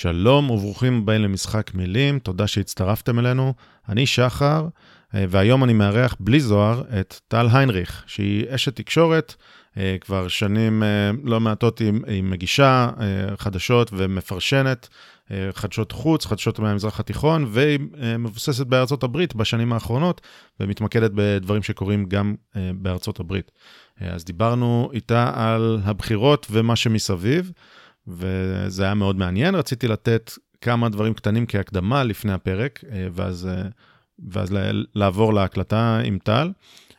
שלום וברוכים הבאים למשחק מילים, תודה שהצטרפתם אלינו. אני שחר, אה, והיום אני מארח בלי זוהר את טל היינריך, שהיא אשת תקשורת, אה, כבר שנים אה, לא מעטות היא מגישה חדשות ומפרשנת חדשות חוץ, חדשות מהמזרח התיכון, והיא מבוססת בארצות הברית בשנים האחרונות, ומתמקדת בדברים שקורים גם בארצות הברית. אז דיברנו איתה על הבחירות ומה שמסביב. וזה היה מאוד מעניין. רציתי לתת כמה דברים קטנים כהקדמה לפני הפרק, אה, ואז, אה, ואז לעבור להקלטה עם טל.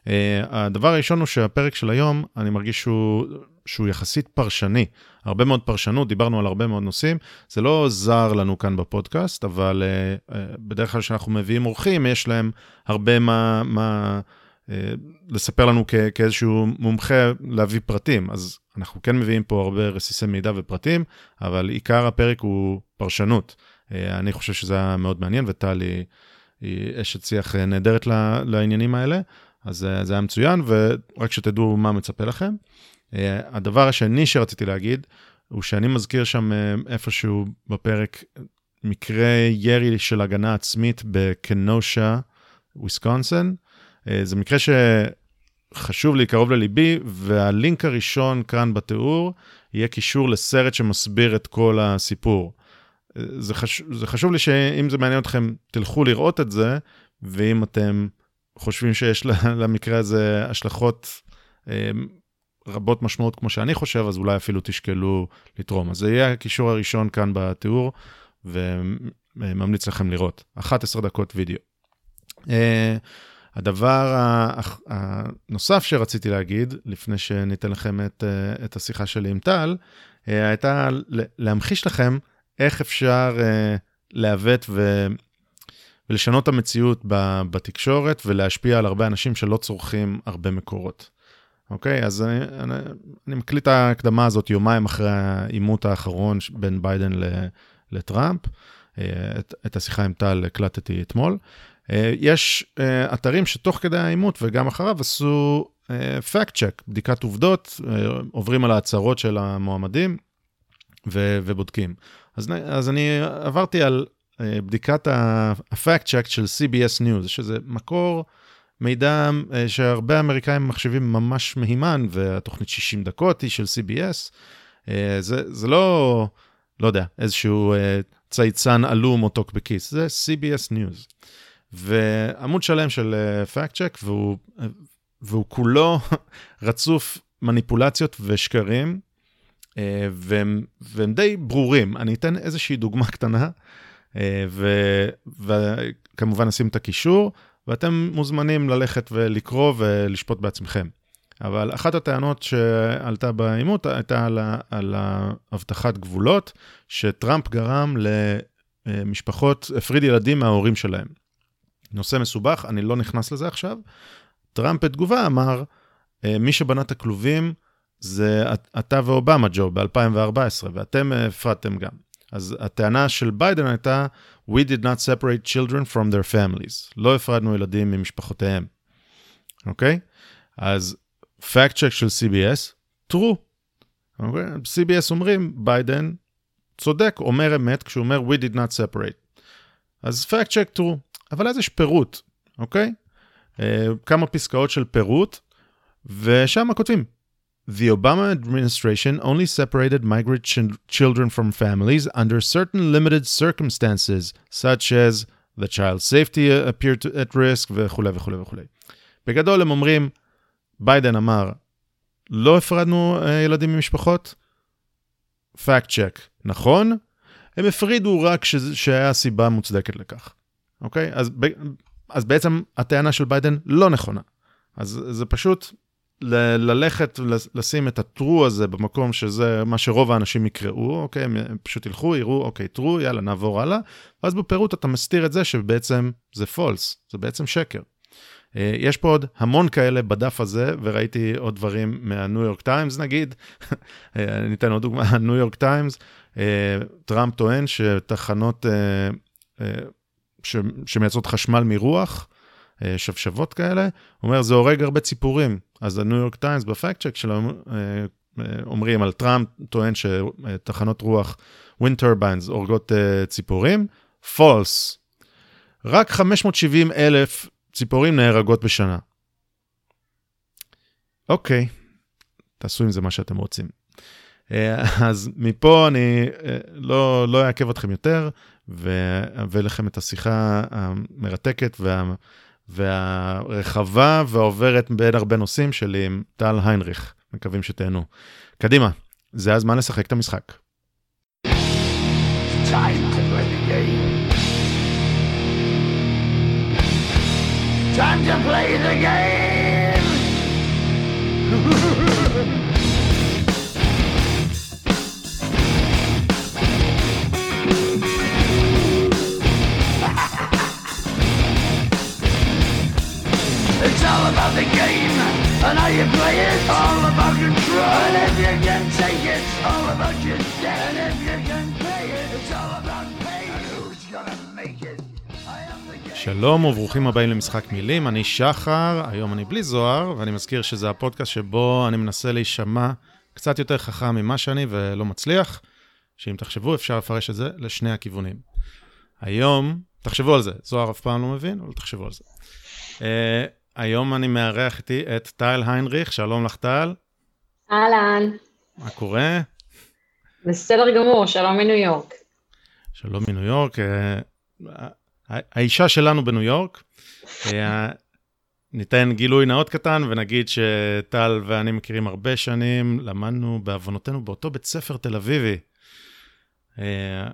אה, הדבר הראשון הוא שהפרק של היום, אני מרגיש שהוא, שהוא יחסית פרשני. הרבה מאוד פרשנות, דיברנו על הרבה מאוד נושאים. זה לא זר לנו כאן בפודקאסט, אבל בדרך כלל כשאנחנו מביאים אורחים, יש להם הרבה מה... מה לספר לנו כ- כאיזשהו מומחה להביא פרטים. אז אנחנו כן מביאים פה הרבה רסיסי מידע ופרטים, אבל עיקר הפרק הוא פרשנות. אה, אני חושב שזה היה מאוד מעניין, וטל היא, אשת שיח נהדרת לעניינים האלה, אז אה, זה היה מצוין, ורק שתדעו מה מצפה לכם. אה, הדבר השני שרציתי להגיד, הוא שאני מזכיר שם איפשהו בפרק מקרה ירי של הגנה עצמית בקנושה, וויסקונסין. זה מקרה חשוב לי, קרוב לליבי, והלינק הראשון כאן בתיאור יהיה קישור לסרט שמסביר את כל הסיפור. זה, חש... זה חשוב לי שאם זה מעניין אתכם, תלכו לראות את זה, ואם אתם חושבים שיש למקרה הזה השלכות אה, רבות משמעות כמו שאני חושב, אז אולי אפילו תשקלו לתרום. אז זה יהיה הקישור הראשון כאן בתיאור, וממליץ לכם לראות. 11 דקות וידאו. הדבר הנוסף שרציתי להגיד, לפני שניתן לכם את, אה, את השיחה שלי עם טל, אה, הייתה להמחיש לכם איך אפשר אה, לעוות ו... ולשנות את המציאות בתקשורת ולהשפיע על הרבה אנשים שלא צורכים הרבה מקורות. אוקיי, אז אני, אני, אני מקליט את ההקדמה הזאת יומיים אחרי העימות האחרון בין ביידן לטראמפ. את, את השיחה עם טל הקלטתי אתמול. אה, יש אה, אתרים שתוך כדי העימות וגם אחריו עשו אה, צ'ק, בדיקת עובדות, עוברים על ההצהרות של המועמדים ו- ובודקים. אז, אז אני עברתי על בדיקת הפאקט צ'ק של CBS News, שזה מקור מידע שהרבה אמריקאים מחשיבים ממש מהימן, והתוכנית 60 דקות היא של CBS. זה, זה לא, לא יודע, איזשהו צייצן עלום או טוקבקיסט, זה CBS News. ועמוד שלם של fact uh, check, והוא, והוא כולו רצוף מניפולציות ושקרים, uh, והם, והם די ברורים. אני אתן איזושהי דוגמה קטנה, uh, ו, וכמובן נשים את הקישור, ואתם מוזמנים ללכת ולקרוא ולשפוט בעצמכם. אבל אחת הטענות שעלתה בעימות הייתה על, על הבטחת גבולות, שטראמפ גרם למשפחות, הפריד ילדים מההורים שלהם. נושא מסובך, אני לא נכנס לזה עכשיו. טראמפ בתגובה אמר, אה, מי שבנה את הכלובים זה אתה ואובמה, ג'ו, ב-2014, ואתם אה, הפרדתם גם. אז הטענה של ביידן הייתה, We did not separate children from their families. לא הפרדנו ילדים ממשפחותיהם, אוקיי? Okay? אז fact check של CBS, true. Okay? אוקיי? CBS אומרים, ביידן צודק, אומר אמת, כשהוא אומר, We did not separate. אז fact check true. אבל אז יש פירוט, אוקיי? Uh, כמה פסקאות של פירוט, ושם כותבים, The Obama administration only separated migrant ch- children from families under certain limited circumstances, such as the child's safety appeared at risk וכולי וכולי וכולי. בגדול הם אומרים, ביידן אמר, לא הפרדנו uh, ילדים ממשפחות, fact check, נכון, הם הפרידו רק ש- שהיה סיבה מוצדקת לכך. אוקיי? אז, ב, אז בעצם הטענה של ביידן לא נכונה. אז זה פשוט ל- ללכת ולשים את הטרו הזה במקום שזה מה שרוב האנשים יקראו, אוקיי? הם פשוט ילכו, יראו, אוקיי, טרו, יאללה, נעבור הלאה. ואז בפירוט אתה מסתיר את זה שבעצם זה false, זה בעצם שקר. אה, יש פה עוד המון כאלה בדף הזה, וראיתי עוד דברים מהניו יורק טיימס נגיד. אה, אני אתן עוד דוגמה, ניו יורק טיימס, טראמפ טוען שתחנות אה, ש, שמייצרות חשמל מרוח, אה, שבשבות כאלה, הוא אומר, זה הורג הרבה ציפורים. אז הניו יורק טיימס ב fact check שלו אה, אומרים על טראמפ, טוען שתחנות רוח, wind turbines, הורגות ציפורים, false. רק 570 אלף ציפורים נהרגות בשנה. אוקיי, תעשו עם זה מה שאתם רוצים. אז מפה אני לא, לא אעכב אתכם יותר, ואביא לכם את השיחה המרתקת וה, והרחבה והעוברת בין הרבה נושאים שלי עם טל היינריך. מקווים שתהנו. קדימה, זה הזמן לשחק את המשחק. Time to play the game. Time to play the game. all about the game and how you play it. All about control. And if you can take it, all about your debt. And if you can pay it, it's all about pay. And who's gonna make it? שלום וברוכים הבאים למשחק מילים, אני שחר, היום אני בלי זוהר, ואני מזכיר שזה הפודקאסט שבו אני מנסה להישמע קצת יותר חכם ממה שאני ולא מצליח, שאם תחשבו אפשר לפרש את זה לשני הכיוונים. היום, תחשבו על זה, זוהר אף פעם לא מבין, אבל תחשבו על זה. Uh, היום אני מארח איתי את טל היינריך, שלום לך טל. אהלן. מה קורה? בסדר גמור, שלום מניו יורק. שלום מניו יורק. אה, האישה שלנו בניו יורק. אה, ניתן גילוי נאות קטן ונגיד שטל ואני מכירים הרבה שנים, למדנו בעוונותינו באותו בית ספר תל אביבי. אה,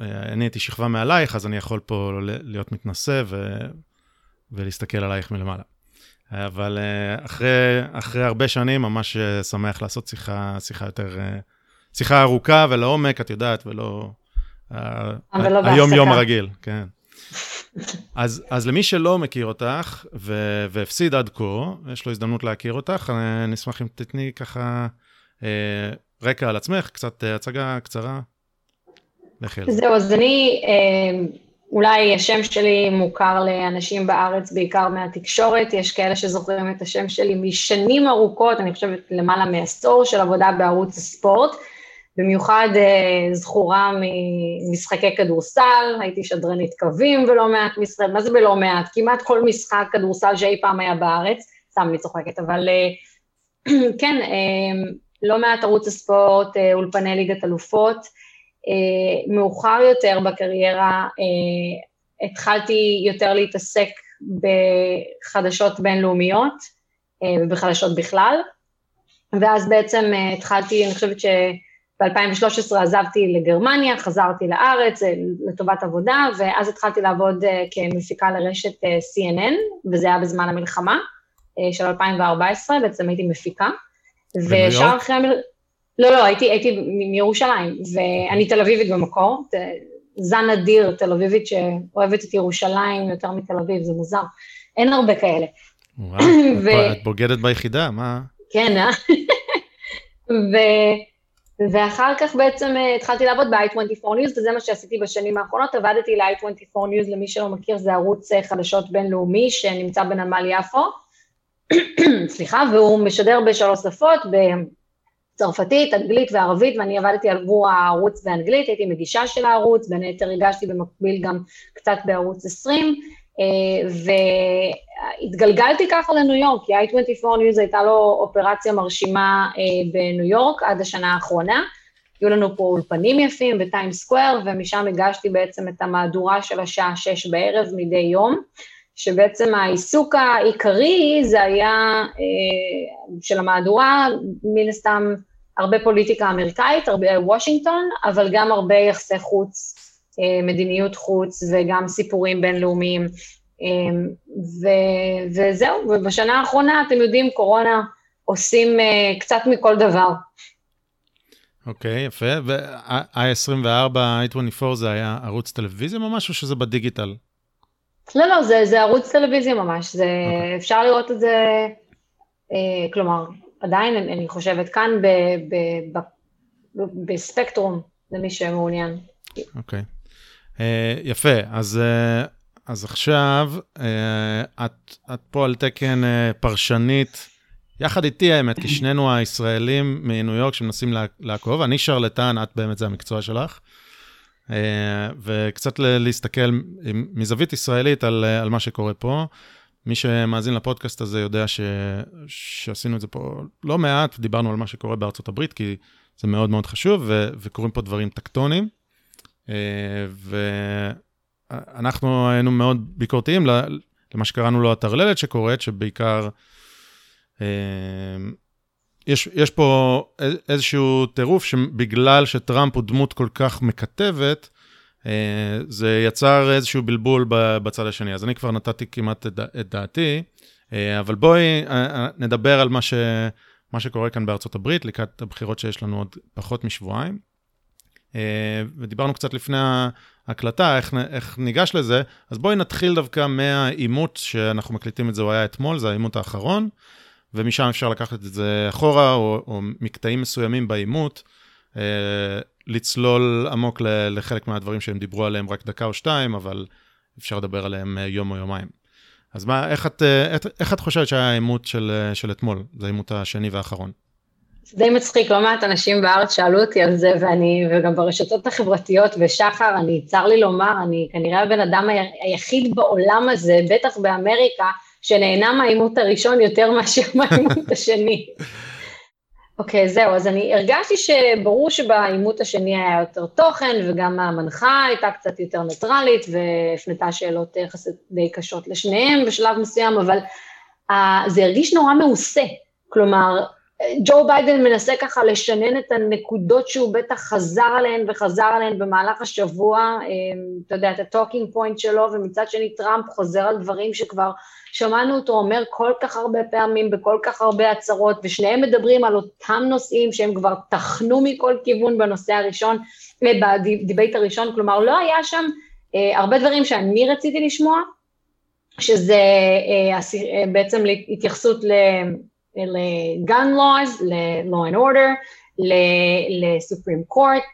אני הייתי שכבה מעלייך, אז אני יכול פה להיות מתנשא ו... ולהסתכל עלייך מלמעלה. אבל אה, אחרי, אחרי הרבה שנים, ממש אה, שמח לעשות שיחה, שיחה יותר, אה, שיחה ארוכה ולעומק, את יודעת, ולא... לא היום-יום הרגיל, כן. אז, אז למי שלא מכיר אותך ו- והפסיד עד כה, יש לו הזדמנות להכיר אותך, אני אשמח אם תתני ככה אה, רקע על עצמך, קצת הצגה קצרה. זהו, אז אני אה, אולי השם שלי מוכר לאנשים בארץ בעיקר מהתקשורת, יש כאלה שזוכרים את השם שלי משנים ארוכות, אני חושבת למעלה מעשור של עבודה בערוץ הספורט, במיוחד אה, זכורה ממשחקי כדורסל, הייתי שדרנית קווים ולא מעט משחק, מה זה בלא מעט? כמעט כל משחק כדורסל שאי פעם היה בארץ, סתם אני צוחקת, אבל אה, כן, אה, לא מעט ערוץ הספורט, אה, אולפני ליגת אלופות, מאוחר יותר בקריירה אה, התחלתי יותר להתעסק בחדשות בינלאומיות אה, ובחדשות בכלל, ואז בעצם התחלתי, אני חושבת שב-2013 עזבתי לגרמניה, חזרתי לארץ לטובת עבודה, ואז התחלתי לעבוד כמפיקה לרשת CNN, וזה היה בזמן המלחמה של 2014, בעצם הייתי מפיקה. ושאר אחרי המלחמה... לא, לא, הייתי, הייתי מירושלים, ואני תל אביבית במקור, זן אדיר תל אביבית שאוהבת את ירושלים יותר מתל אביב, זה מוזר, אין הרבה כאלה. וואו, ו... את בוגדת ביחידה, מה? כן, אה? ו... ואחר כך בעצם אה, התחלתי לעבוד ב-i24 News, וזה מה שעשיתי בשנים האחרונות, עבדתי ל-i24 News, למי שלא מכיר, זה ערוץ אה, חדשות בינלאומי שנמצא בנמל יפו, סליחה, והוא משדר בשלוש שפות, צרפתית, אנגלית וערבית, ואני עבדתי עבור הערוץ באנגלית, הייתי מגישה של הערוץ, בין היתר הגשתי במקביל גם קצת בערוץ 20, אה, והתגלגלתי ככה לניו יורק, כי i24 News הייתה לו אופרציה מרשימה אה, בניו יורק עד השנה האחרונה. היו לנו פה אולפנים יפים בטיים סקוואר, ומשם הגשתי בעצם את המהדורה של השעה שש בערב מדי יום. שבעצם העיסוק העיקרי זה היה אה, של המהדורה, מן הסתם הרבה פוליטיקה אמריקאית, הרבה וושינגטון, אבל גם הרבה יחסי חוץ, אה, מדיניות חוץ וגם סיפורים בינלאומיים. אה, ו- וזהו, ובשנה האחרונה, אתם יודעים, קורונה עושים קצת מכל דבר. אוקיי, okay, יפה. ו-i24, i24 זה היה ערוץ טלוויזיה ממש, או שזה בדיגיטל? לא, לא, זה, זה ערוץ טלוויזיה ממש, זה, okay. אוקיי. אפשר לראות את זה, אה, כלומר, עדיין אני, אני חושבת כאן ב, ב, ב, ב, בספקטרום, למי שמעוניין. אוקיי, okay. אה, יפה, אז, אה, אז עכשיו אה, את, את פה על תקן אה, פרשנית יחד איתי האמת, כי שנינו הישראלים מניו יורק שמנסים לעקוב, אני שרלטן, את באמת זה המקצוע שלך. אה, וקצת להסתכל מזווית ישראלית על, על מה שקורה פה. מי שמאזין לפודקאסט הזה יודע ש... שעשינו את זה פה לא מעט, דיברנו על מה שקורה בארצות הברית, כי זה מאוד מאוד חשוב, ו... וקורים פה דברים טקטוניים. אה, ואנחנו היינו מאוד ביקורתיים למה שקראנו לו הטרללת שקורית, שבעיקר אה, יש, יש פה איזשהו טירוף שבגלל שטראמפ הוא דמות כל כך מקטבת, אה, זה יצר איזשהו בלבול בצד השני. אז אני כבר נתתי כמעט את דעתי, אה, אבל בואי נדבר על מה, ש, מה שקורה כאן בארצות הברית, לקראת הבחירות שיש לנו עוד פחות משבועיים. ודיברנו קצת לפני ההקלטה, איך, איך ניגש לזה, אז בואי נתחיל דווקא מהעימות שאנחנו מקליטים את זה, הוא היה אתמול, זה העימות האחרון. ומשם אפשר לקחת את זה אחורה, או, או מקטעים מסוימים בעימות, אה, לצלול עמוק לחלק מהדברים שהם דיברו עליהם רק דקה או שתיים, אבל אפשר לדבר עליהם אה, יום או יומיים. אז מה, איך את, אה, איך, איך את חושבת שהיה העימות של, אה, של אתמול? זה העימות השני והאחרון. זה די מצחיק, לא מעט אנשים בארץ שאלו אותי על זה, ואני, וגם ברשתות החברתיות, ושחר, אני, צר לי לומר, אני כנראה הבן אדם היחיד בעולם הזה, בטח באמריקה, שנהנה מהעימות הראשון יותר מאשר מהעימות השני. אוקיי, okay, זהו, אז אני הרגשתי שברור שבעימות השני היה יותר תוכן, וגם המנחה הייתה קצת יותר ניטרלית, והפנתה שאלות יחסית די קשות לשניהם בשלב מסוים, אבל uh, זה הרגיש נורא מעושה. כלומר, ג'ו ביידן מנסה ככה לשנן את הנקודות שהוא בטח חזר עליהן וחזר עליהן במהלך השבוע, אמ, אתה יודע, את ה talking point שלו, ומצד שני טראמפ חוזר על דברים שכבר שמענו אותו אומר כל כך הרבה פעמים בכל כך הרבה הצהרות, ושניהם מדברים על אותם נושאים שהם כבר טחנו מכל כיוון בנושא הראשון, אה, ב debate הראשון, כלומר לא היה שם אה, הרבה דברים שאני רציתי לשמוע, שזה אה, בעצם התייחסות ל... ל-gun laws, ל-law and order, ל-supreme court,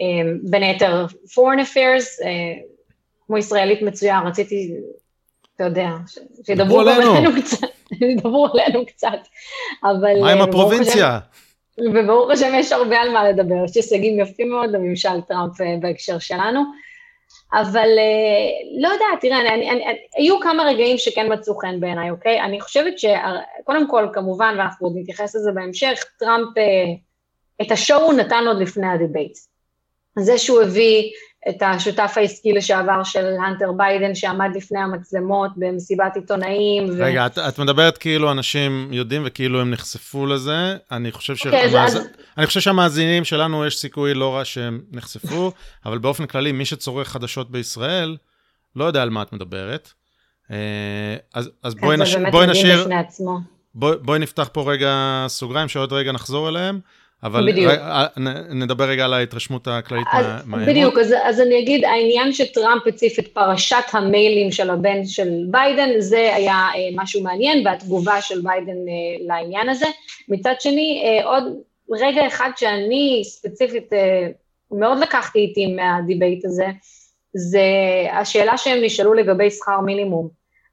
אמ, בין היתר foreign affairs, אה, כמו ישראלית מצויה, רציתי, אתה יודע, שידברו עלינו קצת, ידברו עלינו קצת, אבל... מה עם אה, הפרובינציה? וברוך השם יש הרבה על מה לדבר, יש הישגים יפים מאוד לממשל טראמפ אה, בהקשר שלנו. אבל אה, לא יודעת, תראה, אני, אני, אני, היו כמה רגעים שכן מצאו חן בעיניי, אוקיי? אני חושבת שקודם כל, כמובן, ואנחנו עוד נתייחס לזה בהמשך, טראמפ, אה, את ה show הוא נתן עוד לפני ה debate. זה שהוא הביא את השותף העסקי לשעבר של הנטר ביידן, שעמד לפני המצלמות במסיבת עיתונאים. רגע, ו... את, את מדברת כאילו אנשים יודעים וכאילו הם נחשפו לזה. אני חושב, okay, אוקיי, המאז... אז... אני חושב שהמאזינים שלנו, יש סיכוי לא רע שהם נחשפו, אבל באופן כללי, מי שצורך חדשות בישראל, לא יודע על מה את מדברת. אה, אז, אז בואי, נש... בואי נשאיר... בואי, בואי נפתח פה רגע סוגריים, שעוד רגע נחזור אליהם. אבל בדיוק. ר, אה, נדבר רגע על ההתרשמות הכללית מהאירוע. בדיוק, אז, אז אני אגיד, העניין שטראמפ הציף את פרשת המיילים של הבן של ביידן, זה היה אה, משהו מעניין, והתגובה של ביידן אה, לעניין הזה. מצד שני, אה, עוד רגע אחד שאני ספציפית אה, מאוד לקחתי איתי מה debate הזה, זה השאלה שהם נשאלו לגבי שכר מינימום.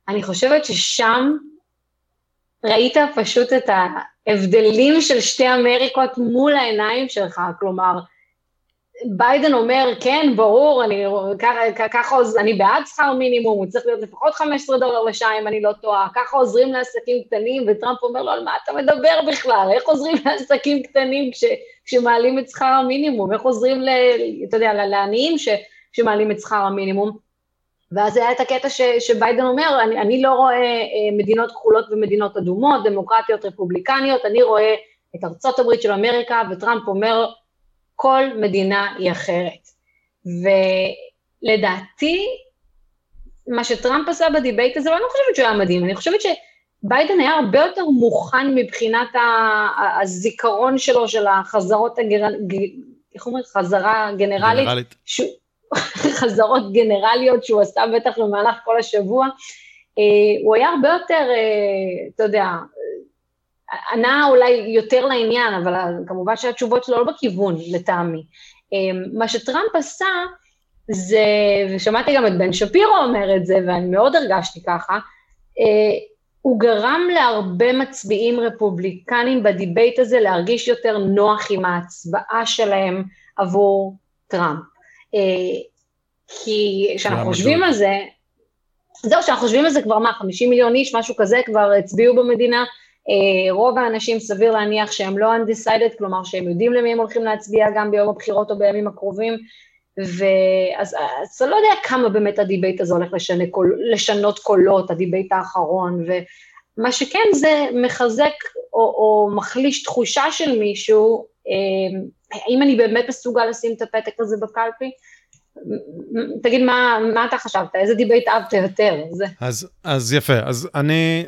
אני חושבת ששם ראית פשוט את ההבדלים של שתי אמריקות מול העיניים שלך, כלומר, ביידן אומר, כן, ברור, אני ככה, אני בעד שכר מינימום, הוא צריך להיות לפחות 15 דולר לשעה אם אני לא טועה, ככה עוזרים לעסקים קטנים, וטראמפ אומר לו, על מה אתה מדבר בכלל? איך עוזרים לעסקים קטנים כש, כשמעלים את שכר המינימום? איך עוזרים, ל, אתה יודע, לעניים ש, שמעלים את שכר המינימום? ואז היה את הקטע ש, שביידן אומר, אני, אני לא רואה אה, מדינות כחולות ומדינות אדומות, דמוקרטיות, רפובליקניות, אני רואה את ארצות הברית של אמריקה, וטראמפ אומר, כל מדינה היא אחרת. ולדעתי, מה שטראמפ עשה בדיבייט הזה, ואני לא חושבת שהוא היה מדהים, אני חושבת שביידן היה הרבה יותר מוכן מבחינת הזיכרון שלו, של החזרות הגר... איך אומרים? חזרה גנרלית. גנרלית. ש... חזרות גנרליות שהוא עשה בטח במהלך כל השבוע, אה, הוא היה הרבה יותר, אה, אתה יודע, ענה אולי יותר לעניין, אבל כמובן שהתשובות שלו לא בכיוון, לטעמי. אה, מה שטראמפ עשה, זה, ושמעתי גם את בן שפירו אומר את זה, ואני מאוד הרגשתי ככה, הוא גרם להרבה מצביעים רפובליקנים בדיבייט הזה להרגיש יותר נוח עם ההצבעה שלהם עבור טראמפ. אה, כי כשאנחנו חושבים על זה, זהו, כשאנחנו חושבים על זה כבר מה, 50 מיליון איש, משהו כזה, כבר הצביעו במדינה, אה, רוב האנשים סביר להניח שהם לא undecided, כלומר שהם יודעים למי הם הולכים להצביע גם ביום הבחירות או בימים הקרובים, ואז אתה לא יודע כמה באמת ה debate הזה הולך לשנה, לשנות קולות, ה debate האחרון, ומה שכן זה מחזק או, או מחליש תחושה של מישהו, האם אני באמת מסוגל לשים את הפתק הזה בקלפי? תגיד מה, מה אתה חשבת, איזה debate אהבת יותר? זה. אז, אז יפה, אז אני,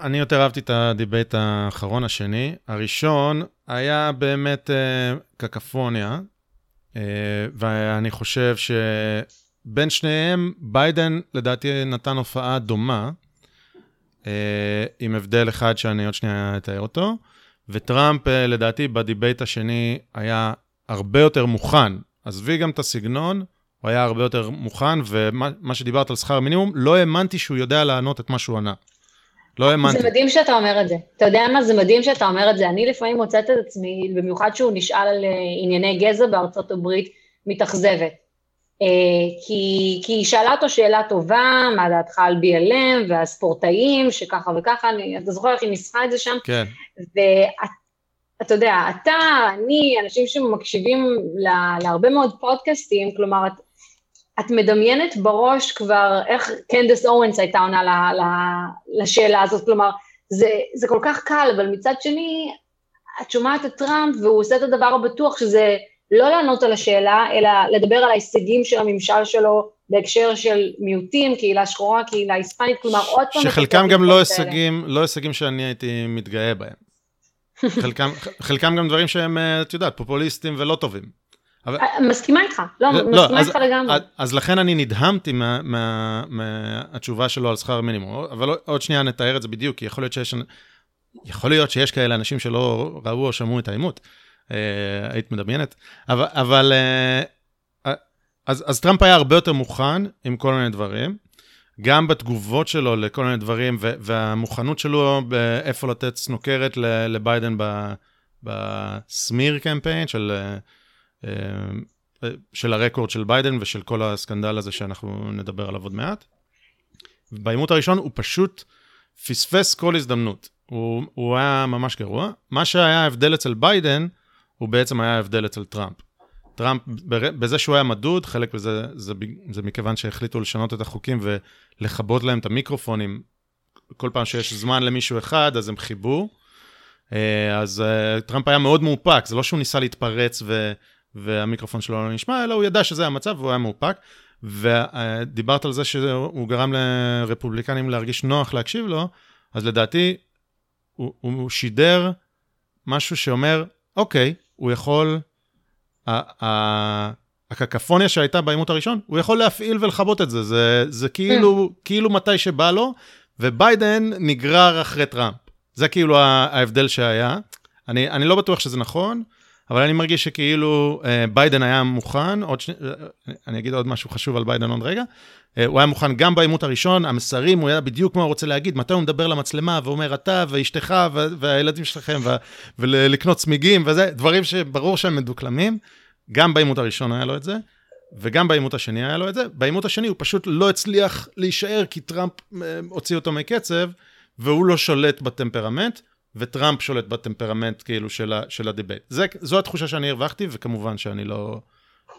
אני יותר אהבתי את ה debate האחרון השני. הראשון היה באמת uh, קקפוניה, uh, ואני חושב שבין שניהם, ביידן לדעתי נתן הופעה דומה, uh, עם הבדל אחד שאני עוד שנייה אתאר אותו, וטראמפ uh, לדעתי בדיבייט השני היה הרבה יותר מוכן. עזבי גם את הסגנון, הוא היה הרבה יותר מוכן, ומה שדיברת על שכר מינימום, לא האמנתי שהוא יודע לענות את מה שהוא ענה. לא האמנתי. זה מדהים שאתה אומר את זה. אתה יודע מה? זה מדהים שאתה אומר את זה. אני לפעמים מוצאת את עצמי, במיוחד שהוא נשאל על אה, ענייני גזע בארצות הברית, מתאכזבת. אה, כי, כי היא שאלה אותו שאלה טובה, מה דעתך על BLM והספורטאים, שככה וככה, אני, אתה זוכר איך היא ניסחה את זה שם? כן. ואתה יודע, אתה, אני, אנשים שמקשיבים לה, להרבה מאוד פודקאסטים, כלומר, את, את מדמיינת בראש כבר איך קנדס אורנס הייתה עונה ל, ל, לשאלה הזאת, כלומר, זה, זה כל כך קל, אבל מצד שני, את שומעת את טראמפ והוא עושה את הדבר הבטוח, שזה לא לענות על השאלה, אלא לדבר על ההישגים של הממשל שלו בהקשר של מיעוטים, קהילה שחורה, קהילה היספנית, כלומר, עוד פעם... שחלקם גם לא הישגים, לא הישגים שאני הייתי מתגאה בהם. חלקם, חלקם גם דברים שהם, את יודעת, פופוליסטים ולא טובים. אבל... אה, מסכימה איתך, לא, לא מסכימה איתך לגמרי. אז, אז לכן אני נדהמתי מהתשובה מה, מה, שלו על שכר מינימום, אבל עוד שנייה נתאר את זה בדיוק, כי יכול להיות שיש, יכול להיות שיש כאלה אנשים שלא ראו או שמעו את העימות, אה, היית מדמיינת, אבל, אבל אה, אה, אז, אז טראמפ היה הרבה יותר מוכן עם כל מיני דברים, גם בתגובות שלו לכל מיני דברים, והמוכנות שלו באיפה לתת סנוקרת לביידן בסמיר קמפיין של... אה, של הרקורד של ביידן ושל כל הסקנדל הזה שאנחנו נדבר עליו עוד מעט. בעימות הראשון הוא פשוט פספס כל הזדמנות. הוא, הוא היה ממש גרוע. מה שהיה ההבדל אצל ביידן, הוא בעצם היה ההבדל אצל טראמפ. טראמפ, בזה שהוא היה מדוד, חלק מזה זה, זה מכיוון שהחליטו לשנות את החוקים ולכבות להם את המיקרופונים. כל פעם שיש זמן למישהו אחד, אז הם כיבו. אה, אז אה, טראמפ היה מאוד מאופק, זה לא שהוא ניסה להתפרץ ו... והמיקרופון שלו לא נשמע, אלא הוא ידע שזה המצב והוא היה מאופק. ודיברת על זה שהוא גרם לרפובליקנים להרגיש נוח להקשיב לו, אז לדעתי הוא, הוא שידר משהו שאומר, אוקיי, הוא יכול, הקקפוניה שהייתה בעימות הראשון, הוא יכול להפעיל ולכבות את זה, זה, זה כאילו, כאילו מתי שבא לו, וביידן נגרר אחרי טראמפ. זה כאילו ההבדל שהיה. אני, אני לא בטוח שזה נכון, אבל אני מרגיש שכאילו אה, ביידן היה מוכן, עוד ש... אה, אני אגיד עוד משהו חשוב על ביידן עוד רגע, אה, הוא היה מוכן גם בעימות הראשון, המסרים, הוא ידע בדיוק מה הוא רוצה להגיד, מתי הוא מדבר למצלמה ואומר אתה ואשתך והילדים שלכם ולקנות צמיגים וזה, דברים שברור שהם מדוקלמים, גם בעימות הראשון היה לו את זה. וגם בעימות השני היה לו את זה. בעימות השני הוא פשוט לא הצליח להישאר כי טראמפ הוציא אותו מקצב, והוא לא שולט בטמפרמנט. וטראמפ שולט בטמפרמנט כאילו של, ה, של ה debate. זה, זו התחושה שאני הרווחתי, וכמובן שאני לא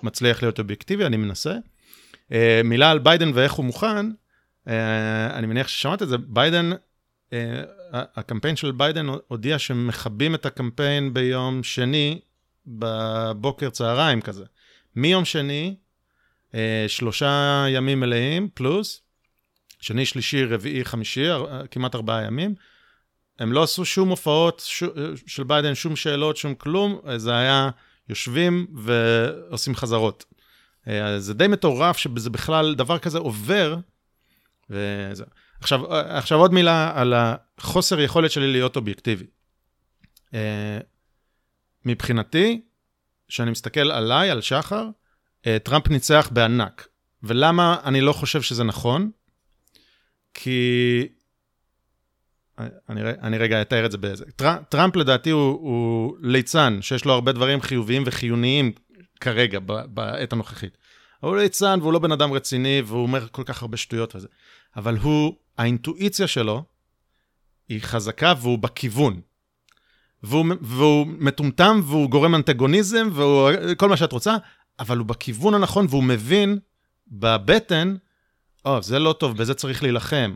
מצליח להיות אובייקטיבי, אני מנסה. Uh, מילה על ביידן ואיך הוא מוכן, uh, אני מניח ששמעת את זה, ביידן, uh, הקמפיין של ביידן הודיע שמכבים את הקמפיין ביום שני, בבוקר צהריים כזה. מיום שני, uh, שלושה ימים מלאים, פלוס, שני, שלישי, רביעי, חמישי, כמעט ארבעה ימים. הם לא עשו שום הופעות ש... של ביידן, שום שאלות, שום כלום, זה היה יושבים ועושים חזרות. אה, זה די מטורף שזה בכלל, דבר כזה עובר. וזה. עכשיו, עכשיו עוד מילה על החוסר יכולת שלי להיות אובייקטיבי. אה, מבחינתי, כשאני מסתכל עליי, על שחר, אה, טראמפ ניצח בענק. ולמה אני לא חושב שזה נכון? כי אני, אני רגע אתאר את זה באיזה. טר, טראמפ לדעתי הוא, הוא ליצן, שיש לו הרבה דברים חיוביים וחיוניים כרגע, בעת הנוכחית. הוא ליצן והוא לא בן אדם רציני, והוא אומר כל כך הרבה שטויות וזה. אבל הוא, האינטואיציה שלו היא חזקה והוא בכיוון. והוא, והוא מטומטם והוא גורם אנטגוניזם והוא כל מה שאת רוצה, אבל הוא בכיוון הנכון והוא מבין בבטן, או, oh, זה לא טוב, בזה צריך להילחם.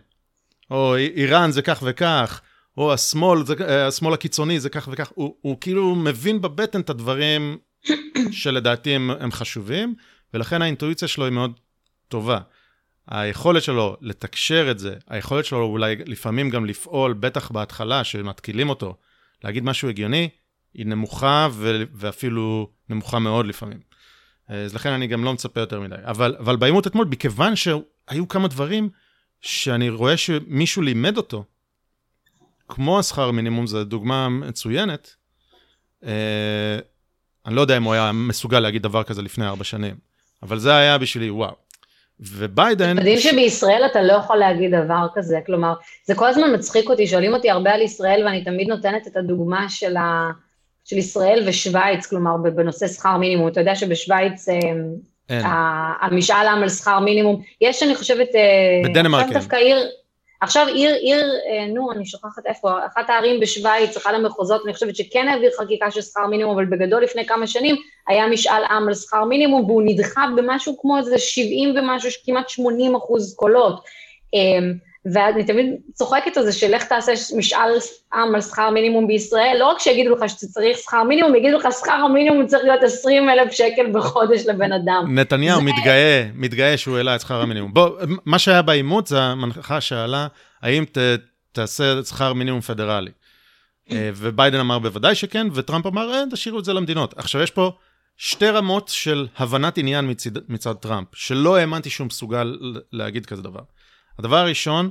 או איראן זה כך וכך, או השמאל, זה, אה, השמאל הקיצוני זה כך וכך. הוא, הוא כאילו מבין בבטן את הדברים שלדעתי הם, הם חשובים, ולכן האינטואיציה שלו היא מאוד טובה. היכולת שלו לתקשר את זה, היכולת שלו אולי לפעמים גם לפעול, בטח בהתחלה, שמתקילים אותו, להגיד משהו הגיוני, היא נמוכה ו- ואפילו נמוכה מאוד לפעמים. אז לכן אני גם לא מצפה יותר מדי. אבל, אבל בעימות אתמול, מכיוון שהיו כמה דברים שאני רואה שמישהו לימד אותו, כמו השכר מינימום, זו דוגמה מצוינת, אה, אני לא יודע אם הוא היה מסוגל להגיד דבר כזה לפני ארבע שנים, אבל זה היה בשבילי וואו. וביידן... מדהים שבישראל אתה לא יכול להגיד דבר כזה, כלומר, זה כל הזמן מצחיק אותי, שואלים אותי הרבה על ישראל, ואני תמיד נותנת את הדוגמה של, ה... של ישראל ושווייץ, כלומר, בנושא שכר מינימום. אתה יודע שבשווייץ אה, המשאל עם על שכר מינימום, יש, אני חושבת, אה, בדנמרק, כן. דווקא עיר, עכשיו עיר, עיר, אה, נו, אני שוכחת איפה, אחת הערים בשוויץ, אחד המחוזות, אני חושבת שכן העביר חקיקה של שכר מינימום, אבל בגדול לפני כמה שנים היה משאל עם על שכר מינימום, והוא נדחה במשהו כמו איזה 70 ומשהו, כמעט 80 אחוז קולות. ואני תמיד צוחקת על זה שלך תעשה משאל עם על שכר מינימום בישראל, לא רק שיגידו לך שצריך שכר מינימום, יגידו לך שכר המינימום צריך להיות 20 אלף שקל בחודש לבן אדם. נתניהו זה... מתגאה, מתגאה שהוא העלה את שכר המינימום. בוא, מה שהיה בעימות זה המנחה שאלה, האם ת, תעשה שכר מינימום פדרלי. אה, וביידן אמר בוודאי שכן, וטראמפ אמר, אה, תשאירו את זה למדינות. עכשיו, יש פה שתי רמות של הבנת עניין מצד, מצד טראמפ, שלא האמנתי שהוא מסוגל להגיד כזה דבר. הדבר הראשון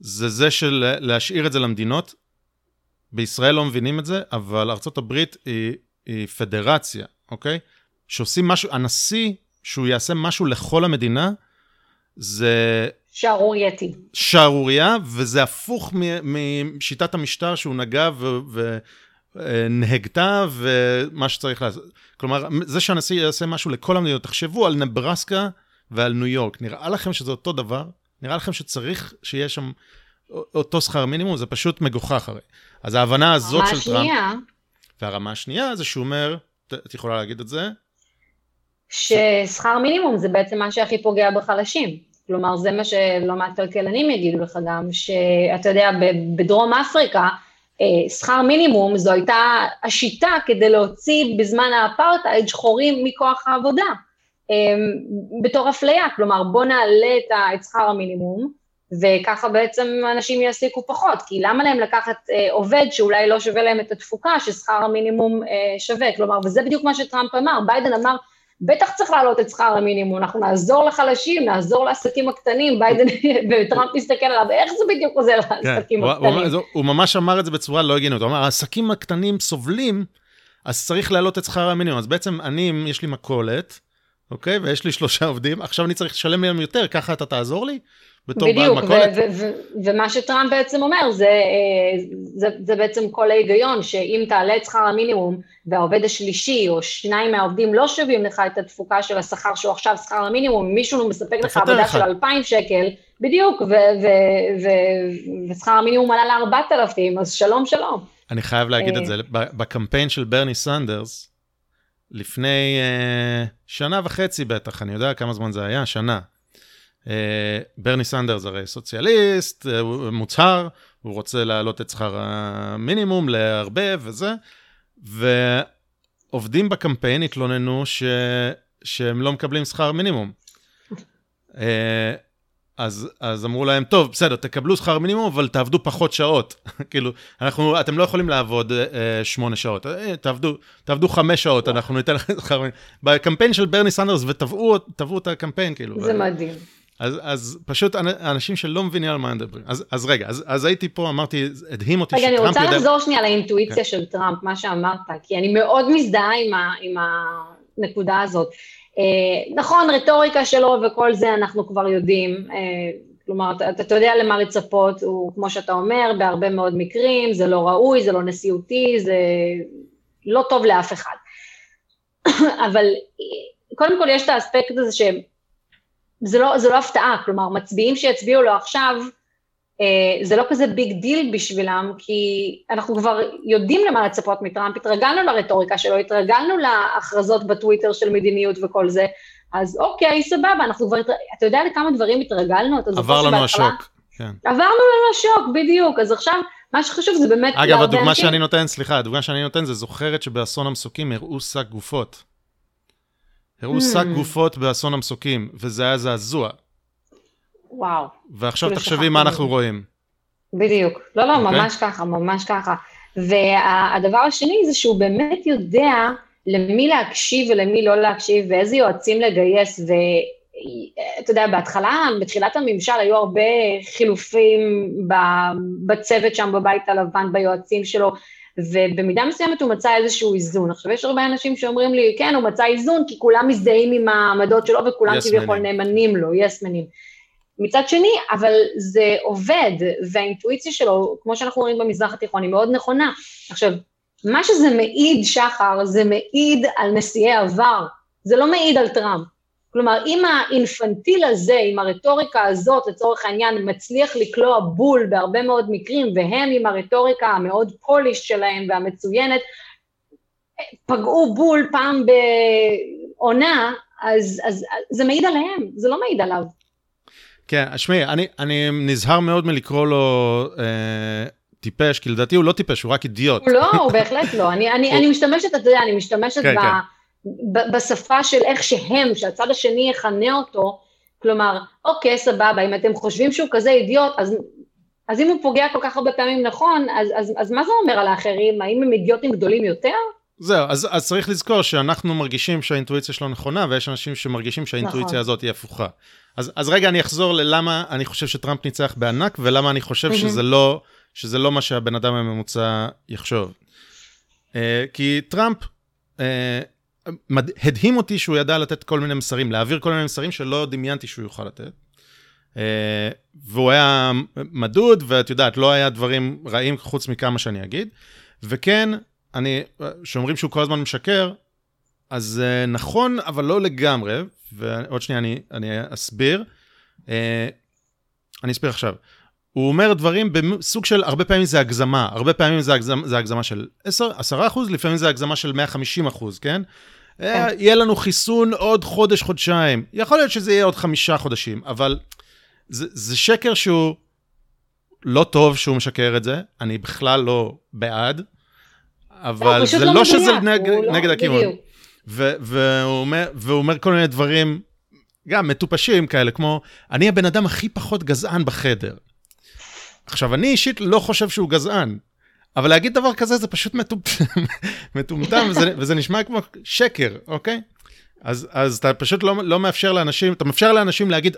זה זה של להשאיר את זה למדינות. בישראל לא מבינים את זה, אבל ארה"ב היא, היא פדרציה, אוקיי? שעושים משהו, הנשיא, שהוא יעשה משהו לכל המדינה, זה... שערורייתי. שערורייה, וזה הפוך משיטת המשטר שהוא נגע ונהגתה ומה שצריך לעשות. כלומר, זה שהנשיא יעשה משהו לכל המדינות, תחשבו על נברסקה ועל ניו יורק, נראה לכם שזה אותו דבר? נראה לכם שצריך שיהיה שם אותו שכר מינימום? זה פשוט מגוחך הרי. אז ההבנה הזאת של טראמפ... הרמה השנייה... והרמה השנייה זה שהוא אומר, את יכולה להגיד את זה? ששכר מינימום זה בעצם מה שהכי פוגע בחלשים. כלומר, זה מה שלא מעט כלכלנים יגידו לך גם, שאתה יודע, בדרום אפריקה, אה, שכר מינימום זו הייתה השיטה כדי להוציא בזמן האפרטהייד שחורים מכוח העבודה. אמ, בתור אפליה, כלומר בוא נעלה את שכר המינימום, וככה בעצם אנשים יעסיקו פחות, כי למה להם לקחת אה, עובד שאולי לא שווה להם את התפוקה ששכר המינימום אה, שווה, כלומר, וזה בדיוק מה שטראמפ אמר, ביידן אמר, בטח צריך להעלות את שכר המינימום, אנחנו נעזור לחלשים, נעזור לעסקים הקטנים, ביידן וטראמפ מסתכל עליו, איך זה בדיוק עוזר כן, לעסקים כן, הקטנים? הוא, הוא, הוא ממש אמר את זה בצורה לא הגיונית, הוא אמר, העסקים הקטנים סובלים, אז צריך להעלות את שכר המינימום, אז בעצם אני, יש לי מכולת, אוקיי? ויש לי שלושה עובדים, עכשיו אני צריך לשלם להם יותר, ככה אתה תעזור לי? בתור בעל מכולת? בדיוק, ומה שטראמפ בעצם אומר, זה, אה, זה, זה בעצם כל ההיגיון, שאם תעלה את שכר המינימום, והעובד השלישי, או שניים מהעובדים לא שווים לך את התפוקה של השכר שהוא עכשיו שכר המינימום, מישהו לא מספק לך עבודה לך. של 2,000 שקל, בדיוק, ושכר המינימום עלה ל-4,000, אז שלום שלום. אני חייב להגיד את אה. זה, בקמפיין של ברני סנדרס, לפני uh, שנה וחצי בטח, אני יודע כמה זמן זה היה, שנה. Uh, ברני סנדרס הרי סוציאליסט, uh, מוצהר, הוא רוצה להעלות את שכר המינימום להרבה וזה, ועובדים בקמפיין התלוננו ש... שהם לא מקבלים שכר מינימום. Uh, אז, אז אמרו להם, טוב, בסדר, תקבלו שכר מינימום, אבל תעבדו פחות שעות. כאילו, אנחנו, אתם לא יכולים לעבוד אה, שמונה שעות, אה, תעבדו, תעבדו חמש שעות, אנחנו ניתן לכם שכר מינימום. בקמפיין של ברני סנדרס, ותבעו את הקמפיין, כאילו. זה. מדהים. אז, אז פשוט אנשים שלא מבינים על מה מדברים. אז, אז רגע, אז, אז הייתי פה, אמרתי, הדהים אותי שטראמפ יודע... רגע, אני רוצה לחזור שנייה לאינטואיציה כן. של טראמפ, מה שאמרת, כי אני מאוד מזדהה עם, ה, עם הנקודה הזאת. אה, נכון, רטוריקה שלו וכל זה אנחנו כבר יודעים, אה, כלומר, אתה, אתה יודע למה לצפות, הוא, כמו שאתה אומר, בהרבה מאוד מקרים, זה לא ראוי, זה לא נשיאותי, זה לא טוב לאף אחד. אבל קודם כל יש את האספקט הזה שזה לא, לא הפתעה, כלומר, מצביעים שיצביעו לו עכשיו, זה לא כזה big deal בשבילם, כי אנחנו כבר יודעים למה לצפות מטראמפ, התרגלנו לרטוריקה שלו, התרגלנו להכרזות בטוויטר של מדיניות וכל זה, אז אוקיי, סבבה, אנחנו כבר, אתה יודע לכמה דברים התרגלנו? אתה עבר לנו השוק. כן. עברנו לנו השוק, בדיוק, אז עכשיו, מה שחשוב זה באמת... אגב, הדוגמה שאני נותן, סליחה, הדוגמה שאני נותן זה זוכרת שבאסון המסוקים הראו שק גופות. הראו שק hmm. גופות באסון המסוקים, וזה היה זעזוע. וואו. ועכשיו תחשבי מה אנחנו רואים. בדיוק. לא, לא, okay. אוקיי? ממש ככה, ממש ככה. והדבר השני זה שהוא באמת יודע למי להקשיב ולמי לא להקשיב, ואיזה יועצים לגייס, ואתה יודע, בהתחלה, בתחילת הממשל היו הרבה חילופים בצוות שם בבית הלבן, ביועצים שלו, ובמידה מסוימת הוא מצא איזשהו איזון. עכשיו, יש הרבה אנשים שאומרים לי, כן, הוא מצא איזון, כי כולם מזדהים עם העמדות שלו וכולם yes כביכול נאמנים לו, יסמנים. Yes מצד שני, אבל זה עובד, והאינטואיציה שלו, כמו שאנחנו רואים במזרח התיכון, היא מאוד נכונה. עכשיו, מה שזה מעיד, שחר, זה מעיד על נשיאי עבר, זה לא מעיד על טראמפ. כלומר, אם האינפנטיל הזה, עם הרטוריקה הזאת, לצורך העניין, מצליח לקלוע בול בהרבה מאוד מקרים, והם עם הרטוריקה המאוד פוליש שלהם והמצוינת, פגעו בול פעם בעונה, אז, אז, אז זה מעיד עליהם, זה לא מעיד עליו. כן, שמעי, אני, אני נזהר מאוד מלקרוא לו אה, טיפש, כי לדעתי הוא לא טיפש, הוא רק אידיוט. הוא לא, הוא בהחלט לא. אני, אני, אני משתמשת, אתה יודע, אני משתמשת כן, ב, כן. ב, בשפה של איך שהם, שהצד השני יכנה אותו, כלומר, אוקיי, סבבה, אם אתם חושבים שהוא כזה אידיוט, אז, אז אם הוא פוגע כל כך הרבה פעמים נכון, אז, אז, אז מה זה אומר על האחרים? האם הם אידיוטים גדולים יותר? זהו, אז, אז צריך לזכור שאנחנו מרגישים שהאינטואיציה שלו נכונה, ויש אנשים שמרגישים שהאינטואיציה נכון. הזאת היא הפוכה. אז, אז רגע, אני אחזור ללמה אני חושב שטראמפ ניצח בענק, ולמה אני חושב שזה לא, שזה לא מה שהבן אדם הממוצע יחשוב. Uh, כי טראמפ, uh, מד... הדהים אותי שהוא ידע לתת כל מיני מסרים, להעביר כל מיני מסרים שלא דמיינתי שהוא יוכל לתת. Uh, והוא היה מדוד, ואת יודעת, לא היה דברים רעים חוץ מכמה שאני אגיד. וכן, אני, שאומרים שהוא כל הזמן משקר, אז uh, נכון, אבל לא לגמרי, ועוד שנייה אני, אני אסביר. Uh, אני אסביר עכשיו. הוא אומר דברים בסוג של, הרבה פעמים זה הגזמה, הרבה פעמים זה הגזמה, זה הגזמה של 10, 10 אחוז, לפעמים זה הגזמה של 150 אחוז, כן? כן. יהיה לנו חיסון עוד חודש, חודשיים. יכול להיות שזה יהיה עוד חמישה חודשים, אבל זה, זה שקר שהוא לא טוב שהוא משקר את זה, אני בכלל לא בעד. אבל זה לא, לא שזה נג, לא, נגד הכיוון. והוא אומר, כל מיני דברים, גם מטופשים כאלה, כמו, אני הבן אדם הכי פחות גזען בחדר. עכשיו, אני אישית לא חושב שהוא גזען, אבל להגיד דבר כזה זה פשוט מטומטם, וזה, נשמע כמו שקר, אוקיי? אז, אז אתה פשוט לא, לא מאפשר לאנשים, אתה מאפשר לאנשים להגיד,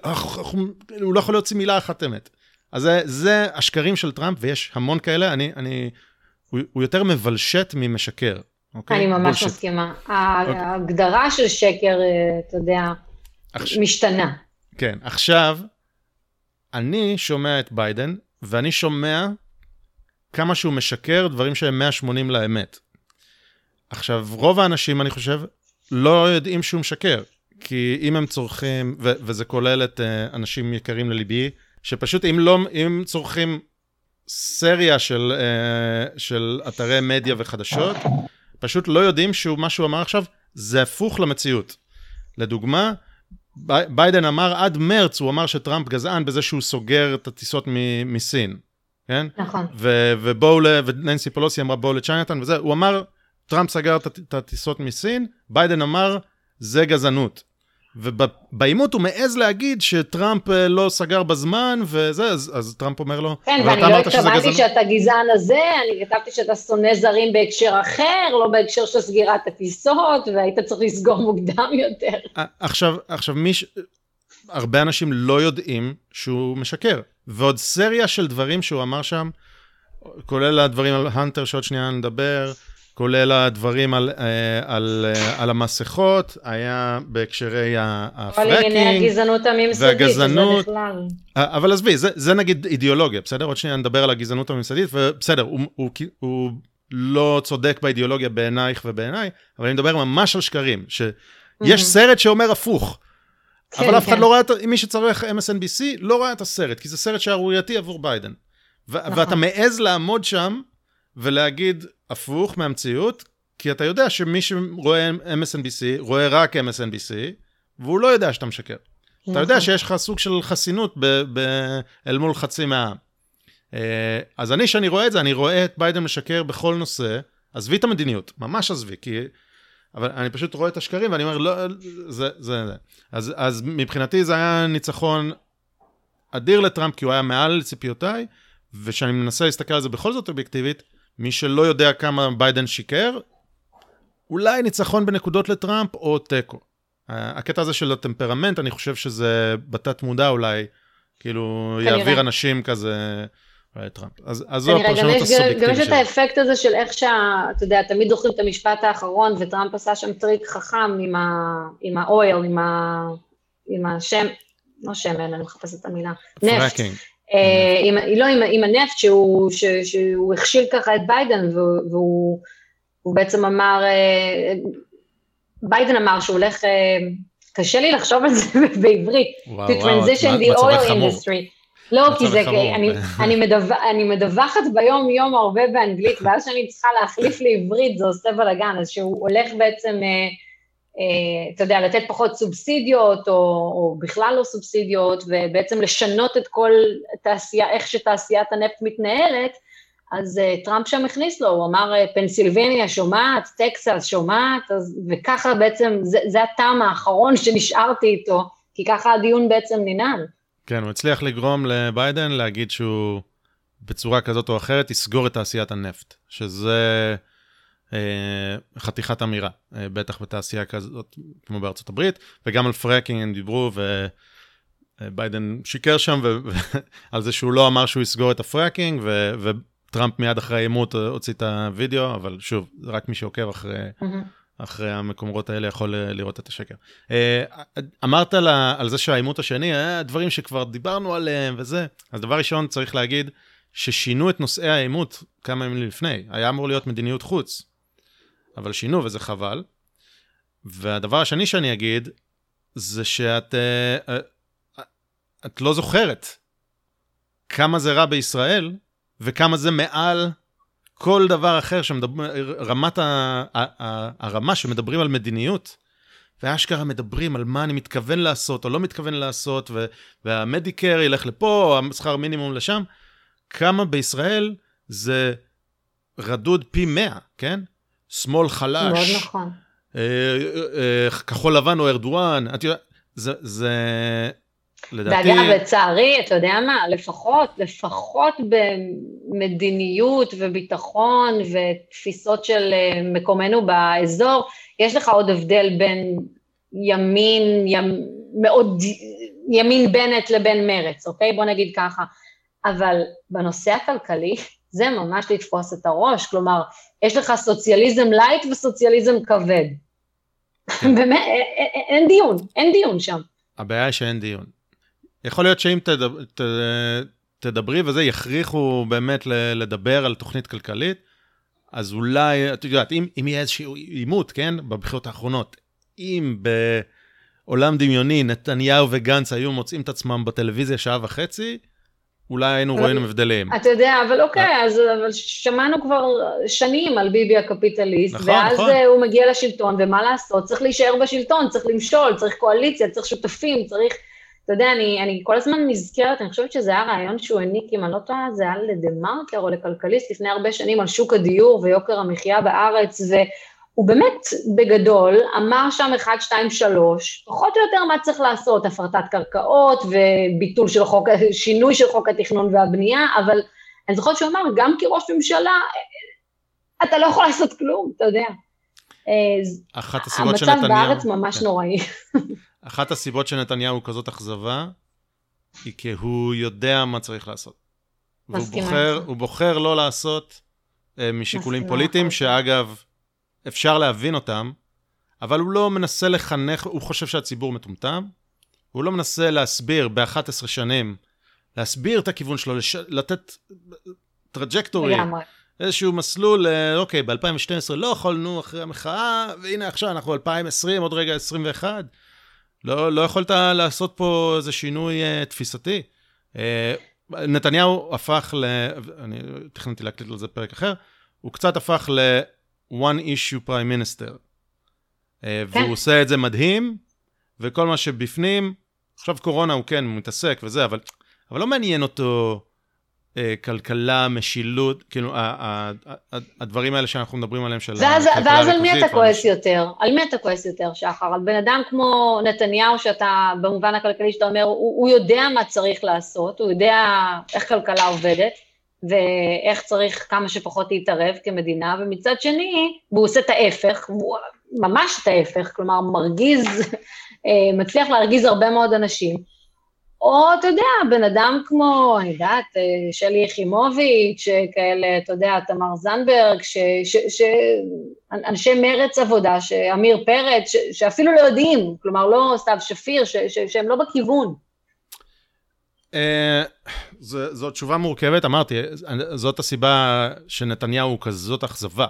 הוא לא יכול להוציא מילה אחת אמת. אז זה, זה השקרים של טראמפ, ויש המון כאלה, אני, אני הוא, הוא יותר מבלשט ממשקר. אוקיי? אני ממש בולשט. מסכימה. אוקיי. ההגדרה של שקר, אה, אתה יודע, עכשיו, משתנה. כן, עכשיו, אני שומע את ביידן, ואני שומע כמה שהוא משקר דברים שהם 180 לאמת. עכשיו, רוב האנשים, אני חושב, לא יודעים שהוא משקר. כי אם הם צורכים, ו- וזה כולל את uh, אנשים יקרים לליבי, שפשוט אם לא, אם צורכים סריה של, uh, של אתרי מדיה וחדשות, פשוט לא יודעים שמה שהוא אמר עכשיו זה הפוך למציאות. לדוגמה, ביידן אמר עד מרץ, הוא אמר שטראמפ גזען בזה שהוא סוגר את הטיסות מ- מסין, כן? נכון. ו- ובואו, וננסי פלוסי אמרה בואו ל Chinatown וזה, הוא אמר, טראמפ סגר את הטיסות מסין, ביידן אמר, זה גזענות. ובעימות הוא מעז להגיד שטראמפ אה, לא סגר בזמן וזה, אז, אז טראמפ אומר לו, כן, ואני לא התכוונתי שאתה גזען הזה, אני כתבתי שאתה שונא זרים בהקשר אחר, לא בהקשר של סגירת הטיסות, והיית צריך לסגור מוקדם יותר. אה, עכשיו, עכשיו מי ש... הרבה אנשים לא יודעים שהוא משקר, ועוד סריה של דברים שהוא אמר שם, כולל הדברים על הנטר שעוד שנייה נדבר, כולל הדברים על, אה, על, אה, על המסכות, היה בהקשרי הפרקינג. כל ענייני הגזענות הממסדית, והגזענות. בכלל. אבל עזבי, זה, זה נגיד אידיאולוגיה, בסדר? עוד שניה נדבר על הגזענות הממסדית, ובסדר, הוא, הוא, הוא לא צודק באידיאולוגיה בעינייך ובעיניי, אבל אני מדבר ממש על שקרים, שיש סרט שאומר הפוך. כן, אבל אף אחד כן. לא ראה, מי שצריך MSNBC לא ראה את הסרט, כי זה סרט שערורייתי עבור ביידן. נכון. ואתה מעז לעמוד שם ולהגיד הפוך מהמציאות, כי אתה יודע שמי שרואה MSNBC, רואה רק MSNBC, והוא לא יודע שאתה משקר. נכון. אתה יודע נכון. שיש לך סוג של חסינות ב- ב- אל מול חצי מהעם. אה, אז אני, כשאני רואה את זה, אני רואה את ביידן משקר בכל נושא, עזבי את המדיניות, ממש עזבי, כי... אבל אני פשוט רואה את השקרים ואני אומר, לא, זה, זה, זה. אז, אז מבחינתי זה היה ניצחון אדיר לטראמפ, כי הוא היה מעל ציפיותיי, וכשאני מנסה להסתכל על זה בכל זאת אובייקטיבית, מי שלא יודע כמה ביידן שיקר, אולי ניצחון בנקודות לטראמפ או תיקו. הקטע הזה של הטמפרמנט, אני חושב שזה בתת מודע אולי, כאילו יעביר אנשים כזה טראמפ. אז, אז זו הפרשנות הסובייקטיבית שלי. גם יש את האפקט הזה של איך שה... אתה יודע, תמיד זוכרים את המשפט האחרון, וטראמפ עשה שם טריק חכם עם, ה, עם ה oil, עם, ה, עם השם, לא שמן, אני מחפשת את המילה, נפט. אה, עם, לא, עם, עם הנפט שהוא, ש, שהוא הכשיל ככה את ביידן, והוא, והוא בעצם אמר, אה, ביידן אמר שהוא הולך, אה, קשה לי לחשוב על זה בעברית, וואו, to transition the oil industry. לא, כי זה, אני, אני, מדווח, אני מדווחת ביום יום הרבה באנגלית, ואז שאני צריכה להחליף לעברית זה עושה בלאגן, אז שהוא הולך בעצם, אה, אה, אתה יודע, לתת פחות סובסידיות, או, או בכלל לא סובסידיות, ובעצם לשנות את כל תעשייה, איך שתעשיית הנפט מתנהלת, אז אה, טראמפ שם הכניס לו, הוא אמר אה, פנסילבניה שומעת, טקסס שומעת, אז, וככה בעצם, זה, זה הטעם האחרון שנשארתי איתו, כי ככה הדיון בעצם ננעל. כן, הוא הצליח לגרום לביידן להגיד שהוא בצורה כזאת או אחרת יסגור את תעשיית הנפט, שזה אה, חתיכת אמירה, אה, בטח בתעשייה כזאת כמו בארצות הברית, וגם על fracking הם דיברו, וביידן שיקר שם על זה שהוא לא אמר שהוא יסגור את ה fracking, ו, וטראמפ מיד אחרי העימות הוציא את הוידאו, אבל שוב, רק מי שעוקב אחרי... Mm-hmm. אחרי המקומות האלה יכול אה, לראות את השקר. אה, אמרת על זה שהעימות השני, דברים שכבר דיברנו עליהם וזה, אז דבר ראשון צריך להגיד ששינו את נושאי העימות כמה ימים לפני, היה אמור להיות מדיניות חוץ, אבל שינו וזה חבל. והדבר השני שאני אגיד, זה שאת אה, את לא זוכרת כמה זה רע בישראל וכמה זה מעל כל דבר אחר שמדבר, רמת ה, ה, ה, הרמה שמדברים על מדיניות, ואשכרה מדברים על מה אני מתכוון לעשות או לא מתכוון לעשות, ו, והמדיקר ילך לפה, השכר מינימום לשם, כמה בישראל זה רדוד פי 100, כן? שמאל חלש. מאוד נכון. אה, אה, אה, כחול לבן או ארדואן, את יודעת, זה, זה, לדעתי... ואגב, לצערי, אתה יודע מה, לפחות, לפחות במדיניות וביטחון ותפיסות של מקומנו באזור, יש לך עוד הבדל בין ימין, ימ, מאוד, ימין בנט לבין מרצ, אוקיי? בוא נגיד ככה. אבל בנושא הכלכלי, זה ממש לתפוס את הראש, כלומר, יש לך סוציאליזם light וסוציאליזם כבד. כן. באמת, אין דיון, אין דיון שם. הבעיה היא שאין דיון. יכול להיות שאם תדבר, תדברי וזה, יכריחו באמת לדבר על תוכנית כלכלית, אז אולי, את יודעת, אם, אם יהיה איזשהו עימות, כן, בבחירות האחרונות, אם בעולם דמיוני נתניהו וגנץ היו מוצאים את עצמם בטלוויזיה שעה וחצי, אולי היינו רואים הבדלים. אתה יודע, אבל אוקיי, אה. אז אבל שמענו כבר שנים על ביבי הקפיטליסט, נכון, ואז נכון. הוא מגיע לשלטון, ומה לעשות? צריך להישאר בשלטון, צריך למשול, צריך קואליציה, צריך שותפים, צריך... אתה יודע, אני, אני כל הזמן נזכרת, אני חושבת שזה היה רעיון שהוא העניק, אם אני לא טועה, זה היה לדה-מרקר או לכלכליסט לפני הרבה שנים על שוק הדיור ויוקר המחיה בארץ, והוא באמת בגדול אמר שם 1, 2, 3, פחות או יותר מה צריך לעשות, הפרטת קרקעות וביטול של חוק, שינוי של חוק התכנון והבנייה, אבל אני זוכרת שהוא אמר, גם כראש ממשלה, אתה לא יכול לעשות כלום, אתה יודע. אחת הסיבות שנתניהו... המצב בארץ ממש כן. נוראי. אחת הסיבות שנתניהו כזאת אכזבה, היא כי הוא יודע מה צריך לעשות. והוא בוחר, הוא בוחר לא לעשות uh, משיקולים פוליטיים, שאגב, אפשר להבין אותם, אבל הוא לא מנסה לחנך, הוא חושב שהציבור מטומטם, הוא לא מנסה להסביר ב-11 שנים, להסביר את הכיוון שלו, לש... לתת trajectory, איזשהו מסלול, אה, אוקיי, ב-2012 לא יכולנו אחרי המחאה, והנה עכשיו אנחנו 2020, עוד רגע 21. לא, לא יכולת לעשות פה איזה שינוי uh, תפיסתי. Uh, נתניהו הפך ל... אני תכננתי להקליט על זה פרק אחר, הוא קצת הפך ל-one issue prime minister. Uh, כן. והוא עושה את זה מדהים, וכל מה שבפנים, עכשיו קורונה הוא כן, מתעסק וזה, אבל, אבל לא מעניין אותו אה, כלכלה, משילות, כאילו, הדברים האלה שאנחנו מדברים עליהם של ואז, ואז על מי אתה כועס יותר? על מי אתה כועס יותר, שחר? על בן אדם כמו נתניהו, שאתה, במובן הכלכלי שאתה אומר, הוא, הוא יודע מה צריך לעשות, הוא יודע איך כלכלה עובדת, ואיך צריך כמה שפחות להתערב כמדינה, ומצד שני, והוא עושה את ההפך, ממש את ההפך, כלומר, מרגיז, אה, מצליח להרגיז הרבה מאוד אנשים. או, אתה יודע, בן אדם כמו, אני יודעת, אה, שלי יחימוביץ', כאלה, אתה יודע, תמר זנדברג, ש, אנשי מרץ עבודה, שעמיר פרץ, ש, שאפילו לא יודעים, כלומר, לא סתיו שפיר, ש, ש, שהם לא בכיוון. אה, זו תשובה מורכבת, אמרתי, זאת הסיבה שנתניהו הוא כזאת אכזבה.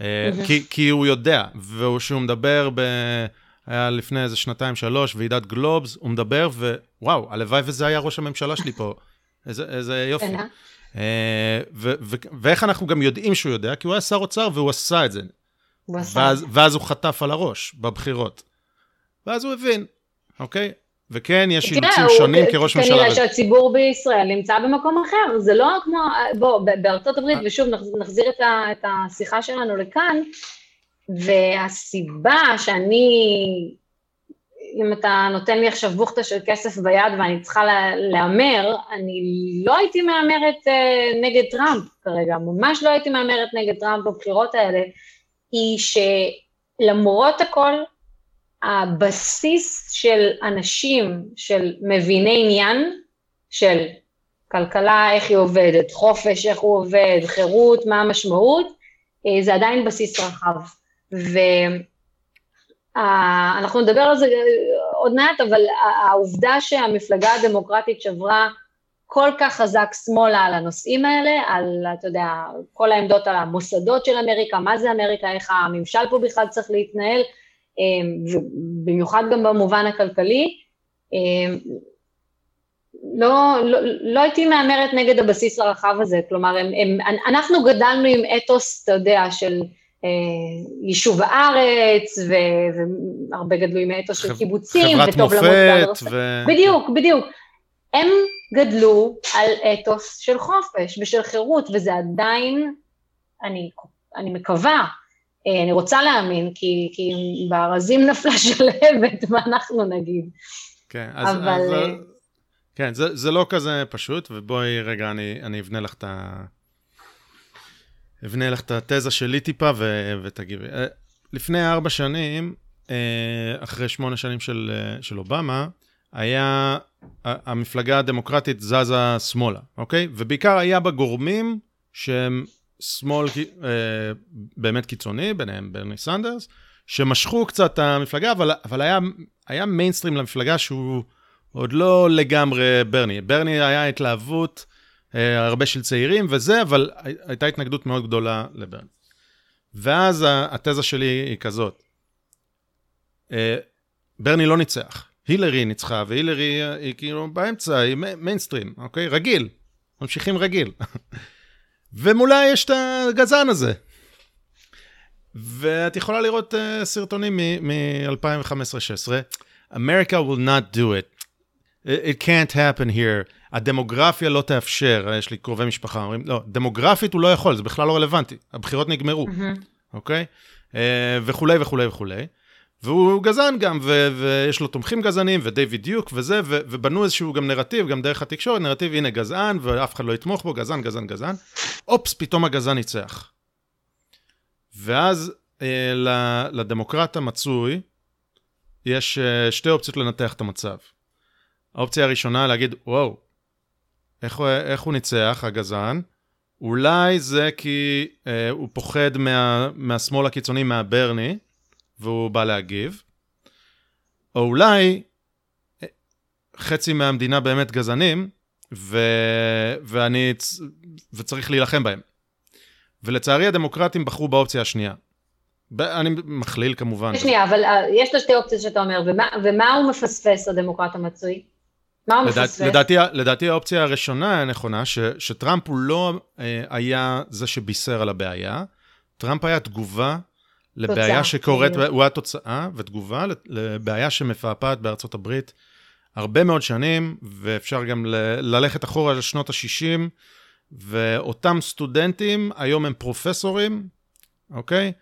אה, כי הוא יודע, וכשהוא מדבר ב... היה לפני איזה שנתיים, שלוש, ועידת גלובס, הוא מדבר, ווואו, הלוואי וזה היה ראש הממשלה שלי פה. איזה, איזה יופי. אה, ו- ו- ואיך אנחנו גם יודעים שהוא יודע? כי הוא היה שר אוצר והוא עשה את זה. ואז הוא חטף על הראש בבחירות. ואז הוא הבין, אוקיי? וכן, יש אילוצים שונים כראש ממשלה. כנראה שהציבור בישראל נמצא במקום אחר, זה לא כמו, בוא, בארצות הברית, ושוב נחזיר את השיחה שלנו לכאן, והסיבה שאני, אם אתה נותן לי עכשיו בוכטה של כסף ביד ואני צריכה להמר, אני לא הייתי מהמרת uh, נגד טראמפ כרגע, ממש לא הייתי מהמרת נגד טראמפ בבחירות האלה, היא שלמרות הכל, הבסיס של אנשים, של מביני עניין, של כלכלה, איך היא עובדת, חופש, איך הוא עובד, חירות, מה המשמעות, אה, זה עדיין בסיס רחב. ואנחנו נדבר על זה עוד מעט, אבל העובדה שהמפלגה הדמוקרטית שברה כל כך חזק שמאלה על הנושאים האלה, על, אתה יודע, כל העמדות על המוסדות של אמריקה, מה זה אמריקה, איך הממשל פה בכלל צריך להתנהל, ובמיוחד גם במובן הכלכלי, לא, לא, לא הייתי מהמרת נגד הבסיס הרחב הזה, כלומר, הם, הם, אנחנו גדלנו עם אתוס, אתה יודע, של אה, יישוב הארץ, והרבה גדלו עם אתוס של קיבוצים, וטוב למות בארץ. ו... בדיוק, בדיוק. הם גדלו על אתוס של חופש ושל חירות, וזה עדיין, אני, אני מקווה, אני רוצה להאמין, כי, כי בארזים נפלה שלהבת, מה אנחנו נגיד. כן, אז, אבל... אז, כן, זה, זה לא כזה פשוט, ובואי רגע, אני, אני אבנה לך את ה... אבנה לך את התזה שלי טיפה ו- ותגיבי. אה, לפני ארבע שנים, אה, אחרי שמונה שנים של, אה, של אובמה, היה, המפלגה הדמוקרטית זזה שמאלה, אוקיי? ובעיקר היה בה גורמים שהם שמאל באמת קיצוני, ביניהם ברני סנדרס, שמשכו קצת את המפלגה, אבל, אבל היה, היה מיינסטרים למפלגה שהוא עוד לא לגמרי ברני. ברני היה התלהבות אה, הרבה של צעירים וזה, אבל הייתה התנגדות מאוד גדולה לברני. ואז התזה שלי היא כזאת, אה, ברני לא ניצח, הילרי ניצחה, והילרי היא כאילו באמצע, היא מיינסטרים, אוקיי? רגיל, ממשיכים רגיל. ומולה יש את הגזען הזה. ואת יכולה לראות uh, סרטונים מ-2015-2016, America will not do it. It can't happen here. הדמוגרפיה לא תאפשר, יש לי קרובי משפחה, אומרים, לא, דמוגרפית הוא לא יכול, זה בכלל לא רלוונטי, הבחירות נגמרו, אוקיי? אה, וכולי וכולי וכולי. והוא גזען גם, ו- ויש לו תומכים גזענים, ודייוויד דיוק וזה, ו- ובנו איזשהו גם נרטיב, גם דרך התקשורת, נרטיב, הנה גזען, ואף אחד לא יתמוך בו, גזען, גזען, גזען. אופס, פתאום הגזען ניצח. ואז אה, לדמוקרט המצוי, יש אה, שתי אופציות לנתח את המצב. האופציה הראשונה להגיד, וואו, איך, איך הוא ניצח, הגזען? אולי זה כי אה, הוא פוחד מה, מהשמאל הקיצוני, מהברני, והוא בא להגיב, או אולי חצי מהמדינה באמת גזענים, ו... ואני... וצריך להילחם בהם. ולצערי הדמוקרטים בחרו באופציה השנייה. אני מכליל כמובן. שנייה, אבל אה, יש לו שתי אופציות שאתה אומר, ומה, ומה הוא מפספס, הדמוקרט המצוי? מה הוא לדע, מפספס? לדעתי, לדעתי האופציה הראשונה הנכונה, ש, שטראמפ הוא לא אה, היה זה שבישר על הבעיה, טראמפ היה תגובה לבעיה שקורית. הוא היה תוצאה ותגובה לבעיה שמפעפעת בארצות הברית הרבה מאוד שנים, ואפשר גם ל- ללכת אחורה לשנות ה-60, ואותם סטודנטים, היום הם פרופסורים, אוקיי?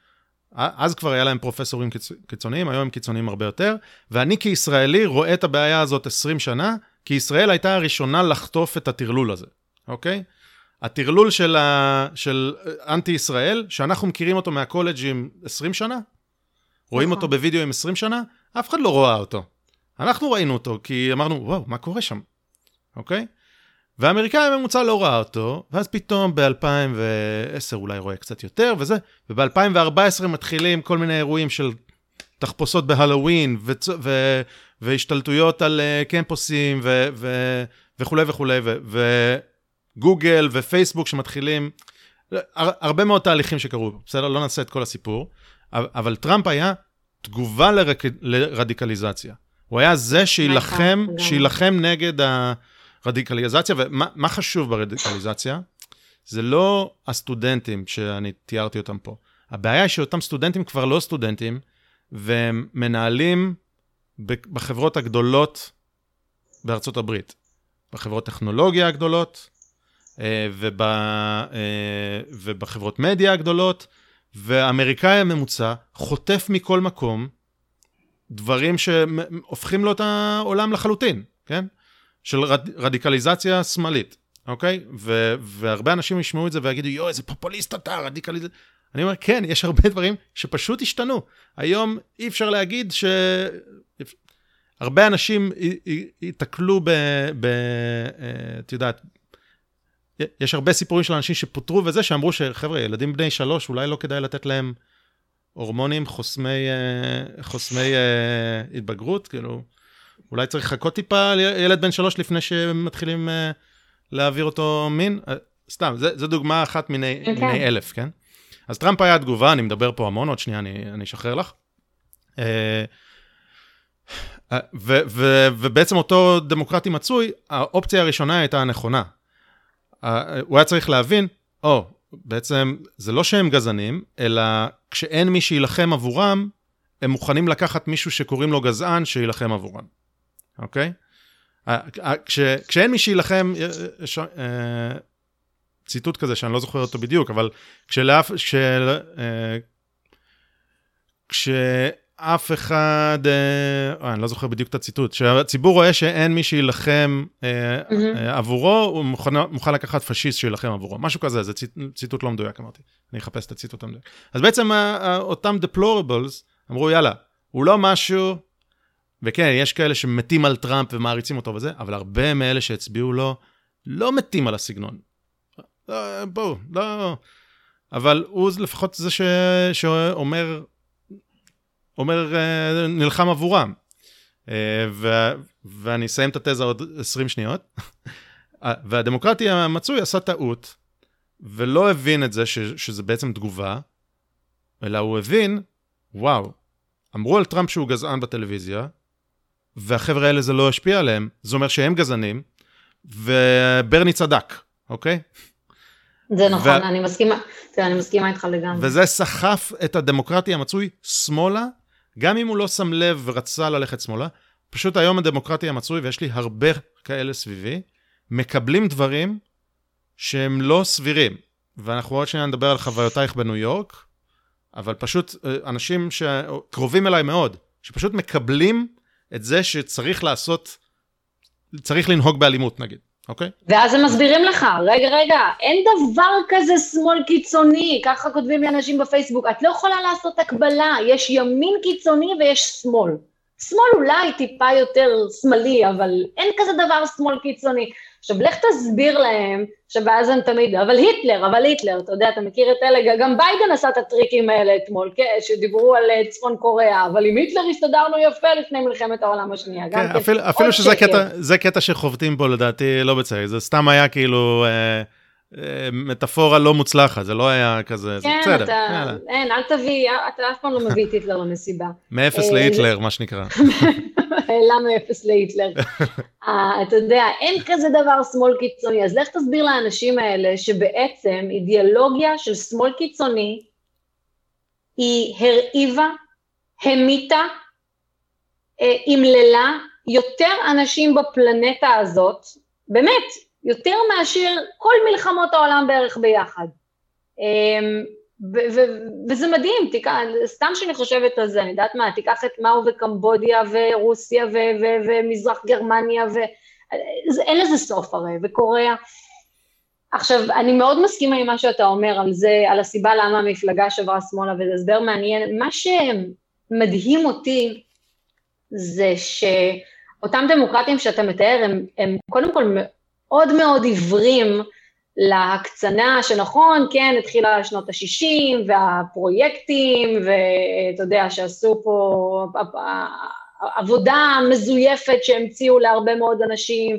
אז כבר היה להם פרופסורים קיצ... קיצוניים, היום הם קיצוניים הרבה יותר, ואני כישראלי רואה את הבעיה הזאת 20 שנה, כי ישראל הייתה הראשונה לחטוף את הטרלול הזה, אוקיי? הטרלול של, ה... של אנטי ישראל, שאנחנו מכירים אותו מהקולג'ים 20 שנה, רואים אותו נכון. בווידאו עם 20 שנה, אף אחד לא רואה אותו. אנחנו ראינו אותו, כי אמרנו, וואו, מה קורה שם, אוקיי? והאמריקאי הממוצע לא ראה אותו, ואז פתאום ב-2010 אולי רואה קצת יותר וזה, וב-2014 מתחילים כל מיני אירועים של תחפושות בהלואוין. ו... והשתלטויות על uh, קמפוסים ו... ו... וכולי וכולי, ו... וגוגל ופייסבוק שמתחילים, הר... הרבה מאוד תהליכים שקרו, בסדר? לא נעשה את כל הסיפור, אבל טראמפ היה תגובה לרק... לרדיקליזציה. הוא היה זה שיילחם, שיילחם נגד ה... רדיקליזציה, ומה חשוב ברדיקליזציה? זה לא הסטודנטים שאני תיארתי אותם פה. הבעיה היא שאותם סטודנטים כבר לא סטודנטים, והם מנהלים בחברות הגדולות בארצות הברית. בחברות טכנולוגיה הגדולות, וב, אה, ובחברות מדיה הגדולות, והאמריקאי הממוצע חוטף מכל מקום דברים שהופכים לו את העולם לחלוטין, כן? של רד, רדיקליזציה שמאלית, אוקיי? ו, והרבה אנשים ישמעו את זה ויגידו, יואו, איזה פופוליסט אתה, רדיקליזציה. אני אומר, כן, יש הרבה דברים שפשוט השתנו. היום אי אפשר להגיד ש... הרבה אנשים ייתקלו. ב... אה, את יודעת, יש הרבה סיפורים של אנשים שפוטרו וזה, שאמרו שחבר'ה, ילדים בני שלוש, אולי לא כדאי לתת להם הורמונים חוסמי, אה, חוסמי אה, התבגרות, כאילו, אולי צריך לחכות טיפה ילד בן שלוש לפני שמתחילים uh, להעביר אותו מין? סתם, זו דוגמה אחת מיני, okay. כן. מיני אלף, כן? אז טראמפ היה תגובה, אני מדבר פה המון, עוד שנייה אני, אני אשחרר לך. ו, ו, ובעצם אותו דמוקרטי מצוי, האופציה הראשונה הייתה הנכונה. הוא היה צריך להבין, או, oh, בעצם זה לא שהם גזענים, אלא כשאין מי שיילחם עבורם, הם מוכנים לקחת מישהו שקוראים לו גזען, שיילחם עבורם. אוקיי? אה, אה, כש, כשאין מי שיילחם, יש אה, ציטוט כזה שאני לא זוכר אותו בדיוק, אבל כשלאף, כש, כשאף אחד, אה, אני לא זוכר בדיוק את הציטוט, כשהציבור רואה שאין מי שיילחם אה, mm-hmm. עבורו, הוא מוכן, מוכן לקחת פשיסט שיילחם עבורו, משהו כזה, זה ציט, ציטוט לא מדויק אמרתי, אני אחפש את הציטוט המדויק. אז בעצם אותם deplorables אמרו יאללה, הוא לא משהו וכן, יש כאלה שמתים על טראמפ ומעריצים אותו וזה, אבל הרבה מאלה שהצביעו לו לא מתים על הסגנון. לא, בואו, לא... אבל הוא לפחות זה ש... שאומר, אומר, אה, נלחם עבורם. אה, ו... ואני אסיים את התזה עוד 20 שניות. והדמוקרטי המצוי עשה טעות, ולא הבין את זה ש... שזה בעצם תגובה, אלא הוא הבין, וואו, אמרו על טראמפ שהוא גזען בטלוויזיה, והחבר'ה האלה זה לא השפיע עליהם, זה אומר שהם גזענים, וברני צדק, אוקיי? זה נכון, ו... אני מסכימה, תראה, אני מסכימה איתך לגמרי. וזה סחף את הדמוקרטי המצוי שמאלה, גם אם הוא לא שם לב ורצה ללכת שמאלה, פשוט היום הדמוקרטי המצוי, ויש לי הרבה כאלה סביבי, מקבלים דברים שהם לא סבירים. ואנחנו עוד שניה נדבר על חוויותייך בניו יורק, אבל פשוט אה, אנשים שקרובים אליי מאוד, שפשוט מקבלים את זה שצריך לעשות, צריך לנהוג באלימות נגיד, אוקיי? ואז הם מסבירים לך, רגע, רגע, אין דבר כזה שמאל קיצוני, ככה כותבים לי אנשים בפייסבוק, את לא יכולה לעשות הקבלה, יש ימין קיצוני ויש שמאל. שמאל אולי טיפה יותר שמאלי, אבל אין כזה דבר שמאל קיצוני. עכשיו, לך תסביר להם, ואז הם תמיד, אבל היטלר, אבל היטלר, אתה יודע, אתה מכיר את אלה, גם ביידן עשה את הטריקים האלה אתמול, כן, שדיברו על אה, צפון קוריאה, אבל עם היטלר הסתדרנו יפה לפני מלחמת העולם השנייה. כן, כן אפילו, אפילו שזה קטע, קטע שחובטים בו לדעתי לא בצעיר, זה סתם היה כאילו... אה... מטאפורה לא מוצלחת, זה לא היה כזה, כן, זה בסדר. כן, אין, אל תביא, אתה אף פעם לא מביא את היטלר למסיבה. מאפס להיטלר, מה שנקרא. למה אפס להיטלר? אה, אתה יודע, אין כזה דבר שמאל קיצוני, אז לך תסביר לאנשים האלה שבעצם אידיאולוגיה של שמאל קיצוני היא הרעיבה, המיתה, אמללה אה, יותר אנשים בפלנטה הזאת, באמת, יותר מאשר כל מלחמות העולם בערך ביחד. אמ, וזה מדהים, תיקח, סתם שאני חושבת על זה, אני יודעת מה, תיקח את מאו וקמבודיה ורוסיה ומזרח גרמניה, ואין לזה סוף הרי, וקוריאה. עכשיו, אני מאוד מסכימה עם מה שאתה אומר על זה, על הסיבה למה המפלגה שברה שמאלה, וזה הסבר מעניין. מה שמדהים אותי זה שאותם דמוקרטים שאתה מתאר, הם, הם קודם כל מאוד מאוד עיוורים להקצנה שנכון, כן, התחילה שנות ה-60 והפרויקטים, ואתה יודע, שעשו פה עבודה מזויפת שהמציאו להרבה מאוד אנשים,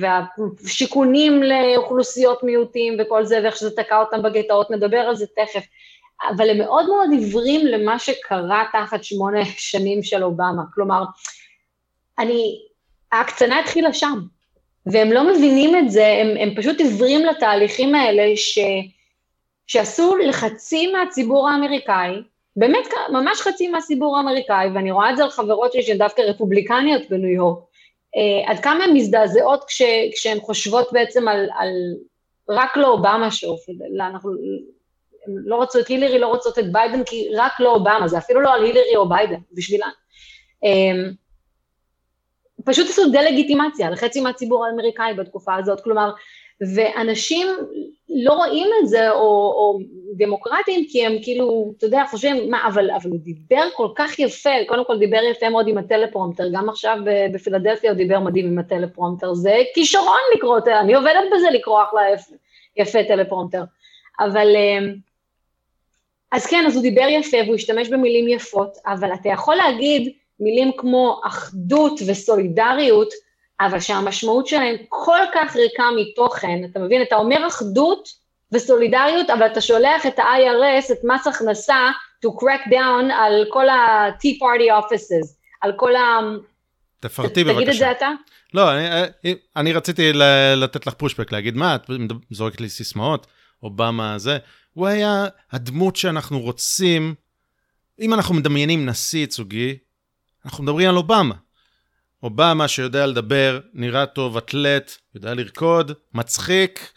והשיכונים לאוכלוסיות מיעוטים וכל זה, ואיך שזה תקע אותם בגטאות, נדבר על זה תכף. אבל הם מאוד מאוד עיוורים למה שקרה תחת שמונה שנים של אובמה. כלומר, אני, ההקצנה התחילה שם, והם לא מבינים את זה, הם, הם פשוט עיוורים לתהליכים האלה ש, שעשו לחצי מהציבור האמריקאי, באמת ממש חצי מהציבור האמריקאי, ואני רואה את זה על חברות שלי שהן דווקא רפובליקניות בניו יורק, אה, עד כמה הן מזדעזעות כש, כשהן חושבות בעצם על, על רק לא אובמה שואף, הם לא רצו את הילרי, לא רוצות את ביידן, כי רק לא אובמה, זה אפילו לא על הילרי או ביידן, בשבילן. אה, פשוט עשו דה-לגיטימציה לחצי מהציבור האמריקאי בתקופה הזאת, כלומר, ואנשים לא רואים את זה, או, או דמוקרטים, כי הם כאילו, אתה יודע, חושבים, מה, אבל, אבל הוא דיבר כל כך יפה, קודם כל דיבר יפה מאוד עם הטלפרומטר, גם עכשיו בפילדלפיה הוא דיבר מדהים עם הטלפרומטר, זה כישרון לקרוא, אני עובדת בזה לקרוא אחלה יפה, טלפרומטר, אבל... אמ, אז כן, אז הוא דיבר יפה והוא השתמש במילים יפות, אבל אתה יכול להגיד, מילים כמו אחדות וסולידריות, אבל שהמשמעות שלהם כל כך ריקה מתוכן, אתה מבין? אתה אומר אחדות וסולידריות, אבל אתה שולח את ה-IRS, את מס הכנסה, to crack down על כל ה-Tea Party offices, על כל ה... תפרטי בבקשה. תגיד את זה אתה. לא, אני, אני רציתי לתת לך פושבק, להגיד, מה, את זורקת לי סיסמאות, אובמה זה, הוא היה הדמות שאנחנו רוצים, אם אנחנו מדמיינים נשיא ייצוגי, אנחנו מדברים על אובמה. אובמה שיודע לדבר, נראה טוב, אתלט, יודע לרקוד, מצחיק.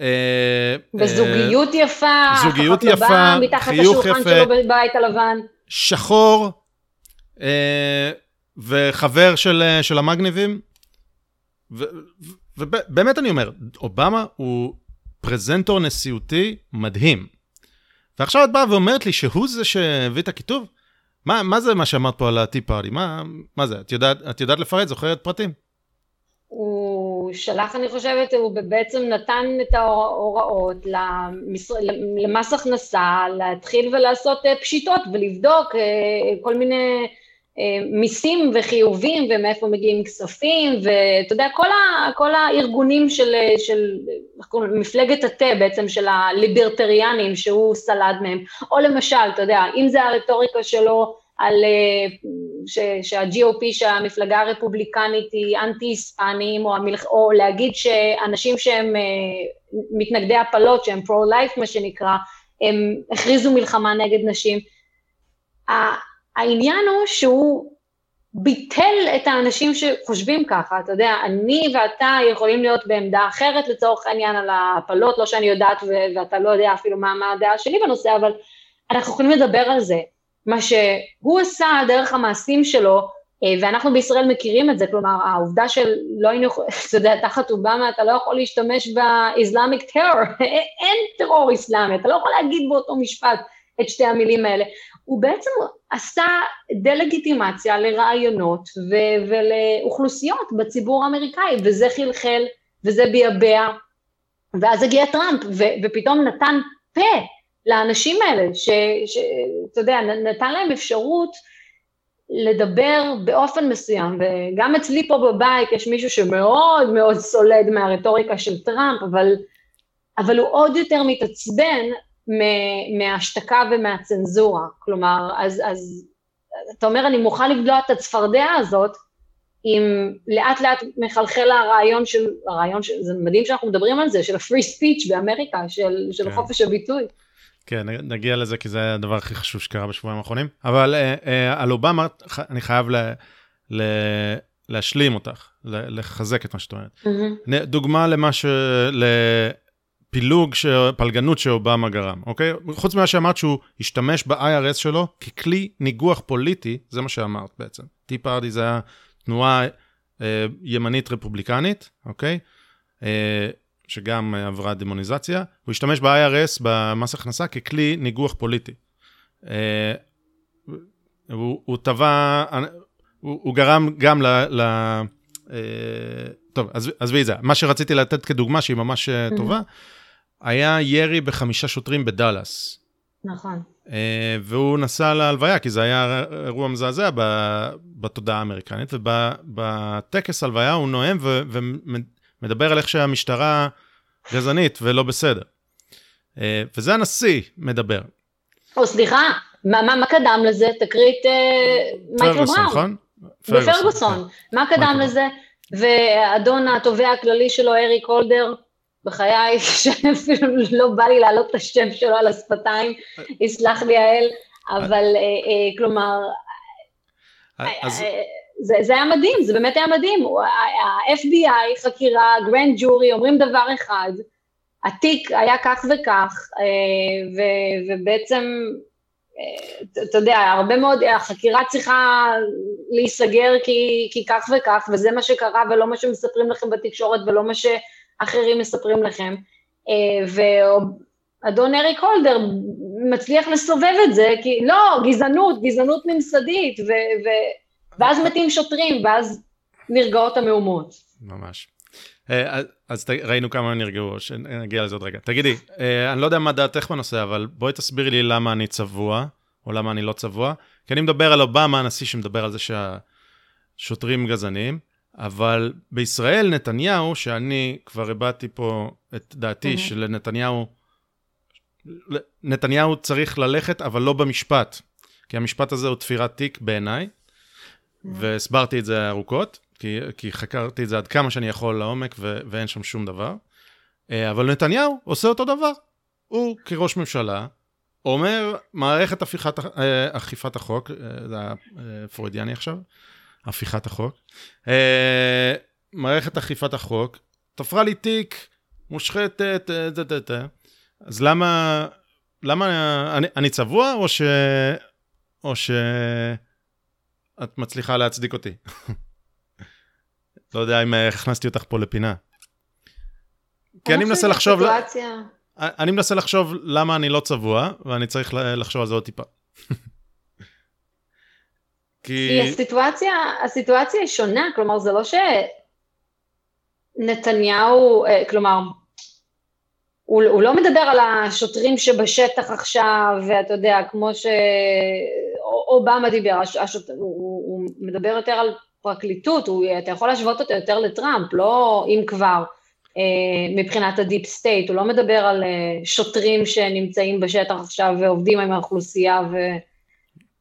אה, וזוגיות אה, יפה, זוגיות יפה, חיוך יפה, מתחת שלו בבית הלבן. שחור, אה, וחבר של, של המגניבים. ובאמת אני אומר, אובמה הוא פרזנטור נשיאותי מדהים. ועכשיו את באה ואומרת לי שהוא זה שהביא את הכיתוב? מה, מה זה מה שאמרת פה על הטי פארטי? מה, מה זה? את יודעת, את יודעת לפרט? זוכרת פרטים? הוא שלח, אני חושבת, הוא בעצם נתן את ההוראות למס... למס הכנסה להתחיל ולעשות אה, פשיטות ולבדוק אה, כל מיני מיסים וחיובים ומאיפה מגיעים כספים, ואתה יודע, כל, ה, כל הארגונים של, של מפלגת התה בעצם, של הליברטריאנים שהוא סלד מהם, או למשל, אתה יודע, אם זה הרטוריקה שלו על אה, שה-GOP, שהמפלגה הרפובליקנית היא אנטי-היספנים, או, או להגיד שאנשים שהם אה, מתנגדי הפלות, שהם פרו-לייף מה שנקרא, הם הכריזו מלחמה נגד נשים. העניין הוא שהוא ביטל את האנשים שחושבים ככה, אתה יודע, אני ואתה יכולים להיות בעמדה אחרת לצורך העניין על ההפלות, לא שאני יודעת ואתה לא יודע אפילו מה, מה הדעה שלי בנושא, אבל אנחנו יכולים לדבר על זה. מה שהוא עשה דרך המעשים שלו, אה, ואנחנו בישראל מכירים את זה, כלומר העובדה שלא היינו, אתה יודע, תחת אובמה אתה לא יכול להשתמש באסלאמיק טרור, אין טרור אסלאמי, אתה לא יכול להגיד באותו משפט את שתי המילים האלה. הוא בעצם עשתה דה-לגיטימציה לרעיונות ו- ולאוכלוסיות בציבור האמריקאי, וזה חלחל וזה ביעבע, ואז הגיע טראמפ ו- ופתאום נתן פה לאנשים האלה, שאתה יודע, נתן להם אפשרות לדבר באופן מסוים, וגם אצלי פה בבית יש מישהו שמאוד מאוד סולד מהרטוריקה של טראמפ, אבל, אבל הוא עוד יותר מתעצבן מההשתקה ומהצנזורה. כלומר, אז, אז אתה אומר, אני מוכן לבלוע את הצפרדע הזאת, אם לאט לאט מחלחל הרעיון של, הרעיון של, זה מדהים שאנחנו מדברים על זה, של ה-free speech באמריקה, של, של כן. חופש הביטוי. כן, נגיע לזה, כי זה הדבר הכי חשוב שקרה בשבועיים האחרונים. אבל אה, אה, על אובמה, אני חייב ל, ל, להשלים אותך, לחזק את מה שאת אומרת. Mm-hmm. דוגמה למה ש... לפילוג, ש... פלגנות שאובמה גרם, אוקיי? חוץ ממה שאמרת שהוא השתמש ב-IRS שלו ככלי ניגוח פוליטי, זה מה שאמרת בעצם. טי פארדי זה היה תנועה אה, ימנית רפובליקנית, אוקיי? אה, שגם עברה דמוניזציה, הוא השתמש ב-IRS, במס הכנסה, ככלי ניגוח פוליטי. אה, הוא טבע, הוא, הוא גרם גם ל... ל אה, טוב, עזבי את זה. מה שרציתי לתת כדוגמה, שהיא ממש mm-hmm. היה ירי בחמישה שוטרים בדאלאס. נכון. אה, והוא נסע להלוויה, כי זה היה אירוע מזעזע בתודעה האמריקנית, ובטקס הלוויה הוא נואם מדבר על איך שהמשטרה גזענית ולא בסדר. אה, וזה הנשיא מדבר. או סליחה, מה, מה, מה קדם לזה? תקריא את uh, מייקל בראון. נכון? בפרגוסון. כן. מה קדם לזה? ואדון התובע הכללי שלו, אריק הולדר, בחיי, שאפילו לא בא לי להעלות את השם שלו על השפתיים, יסלח לי האל, אבל אה, אה, כלומר, אז... זה, זה היה מדהים, זה באמת היה מדהים. ה-FBI, חקירה, grand jury, אומרים דבר אחד, התיק היה כך וכך, אה, ו, ובעצם, אה, אתה יודע, הרבה מאוד, החקירה צריכה להיסגר כי, כי כך וכך, וזה מה שקרה ולא מה שמספרים לכם בתקשורת ולא מה שאחרים מספרים לכם. אה, ואדון אריק הולדר מצליח לסובב את זה, כי לא, גזענות, גזענות ממסדית, ו... ו ואז מתים שוטרים, ואז נרגעות המהומות. ממש. אה, אז ראינו כמה נרגעו, שנגיע לזה עוד רגע. תגידי, אה, אני לא יודע מה דעתך בנושא, אבל בואי תסבירי לי למה אני צבוע, או למה אני לא צבוע. כי אני מדבר על אובמה, הנשיא שמדבר על זה שהשוטרים גזענים, אבל בישראל נתניהו, שאני כבר הבעתי פה את דעתי, שלנתניהו, נתניהו צריך ללכת, אבל לא במשפט. כי המשפט הזה הוא תפירת תיק בעיניי. והסברתי את זה ארוכות, כי, כי חקרתי את זה עד כמה שאני יכול לעומק ו, ואין שם שום דבר. אה, אבל נתניהו עושה אותו דבר. הוא כראש ממשלה אומר, מערכת הפיכת, אה, אכיפת החוק, אה, זה היה פרוידיאני עכשיו, הפיכת החוק, מערכת אכיפת החוק, תפרה לי תיק, מושחתת, אז למה, למה, אני, אני צבוע או ש... או ש... את מצליחה להצדיק אותי. לא יודע אם אה, הכנסתי אותך פה לפינה. כי אני מנסה לחשוב... אני מנסה לחשוב למה אני לא צבוע, ואני צריך לחשוב על זה עוד טיפה. כי הסיטואציה, הסיטואציה היא שונה, כלומר זה לא שנתניהו, אה, כלומר, הוא, הוא לא מדבר על השוטרים שבשטח עכשיו, ואתה יודע, כמו שאובמה דיבר, השוט... הוא, הוא מדבר יותר על פרקליטות, הוא, אתה יכול להשוות אותו יותר לטראמפ, לא אם כבר, אה, מבחינת ה deep state, הוא לא מדבר על אה, שוטרים שנמצאים בשטח עכשיו ועובדים עם האוכלוסייה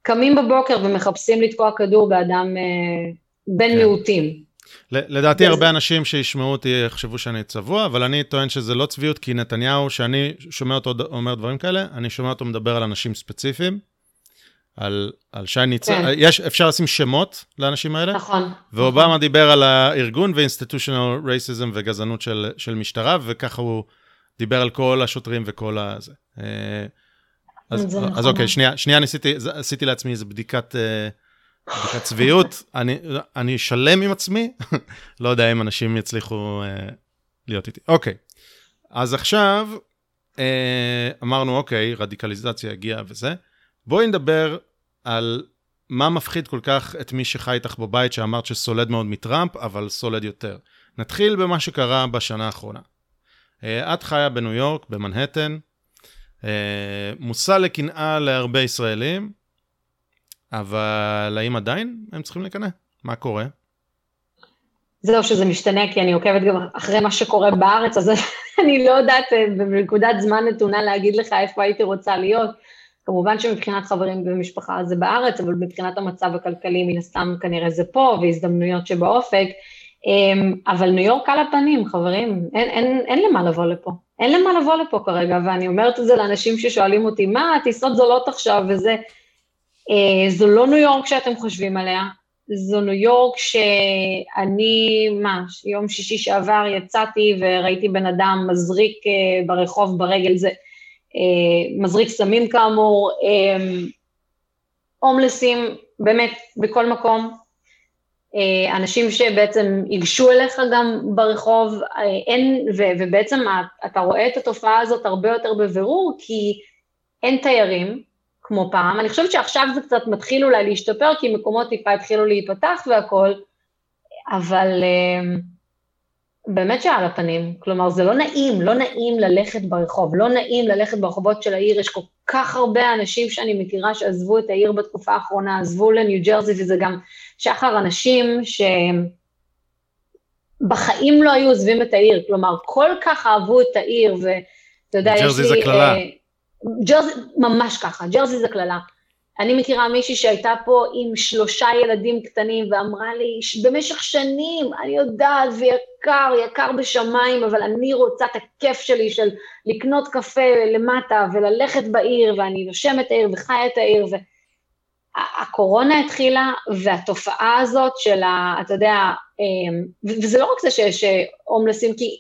וקמים בבוקר ומחפשים לתקוע כדור באדם אה, בן כן. מיעוטים. לדעתי הרבה אנשים שישמעו אותי יחשבו שאני צבוע, אבל אני טוען שזה לא צביעות, כי נתניהו, שאני שומע אותו אומר דברים כאלה, אני שומע אותו מדבר על אנשים ספציפיים, על, על שי ניצן, כן. יש, אפשר לשים שמות לאנשים האלה. נכון. ואובמה נכון. דיבר על הארגון ו institutional racism וגזענות של, של משטרה, וככה הוא דיבר על כל השוטרים וכל הזה. אה, אז, אז נכון. אוקיי, שנייה, שנייה ניסיתי, עשיתי לעצמי איזה בדיקת... Uh, בדיקת צביעות, אני, אני שלם עם עצמי, לא יודע אם אנשים יצליחו אה, להיות איתי. אוקיי, אז עכשיו אה, אמרנו, אוקיי, רדיקליזציה הגיעה וזה, בואי נדבר על מה מפחיד כל כך את מי שחי איתך בבית, שאמרת שסולד מאוד מטראמפ, אבל סולד יותר. נתחיל במה שקרה בשנה האחרונה. אה, את חיה בניו יורק, במנהטן, אה, מושא לקנאה להרבה ישראלים, אבל האם עדיין הם צריכים לקנא? מה קורה? זהו שזה משתנה, כי אני עוקבת גם אחרי מה שקורה בארץ, אז אני לא יודעת אה, בנקודת זמן נתונה להגיד לך איפה הייתי רוצה להיות. כמובן שמבחינת חברים ומשפחה זה בארץ, אבל מבחינת המצב הכלכלי מן הסתם כנראה זה פה, והזדמנויות שבאופק. אמ, אבל ניו יורק על הפנים, חברים, אין, אין, אין למה לבוא לפה. אין למה לבוא לפה כרגע, ואני אומרת את זה לאנשים ששואלים אותי, מה, טיסות זולות עכשיו וזה. אה, זו לא ניו יורק שאתם חושבים עליה, זו ניו יורק שאני, מה, יום שישי שעבר יצאתי וראיתי בן אדם מזריק אה, ברחוב ברגל, זה אה, מזריק סמים כאמור, הומלסים, באמת, בכל מקום, אה, אנשים שבעצם ייגשו אליך גם ברחוב, אה, אין, ו, ובעצם אתה רואה את התופעה הזאת הרבה יותר בבירור, כי אין תיירים, כמו פעם. אני חושבת שעכשיו זה קצת מתחיל אולי להשתפר, כי מקומות טיפה התחילו להיפתח והכול, אבל אה, באמת שעל הפנים. כלומר, זה לא נעים, לא נעים ללכת ברחוב, לא נעים ללכת ברחובות של העיר, יש כל כך הרבה אנשים שאני מכירה שעזבו את העיר בתקופה האחרונה, עזבו לניו ג'רזי, וזה גם שחר אנשים שבחיים לא היו עוזבים את העיר, כלומר, כל כך אהבו את העיר, ואתה יודע, יש לי... ג'רזי זה קללה. אה, ג'רזי, ממש ככה, ג'רזי זה קללה. אני מכירה מישהי שהייתה פה עם שלושה ילדים קטנים ואמרה לי, במשך שנים, אני יודעת, ויקר, יקר בשמיים, אבל אני רוצה את הכיף שלי של לקנות קפה למטה וללכת בעיר, ואני נושמת העיר וחיה את העיר, והקורונה התחילה, והתופעה הזאת של ה... אתה יודע, אמ, וזה לא רק זה שיש הומלסים, כי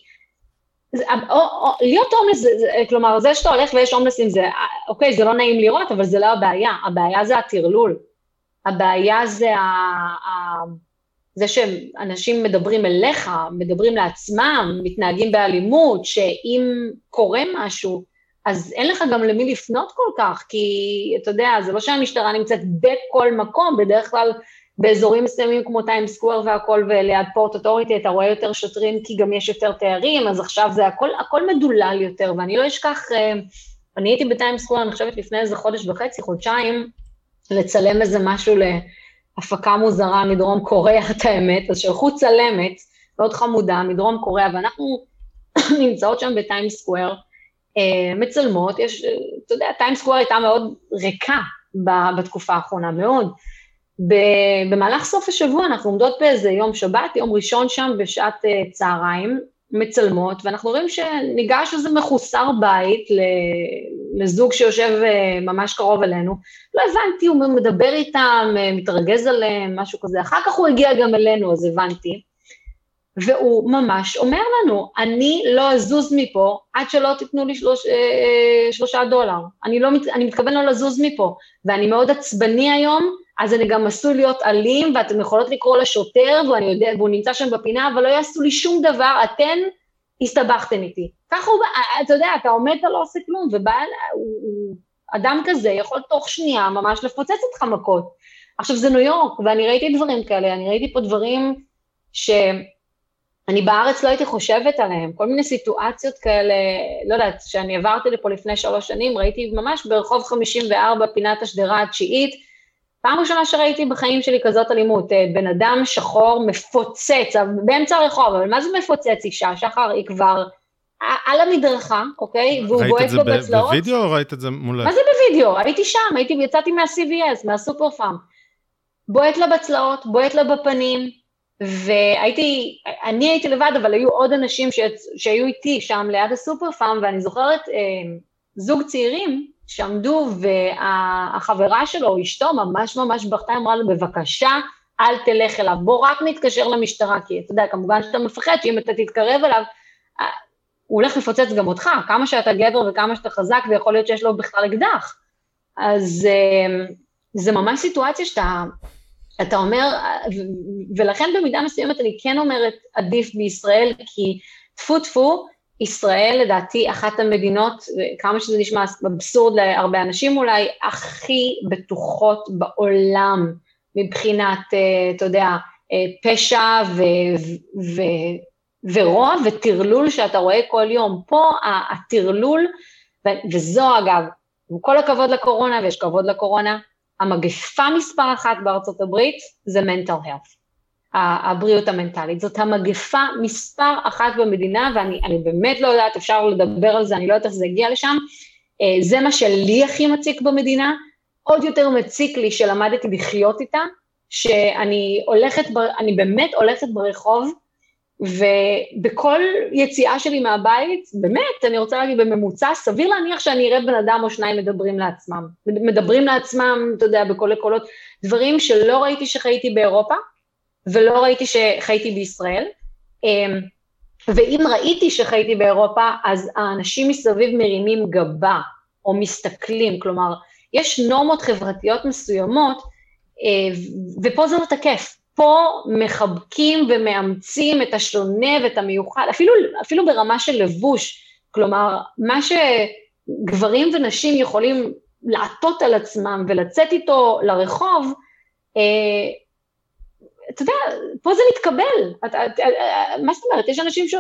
זה, או, או, להיות הומלס, כלומר, זה שאתה הולך ויש הומלסים, זה, אוקיי, זה לא נעים לראות, אבל זה לא הבעיה, הבעיה זה הטרלול. הבעיה זה ה, ה, זה שאנשים מדברים אליך, מדברים לעצמם, מתנהגים באלימות, שאם קורה משהו, אז אין לך גם למי לפנות כל כך, כי אתה יודע, זה לא שהמשטרה נמצאת בכל מקום, בדרך כלל באזורים מסוימים כמו טיים סקוואר והכל, וליד פורט אוטוריטי אתה רואה יותר שוטרים כי גם יש יותר תארים, אז עכשיו זה הכל, הכל מדולל יותר, ואני לא אשכח, אה, אני הייתי בטיים סקוואר, אני חושבת לפני איזה חודש וחצי, חודשיים, לצלם איזה משהו להפקה מוזרה מדרום קוריאה, את האמת, אז שלחו צלמת מאוד חמודה מדרום קוריאה, ואנחנו נמצאות שם בטיים סקוואר, מצלמות, יש, אתה יודע, טיים סקוואר הייתה מאוד ריקה בתקופה האחרונה, מאוד. במהלך סוף השבוע אנחנו עומדות באיזה יום שבת, יום ראשון שם בשעת אה, צהריים, מצלמות, ואנחנו רואים שניגש איזה מחוסר בית לזוג שיושב אה, ממש קרוב אלינו. לא הבנתי, הוא מדבר איתם, אה, מתרגז עליהם, משהו כזה. אחר כך הוא הגיע גם אלינו, אז הבנתי. והוא ממש אומר לנו, אני לא אזוז מפה עד שלא תיתנו לי שלוש, שלושה דולר. אני, לא, אני מתכוון לא לזוז מפה. ואני מאוד עצבני היום, אז אני גם עשוי להיות אלים, ואתן יכולות לקרוא לשוטר, ואני יודע, והוא נמצא שם בפינה, אבל לא יעשו לי שום דבר, אתן הסתבכתן איתי. ככה הוא, אתה יודע, אתה עומד, אתה לא עושה כלום, ובא, הוא, הוא אדם כזה יכול תוך שנייה ממש לפוצץ אותך מכות. עכשיו, זה ניו יורק, ואני ראיתי דברים כאלה, אני ראיתי פה דברים שאני בארץ לא הייתי חושבת עליהם, כל מיני סיטואציות כאלה, לא יודעת, שאני עברתי לפה לפני שלוש שנים, ראיתי ממש ברחוב 54, פינת השדרה התשיעית, פעם ראשונה שראיתי בחיים שלי כזאת אלימות, אה, בן אדם שחור מפוצץ, באמצע הרחוב, אבל מה זה מפוצץ אישה? שחר היא כבר על המדרכה, אוקיי? והוא בועט לו בצלעות. ראית את זה בווידאו או ראית את זה מולך? מה זה בווידאו? הייתי שם, הייתי, יצאתי מה-CVS, מהסופר פארם. בועט לה בצלעות, בועט לה בפנים, והייתי, אני הייתי לבד, אבל היו עוד אנשים. שהיו איתי שם ליד הסופר פארם, ואני זוכרת אה, זוג צעירים שעמדו, והחברה שלו, אשתו, ממש ממש בכתה, אמרה לו, בבקשה, אל תלך אליו, בוא רק נתקשר למשטרה, כי אתה יודע, כמובן שאתה מפחד שאם אתה תתקרב אליו, אה, הוא הולך לפוצץ גם אותך, כמה שאתה גבר וכמה שאתה חזק, ויכול להיות שיש לו בכלל אקדח. אז אה, זה ממש סיטואציה שאתה, אתה אומר, ולכן במידה מסוימת אני כן אומרת עדיף בישראל, כי טפו טפו, ישראל לדעתי אחת המדינות, כמה שזה נשמע אבסורד להרבה אנשים אולי, הכי בטוחות בעולם מבחינת, אה, אתה יודע, אה, פשע ו, ו, ורוע וטרלול שאתה רואה כל יום. פה הטרלול, וזו אגב, עם כל הכבוד לקורונה, ויש כבוד לקורונה, המגפה מספר אחת בארצות הברית זה mental health. הבריאות המנטלית. זאת המגפה מספר אחת במדינה, ואני באמת לא יודעת, אפשר לדבר על זה, אני לא יודעת איך זה הגיע לשם. אה, זה מה שלי הכי מציק במדינה, עוד יותר מציק לי שלמדתי לחיות איתה, שאני הולכת, אני באמת הולכת ברחוב, ובכל יציאה שלי מהבית, באמת, אני רוצה להגיד בממוצע, סביר להניח שאני אראה בן אדם או שניים מדברים לעצמם. מדברים לעצמם, אתה יודע, בקולי קולות, דברים שלא ראיתי שחייתי באירופה, ולא ראיתי שחייתי בישראל. אמ, ואם ראיתי שחייתי באירופה, אז האנשים מסביב מרימים גבה או מסתכלים, כלומר, יש נורמות חברתיות מסוימות, אה, ופה זה לא תקף. פה מחבקים ומאמצים את השונה ואת המיוחד, אפילו, אפילו ברמה של לבוש. כלומר, מה שגברים ונשים יכולים לעטות על עצמם ולצאת איתו לרחוב, אה, אתה יודע, פה זה מתקבל. אתה, אתה, מה זאת אומרת? יש אנשים ש...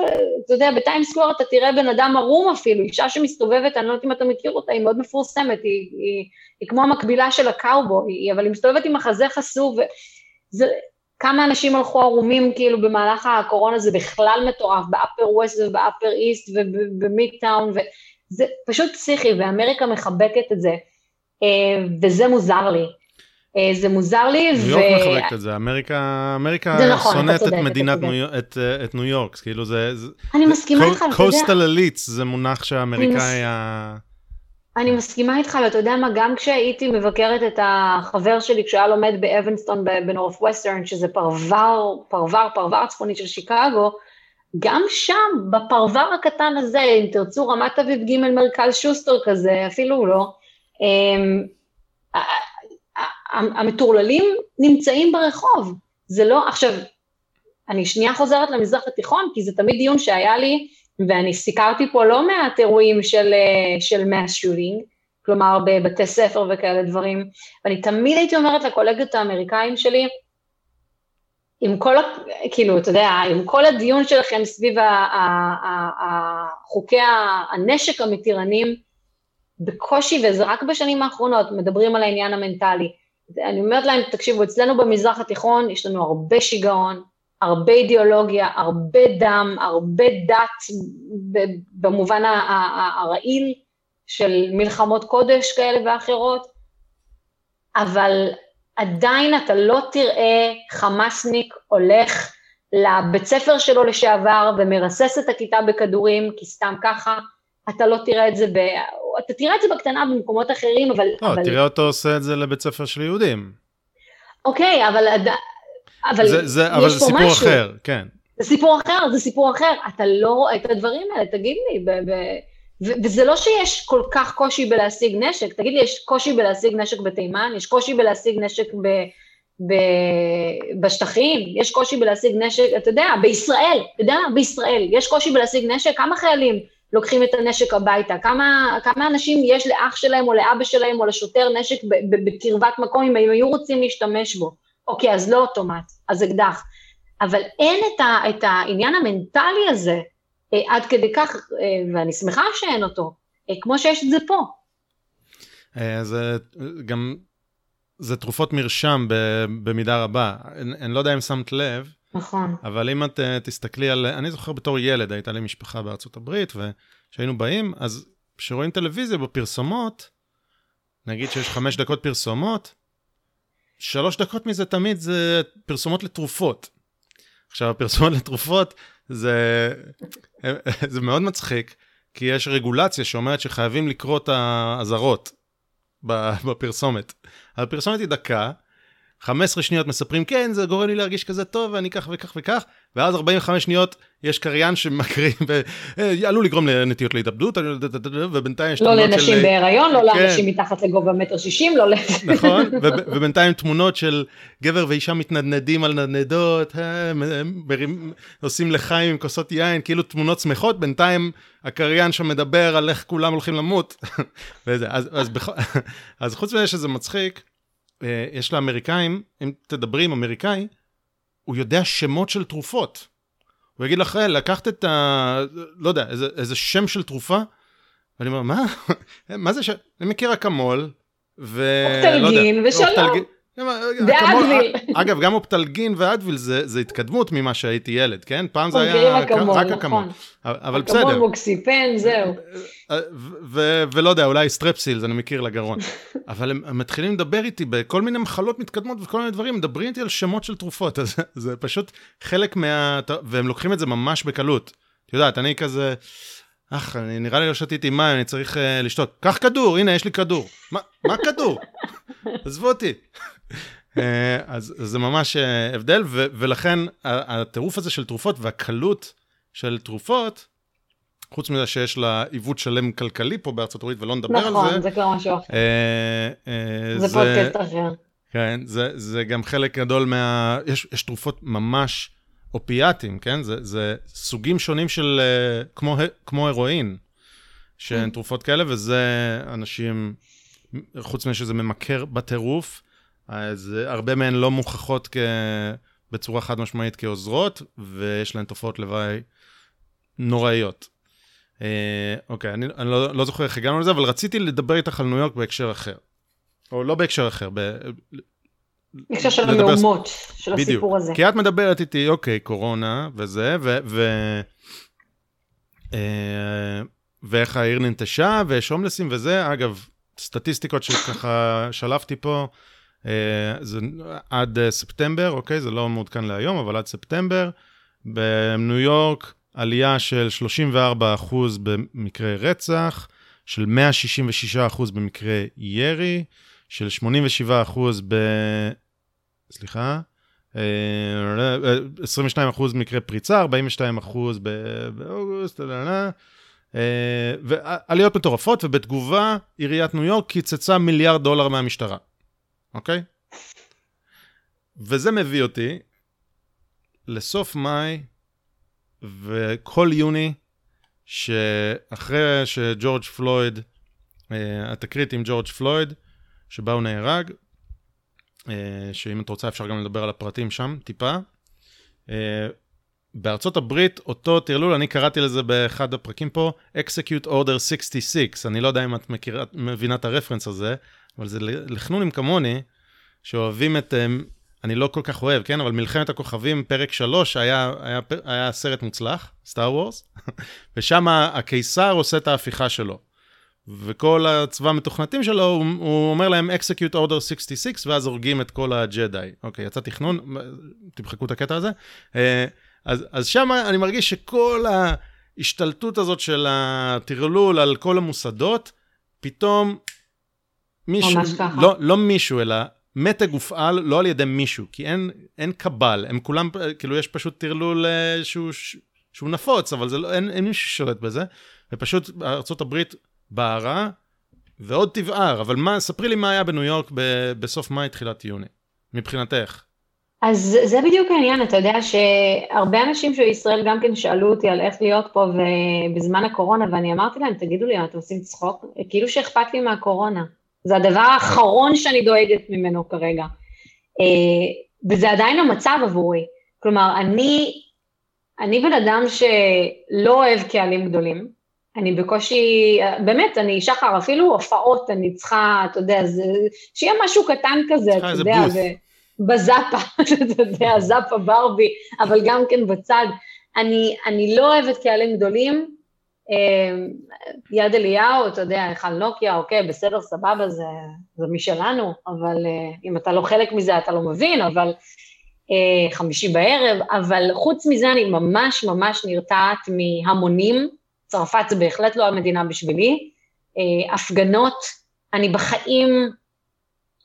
אתה יודע, בטיימס סקוור אתה תראה בן אדם ערום אפילו, אישה שמסתובבת, אני לא יודעת אם אתה מכיר אותה, היא מאוד מפורסמת, היא, היא, היא כמו המקבילה של הקאובוי, אבל היא מסתובבת עם החזה חשוף, וזה... כמה אנשים הלכו ערומים כאילו במהלך הקורונה, זה בכלל מטורף, באפר ווסט ובאפר איסט ובמידטאון, וזה פשוט פסיכי, ואמריקה מחבקת את זה, אה, וזה מוזר לי. אה, זה מוזר לי. ניו יורק ו... מחבקת את זה, אמריקה, אמריקה נכון, שונאת את מדינת ניו, את, אה, את ניו יורק, כאילו זה... אני מסכימה איתך, אתה יודע. coastal elites זה מונח שהאמריקאי ה... אני מסכימה איתך, ואתה יודע מה, גם כשהייתי מבקרת את החבר שלי כשהיה לומד באבנסטון בנורת'ווסטרן, שזה פרבר, פרבר, פרבר צפוני של שיקגו, גם שם, בפרבר הקטן הזה, אם תרצו, רמת אביב ג' מרכז שוסטר כזה, אפילו לא, אמ, המטורללים נמצאים ברחוב. זה לא, עכשיו, אני שנייה חוזרת למזרח התיכון, כי זה תמיד דיון שהיה לי, ואני סיקרתי פה לא מעט אירועים של, אה, של מס שוטינג, כלומר בבתי ספר וכאלה דברים, ואני תמיד הייתי אומרת לקולגות האמריקאים שלי, עם כל, כאילו, אתה יודע, עם כל הדיון שלכם סביב חוקי הנשק המתירנים, בקושי, וזה רק בשנים האחרונות, מדברים על העניין המנטלי. אני אומרת להם, תקשיבו, אצלנו במזרח התיכון יש לנו הרבה שיגעון, הרבה אידיאולוגיה, הרבה דם, הרבה דת במובן הרעיל של מלחמות קודש כאלה ואחרות, אבל עדיין אתה לא תראה חמאסניק הולך לבית ספר שלו לשעבר ומרסס את הכיתה בכדורים, כי סתם ככה, אתה לא תראה את זה, ב... אתה תראה את זה בקטנה במקומות אחרים, אבל... לא, אבל... תראה אותו עושה את זה לבית ספר של יהודים. אוקיי, אבל, אבל זה, זה, אבל זה סיפור משהו. אחר, כן. זה סיפור אחר, זה סיפור אחר. אתה לא רואה את הדברים האלה, תגיד לי. ב, ב... ו- וזה לא שיש כל כך קושי בלהשיג נשק, תגיד לי, יש קושי בלהשיג נשק בתימן? יש קושי בלהשיג נשק ב... ב- בשטחים, יש קושי בלהשיג נשק, אתה יודע, בישראל, אתה יודע, בישראל, יש קושי בלהשיג נשק, כמה חיילים לוקחים את הנשק הביתה, כמה, כמה אנשים יש לאח שלהם או לאבא שלהם או לשוטר נשק בקרבת מקום אם הם היו רוצים להשתמש בו. אוקיי, אז לא אוטומט, אז אקדח. אבל אין את, ה, את העניין המנטלי הזה אה, עד כדי כך, אה, ואני שמחה שאין אותו, אה, כמו שיש את זה פה. אה, זה גם, זה תרופות מרשם במידה רבה. אני, אני לא יודע אם שמת לב, נכון. אבל אם את uh, תסתכלי על, אני זוכר בתור ילד, הייתה לי משפחה בארצות הברית, וכשהיינו באים, אז כשרואים טלוויזיה בפרסומות, נגיד שיש חמש דקות פרסומות, שלוש דקות מזה תמיד זה פרסומות לתרופות. עכשיו, הפרסומות לתרופות זה, זה מאוד מצחיק, כי יש רגולציה שאומרת שחייבים לקרוא את האזהרות בפרסומת. הפרסומת היא דקה, 15 שניות מספרים, כן, זה גורם לי להרגיש כזה טוב, ואני כך וכך וכך, ואז 45 שניות יש קריין שמקריא, ועלול לגרום לנטיות להתאבדות, ובינתיים יש לא תמונות של... לא לנשים בהיריון, לא כן. לאנשים מתחת לגובה מטר שישים, לא ל... נכון, ובינתיים תמונות של גבר ואישה מתנדנדים על נדנדות, עושים לחיים עם כוסות יין, כאילו תמונות שמחות, בינתיים הקריין שם מדבר על איך כולם הולכים למות. אז, חוץ מזה שזה מצחיק, אה, יש לאמריקאים, אם תדברי עם אמריקאי, הוא יודע שמות של תרופות. הוא יגיד לך, לקחת את ה... לא יודע, איזה, איזה שם של תרופה, ואני אומר, מה? מה זה ש... אני מכיר אקמול, ו... אופטלגין לא ושלום. אופטלגין, ואדוויל. אגב, גם אופטלגין ואדוויל זה, זה התקדמות ממה שהייתי ילד, כן? פעם זה היה אקמול, רק אקמול. נכון. אבל בסדר. אקמול, מוקסיפן, זהו. ולא יודע, אולי סטרפסילס, אני מכיר לגרון. אבל הם, מתחילים לדבר איתי בכל מיני מחלות מתקדמות וכל מיני דברים, מדברים איתי על שמות של תרופות, אז זה פשוט חלק מה... והם לוקחים את זה ממש בקלות. את יודעת, אני כזה... אך, נראה לי לא שתיתי מים, אני צריך uh, לשתות. קח כדור, הנה, יש לי כדור. מה, מה כדור? עזבו אותי. אה, אז זה ממש אה, הבדל, ו- ולכן הטירוף הזה של תרופות והקלות של תרופות, חוץ מזה שיש לה עיוות שלם כלכלי פה בארצות הברית ולא נדבר נכון, על זה. נכון, זה כבר משהו אחר. זה, זה פודקאסט אחר. כן, זה, זה גם חלק גדול מה... יש, יש תרופות ממש אופיאטים, כן? זה, זה סוגים שונים של... כמו, כמו הרואין, שהן mm. תרופות כאלה, וזה אנשים, חוץ מזה שזה ממכר בטירוף, אז הרבה מהן לא מוכחות כ... בצורה חד משמעית כעוזרות, ויש להן תופעות לוואי נוראיות. אה, אוקיי, אני, אני לא, לא זוכר איך הגענו לזה, אבל רציתי לדבר איתך על ניו יורק בהקשר אחר. או לא בהקשר אחר, ב... בהקשר של המהומות, של בדיוק. הסיפור הזה. כי את מדברת איתי, אוקיי, קורונה וזה, ו... ו... אה, ואיך העיר ננטשה, ויש הומלסים וזה. אגב, סטטיסטיקות שככה שלפתי פה, אה, זה עד אה, ספטמבר, אוקיי? זה לא מעודכן להיום, אבל עד ספטמבר. בניו יורק, עלייה של 34% במקרי רצח, של 166% במקרי ירי, של 87% ב... סליחה, 22% אה, מקרי פריצה, 42% באוגוסט, ועליות מטורפות, ובתגובה עיריית ניו יורק קיצצה מיליארד דולר מהמשטרה. אוקיי? וזה מביא אותי לסוף מאי וכל יוני, שאחרי שג'ורג' פלויד, אה, התקרית עם ג'ורג' פלויד, שבה הוא נהרג, אה, שאם את רוצה אפשר גם לדבר על הפרטים שם טיפה. אה, בארצות הברית, אותו טרלול, אני קראתי לזה באחד הפרקים פה, Execute Order 66, אני לא יודע אם את מכירה, מבינה את הרפרנס הזה, אבל זה לחנונים כמוני, שאוהבים את, אה, אני לא כל כך אוהב, כן? אבל מלחמת הכוכבים, פרק 3, היה, היה, היה סרט מוצלח, סטאר וורס, ושם הקיסר עושה את ההפיכה שלו. וכל הצבא המתוכנתים שלו, הוא, הוא אומר להם execute order 66, ואז הורגים את כל הג'די. אוקיי, יצא תכנון, תמחקו את הקטע הזה. אה, אז, אז שם אני מרגיש שכל ההשתלטות הזאת של הטרלול על כל המוסדות, פתאום מישהו, לא, לא מישהו, אלא מתג הופעל לא על ידי מישהו, כי אין, אין קבל, הם כולם, כאילו יש פשוט טרלול אה, שהוא, שהוא נפוץ, אבל לא, אין, אין מישהו ששולט בזה, ופשוט ארה"ב בערה, ועוד תבער, אבל מה, ספרי לי מה היה בניו יורק ב, בסוף מאי, תחילת יוני, מבחינתך. אז זה בדיוק העניין, אתה יודע שהרבה אנשים של ישראל גם כן שאלו אותי על איך להיות פה בזמן הקורונה, ואני אמרתי להם, תגידו לי, אתם עושים צחוק? כאילו שאכפת לי מהקורונה. זה הדבר האחרון שאני דואגת ממנו כרגע. אה, וזה עדיין המצב עבורי. כלומר, אני, אני בן אדם שלא אוהב קהלים גדולים. אני בקושי, באמת, אני שחר, אפילו הופעות, אני צריכה, אתה יודע, זה, שיהיה משהו קטן כזה, אתה יודע, בזאפה, אתה יודע, זאפה ברבי, אבל גם כן בצד. אני, אני לא אוהבת קהלים גדולים, יד אליהו, אתה יודע, היכל נוקיה, אוקיי, בסדר, סבבה, זה, זה משלנו, אבל אה, אם אתה לא חלק מזה אתה לא מבין, אבל אה, חמישי בערב, אבל חוץ מזה אני ממש ממש נרתעת מהמונים, צרפת זה בהחלט לא המדינה בשבילי, אה, הפגנות, אני בחיים,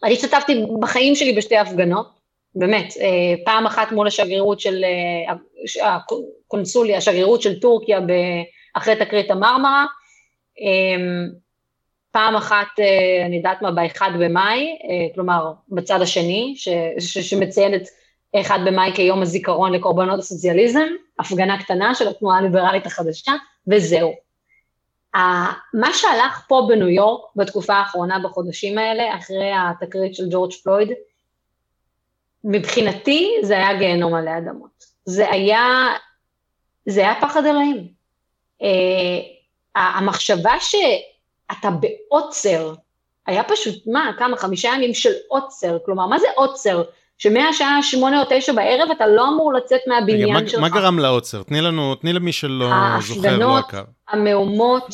אני השתתפתי בחיים שלי בשתי הפגנות, באמת, פעם אחת מול השגרירות של, הקונסוליה, השגרירות של טורקיה אחרי תקרית המרמרה, פעם אחת, אני יודעת מה, ב-1 במאי, כלומר בצד השני, ש, ש, שמציין את 1 במאי כיום הזיכרון לקורבנות הסוציאליזם, הפגנה קטנה של התנועה הליברלית החדשה, וזהו. מה שהלך פה בניו יורק בתקופה האחרונה, בחודשים האלה, אחרי התקרית של ג'ורג' פלויד, מבחינתי זה היה גיהנום עלי אדמות. זה היה, זה היה פחד אלוהים. Uh, המחשבה שאתה בעוצר, היה פשוט, מה, כמה, חמישה ימים של עוצר, כלומר, מה זה עוצר? שמהשעה שמונה או תשע בערב אתה לא אמור לצאת מהבניין רגע, שלך. מה גרם לעוצר? תני לנו, תני למי שלא זוכר, לא עקר. המהומות,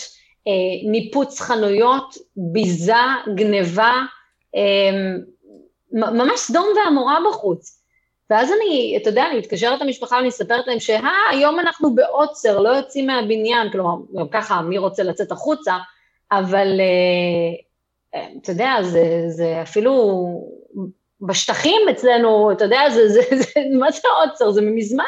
אה, ניפוץ חנויות, ביזה, גניבה, אה, ממש סדום ועמורה בחוץ. ואז אני, אתה יודע, אני מתקשרת למשפחה ואני מספרת להם שהא, היום אנחנו בעוצר, לא יוצאים מהבניין, כלומר, גם ככה, מי רוצה לצאת החוצה, אבל אה, אה אתה יודע, זה, זה אפילו בשטחים אצלנו, אתה יודע, זה, זה, זה, מה זה עוצר? זה מזמן.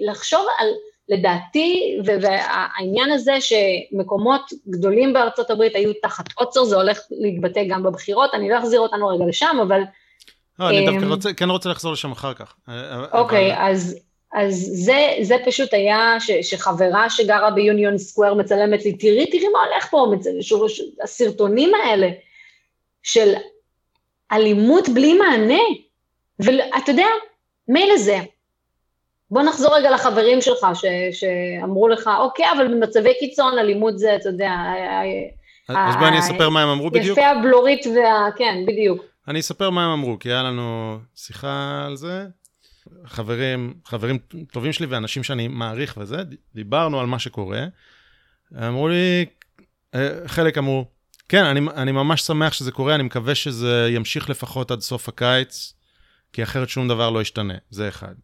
לחשוב על, לדעתי, והעניין הזה שמקומות גדולים בארצות הברית היו תחת עוצר, זה הולך להתבטא גם בבחירות, אני לא אחזיר אותנו רגע לשם, אבל... לא, אני דווקא אמ, רוצה, כן רוצה לחזור לשם אחר כך. אוקיי, אבל... אז, אז זה, זה פשוט היה ש, שחברה שגרה ביוניון סקוואר מצלמת לי, תראי, תראי מה הולך פה, הסרטונים האלה של אלימות בלי מענה. ואתה יודע, מילא זה. בוא נחזור רגע לחברים שלך ש, שאמרו לך, אוקיי, אבל במצבי קיצון אלימות זה, אתה יודע, אז בואי אני אספר מה הם אמרו בדיוק. יפה הבלורית וה... כן, בדיוק. אני אספר מה הם אמרו, כי היה לנו שיחה על זה. חברים, חברים טובים שלי ואנשים שאני מעריך וזה, דיברנו על מה שקורה. אמרו לי, אה, חלק אמרו, כן, אני, אני ממש שמח שזה קורה, אני מקווה שזה ימשיך לפחות עד סוף הקיץ, כי אחרת שום דבר לא ישתנה, זה אחד.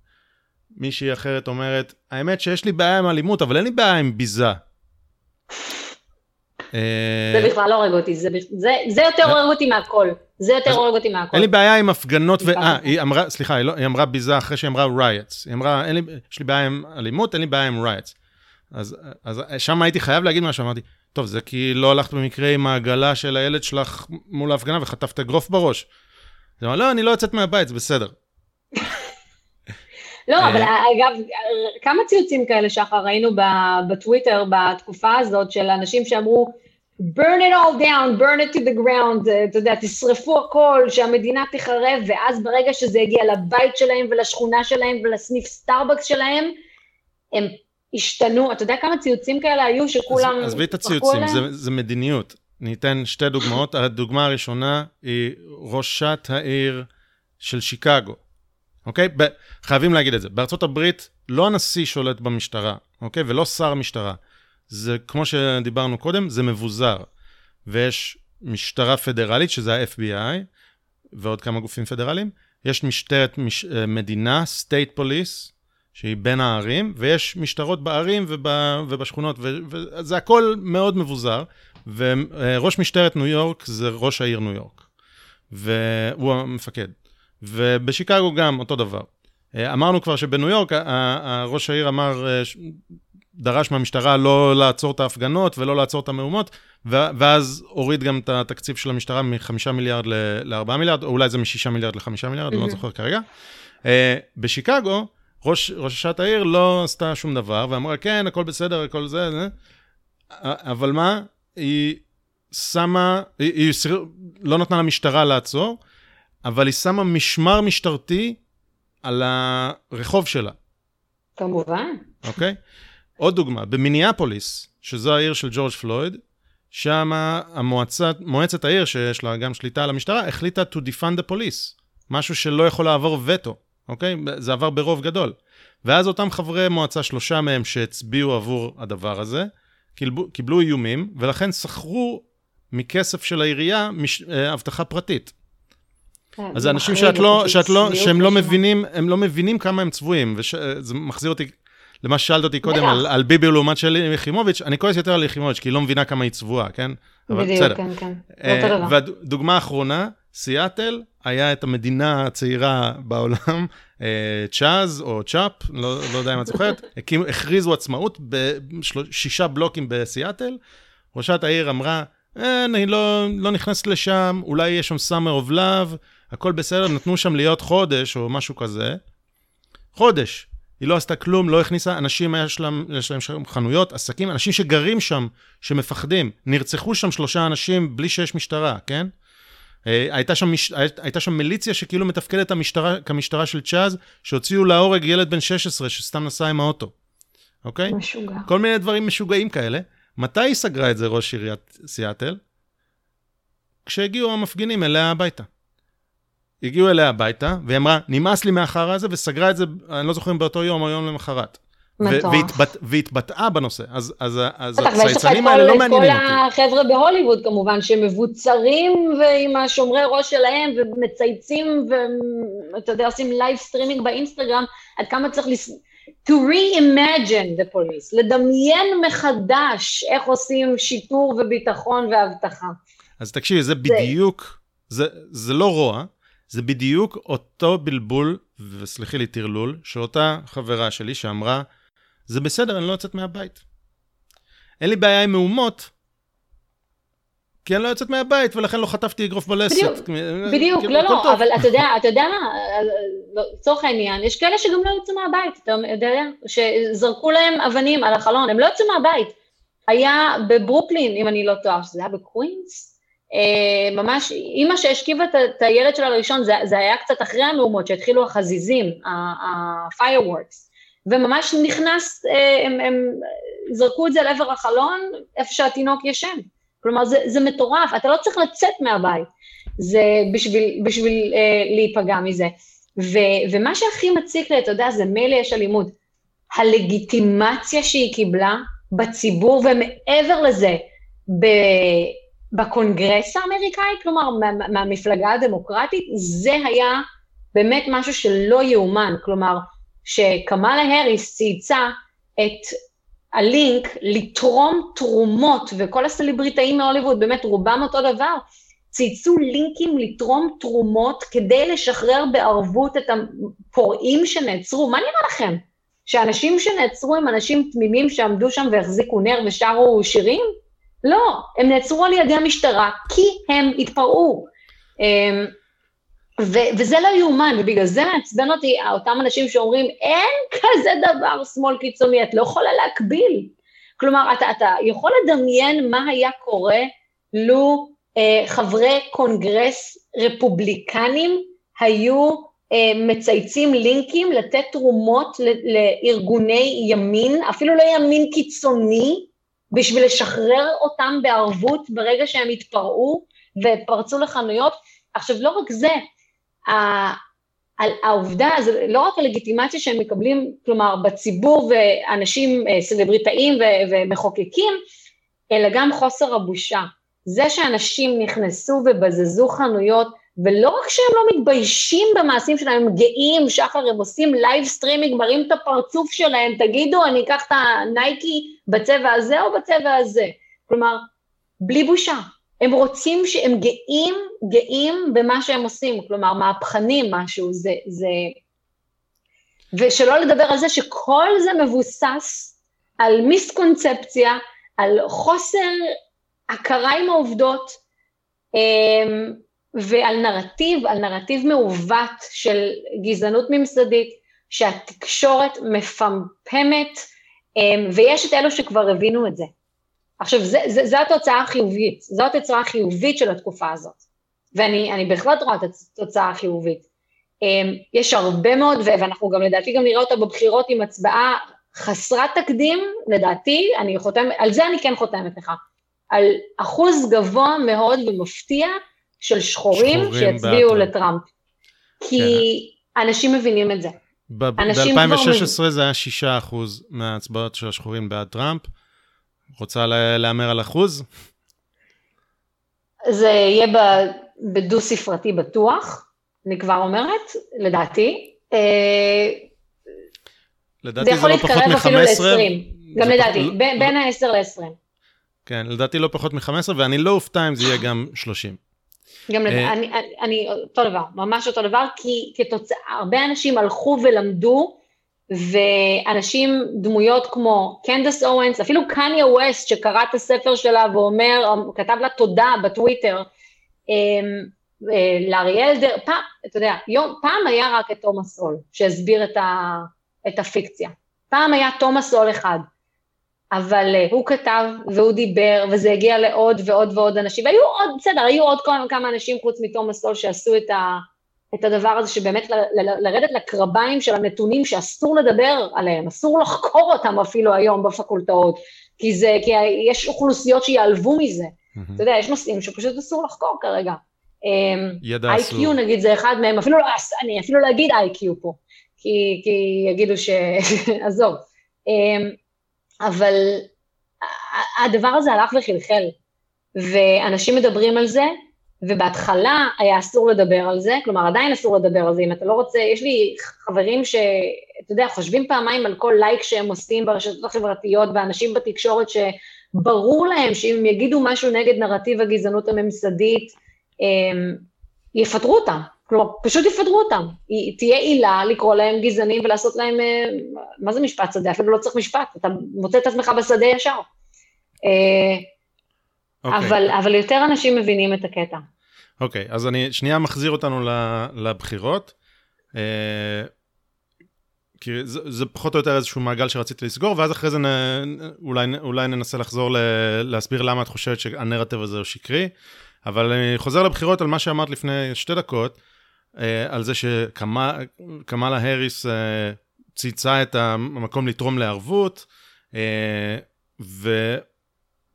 מישהי אחרת אומרת, האמת שיש לי בעיה עם אלימות, אבל אין לי בעיה עם ביזה. זה בכלל לא הורג אותי, זה, זה, זה יותר הורג אותי מהכל. זה יותר הורג אותי מהכל. אין לי בעיה עם הפגנות. אה, היא אמרה, סליחה, היא, לא, היא אמרה ביזה אחרי שהיא אמרה riots. היא אמרה, יש לי בעיה עם אלימות, אין לי בעיה עם riots. אז, אז שם הייתי חייב להגיד משהו, אמרתי, טוב, זה כי לא הלכת במקרה עם העגלה של הילד שלך מול ההפגנה וחטפת אגרוף בראש. היא אמרה, לא, אני לא יוצאת מהבית, זה בסדר. לא, אה, אבל אגב, כמה ציוצים כאלה, שחר, ראינו בטוויטר בתקופה הזאת של אנשים שאמרו, burn it all down, burn it to the ground, אה, אתה יודע, תשרפו הכל, שהמדינה תחרב, ואז ברגע שזה הגיע לבית שלהם ולשכונה שלהם ולסניף סטארבקס שלהם, הם השתנו, אתה יודע כמה ציוצים כאלה היו שכולם... עזבי את הציוצים, זה, זה מדיניות. אני אתן שתי דוגמאות. הדוגמה הראשונה היא ראשת העיר של שיקגו, אוקיי? ב- חייבים להגיד את זה. בארצות הברית לא הנשיא שולט במשטרה, אוקיי? ולא שר משטרה. זה, כמו שדיברנו קודם, זה מבוזר. ויש משטרה פדרלית, שזה ה-FBI, ועוד כמה גופים פדרליים. יש משטרת מש, אה, מדינה, state police, שהיא בין הערים, ויש משטרות בערים וב, ובשכונות, ו, וזה הכל מאוד מבוזר. וראש משטרת ניו יורק זה ראש העיר ניו יורק, והוא המפקד. ובשיקגו גם אותו דבר. אמרנו כבר שבניו יורק, ראש העיר אמר, דרש מהמשטרה לא לעצור את ההפגנות ולא לעצור את המהומות, ואז הוריד גם את התקציב של המשטרה מ-5 מיליארד ל-4 מיליארד, או אולי זה מ-6 מיליארד ל-5 מיליארד, אני לא זוכר כרגע. בשיקגו, ראש, ראשת העיר לא עשתה שום דבר, ואמרה, כן, הכל בסדר, הכל זה, זה. אבל מה? היא שמה, היא, היא לא נתנה למשטרה לעצור, אבל היא שמה משמר משטרתי על הרחוב שלה. כמובן. אוקיי? עוד דוגמה, במיניאפוליס, שזו העיר של ג'ורג' פלויד, שם המועצת, מועצת העיר, שיש לה גם שליטה על המשטרה, החליטה to defund the police, משהו שלא יכול לעבור וטו. אוקיי? זה עבר ברוב גדול. ואז אותם חברי מועצה, שלושה מהם שהצביעו עבור הדבר הזה, קיבלו, קיבלו איומים, ולכן שכרו מכסף של העירייה מש, אה, אבטחה פרטית. כן, אז זה אנשים שאת לא, שאת לא, שהם לא מבינים, הם לא מבינים כמה הם צבועים, וזה מחזיר אותי למה ששאלת אותי קודם על, על ביבי לעומת שלי יחימוביץ', אני כועס יותר על יחימוביץ', כי היא לא מבינה כמה היא צבועה, כן? בדיוק, כן, כן. Uh, והדוגמה האחרונה, סיאטל, היה את המדינה הצעירה בעולם, צ'אז או צ'אפ, לא, לא יודע אם את זוכרת, הכריזו עצמאות בשישה בלוקים בסיאטל. ראשת העיר אמרה, אה, אני לא, לא נכנסת לשם, אולי יש שם summer of love, הכל בסדר, נתנו שם להיות חודש או משהו כזה. חודש. היא לא עשתה כלום, לא הכניסה, אנשים, יש להם, יש להם שם חנויות, עסקים, אנשים שגרים שם, שמפחדים. נרצחו שם שלושה אנשים בלי שיש משטרה, כן? אה, הייתה שם. הייתה שם מיליציה שכאילו מתפקדת המשטרה, כמשטרה של צ'אז, שהוציאו להורג ילד בן 16 שסתם נסע עם האוטו, אוקיי? משוגע. כל מיני דברים משוגעים כאלה. מתי היא סגרה את זה ראש עיריית סיאטל? כשהגיעו המפגינים אליה הביתה. הגיעו אליה הביתה, והיא אמרה, נמאס לי מהחרא הזה, וסגרה את זה, אני לא זוכר אם באותו יום או יום למחרת. מטורף. והתבטאה בנושא, אז, אז, אז הצייצנים האלה לא מעניינים אותי. ויש לך את כל החבר'ה בהוליווד כמובן, שמבוצרים ועם השומרי ראש שלהם, ומצייצים, ואתה יודע, עושים live streaming באינסטגרם, עד כמה צריך לס... to reimagine the police, לדמיין מחדש איך עושים שיטור וביטחון ואבטחה. אז תקשיבי, זה בדיוק, זה, זה לא רוע, זה בדיוק אותו בלבול, וסלחי לי טרלול, של אותה חברה שלי שאמרה, זה בסדר, אני לא יוצאת מהבית. אין לי בעיה עם מהומות, כי אני לא יוצאת מהבית, ולכן לא חטפתי אגרוף בלסת. בדיוק, בדיוק, כאילו, לא, לא, אבל אתה יודע, אתה יודע מה, לא, לצורך העניין, יש כאלה שגם לא יוצאו מהבית, אתה יודע, שזרקו להם אבנים על החלון, הם לא יוצאו מהבית. היה בברוקלין, אם אני לא טועה, שזה היה בקווינס, אה, ממש, אימא שהשכיבה את הילד שלה הראשון, זה, זה היה קצת אחרי המהומות, שהתחילו החזיזים, ה-fireworks, וממש נכנס, אה, הם, הם זרקו את זה לעבר החלון, איפה שהתינוק ישן. כלומר, זה, זה מטורף, אתה לא צריך לצאת מהבית, זה בשביל, בשביל אה, להיפגע מזה. ו, ומה שהכי מציק לי, אתה יודע, זה מילא יש אלימות. הלגיטימציה שהיא קיבלה בציבור, ומעבר לזה, בקונגרס האמריקאי, כלומר, מה, מהמפלגה הדמוקרטית, זה היה באמת משהו שלא יאומן. כלומר, שקמאלה האריס צייצה את הלינק לתרום תרומות, וכל הסלבריטאים מהוליווד, באמת רובם אותו דבר, צייצו לינקים לתרום תרומות כדי לשחרר בערבות את הפורעים שנעצרו. מה נראה לכם? שאנשים שנעצרו הם אנשים תמימים שעמדו שם והחזיקו נר ושרו שירים? לא, הם נעצרו על ידי המשטרה כי הם התפרעו. אמ, ו- וזה לא יאומן, ובגלל זה מעצבן אותי אותם אנשים שאומרים, אין כזה דבר שמאל קיצוני, את לא יכולה להקביל. כלומר, אתה, אתה יכול לדמיין מה היה קורה לו אה, חברי קונגרס רפובליקנים היו אה, מצייצים לינקים לתת תרומות ל- לארגוני ימין, אפילו לא ימין קיצוני, בשביל לשחרר אותם בערבות ברגע שהם התפרעו ופרצו לחנויות. עכשיו, לא רק זה, העובדה, זה לא רק הלגיטימציה שהם מקבלים, כלומר, בציבור ואנשים אה, סלבריטאים ומחוקקים, אלא גם חוסר הבושה. זה שאנשים נכנסו ובזזו חנויות, ולא רק שהם לא מתביישים במעשים שלהם, הם גאים, שחר, הם עושים live streaming, מראים את הפרצוף שלהם, תגידו, אני אקח את הנייקי בצבע הזה או בצבע הזה. כלומר, בלי בושה. הם רוצים שהם גאים, גאים במה שהם עושים, כלומר, מהפכנים משהו, זה, זה... ושלא לדבר על זה שכל זה מבוסס על מיסקונספציה, על חוסר הכרה עם העובדות, אמ, ועל נרטיב, על נרטיב מעוות של גזענות ממסדית, שהתקשורת מפמפמת, אמ, ויש את אלו שכבר הבינו את זה. עכשיו, זה, זה, זו התוצאה החיובית, זו התוצאה החיובית של התקופה הזאת, ואני בהחלט רואה את התוצאה החיובית. אמ, יש הרבה מאוד, ואנחנו גם לדעתי גם נראה אותה בבחירות עם הצבעה חסרת תקדים, לדעתי, אני חותמת, על זה אני כן חותמת לך, על אחוז גבוה מאוד ומפתיע של שחורים, שחורים שיצביעו לטראמפ. כי כן. אנשים מבינים את זה. ב-2016 זה היה 6% מההצבעות של השחורים בעד טראמפ, רוצה להמר על אחוז? זה יהיה בדו-ספרתי בטוח, אני כבר אומרת, לדעתי. אה, לדעתי זה, לא פחות מ-15. זה יכול להתקרב אפילו ל-20, גם לדעתי, פחות... בין ה-10 ל-20. כן, לדעתי לא פחות מ-15, ואני לא אופתע אם זה יהיה גם 30. גם לזה, אה, אני, אני אותו דבר, ממש אותו דבר, כי כתוצאה, הרבה אנשים הלכו ולמדו, ואנשים, דמויות כמו קנדס אורנס, אפילו קניה ווסט שקרא את הספר שלה ואומר, כתב לה תודה בטוויטר, אמ, אה, לארי אלדר, פעם, אתה יודע, יום, פעם היה רק את תומאס סול שהסביר את, ה, את הפיקציה, פעם היה תומאס סול אחד, אבל uh, הוא כתב והוא דיבר וזה הגיע לעוד ועוד ועוד אנשים, והיו עוד, בסדר, היו עוד כמה, כמה אנשים חוץ מתומאס סול שעשו את, ה, את הדבר הזה, שבאמת ל, ל, לרדת לקרביים של הנתונים שאסור לדבר עליהם, אסור לחקור אותם אפילו היום בפקולטאות, כי, זה, כי יש אוכלוסיות שיעלבו מזה, mm-hmm. אתה יודע, יש נושאים שפשוט אסור לחקור כרגע. אמ, ידע אסור. IQ נגיד זה אחד מהם, אפילו לא, אני אפילו לא אגיד IQ פה, כי, כי יגידו ש... עזוב. אבל הדבר הזה הלך וחלחל, ואנשים מדברים על זה, ובהתחלה היה אסור לדבר על זה, כלומר עדיין אסור לדבר על זה, אם אתה לא רוצה, יש לי חברים שאתה יודע, חושבים פעמיים על כל לייק שהם עושים ברשתות החברתיות, ואנשים בתקשורת שברור להם שאם הם יגידו משהו נגד נרטיב הגזענות הממסדית, יפטרו אותם, כלומר, פשוט יפטרו אותם. תהיה עילה לקרוא להם גזענים ולעשות להם, אה, מה זה משפט שדה? אפילו לא צריך משפט, אתה מוצא את עצמך בשדה ישר. Okay. אה, אוקיי. אבל, אבל יותר אנשים מבינים את הקטע. אוקיי, okay, אז אני שנייה מחזיר אותנו לבחירות. אה, כי זה, זה פחות או יותר איזשהו מעגל שרציתי לסגור, ואז אחרי זה נ, אולי, אולי ננסה לחזור ל, להסביר למה את חושבת שהנרטיב הזה הוא שקרי. אבל אני חוזר לבחירות על מה שאמרת לפני שתי דקות, על זה שקמאלה האריס אה, צייצה את המקום לתרום לערבות, אה, ו,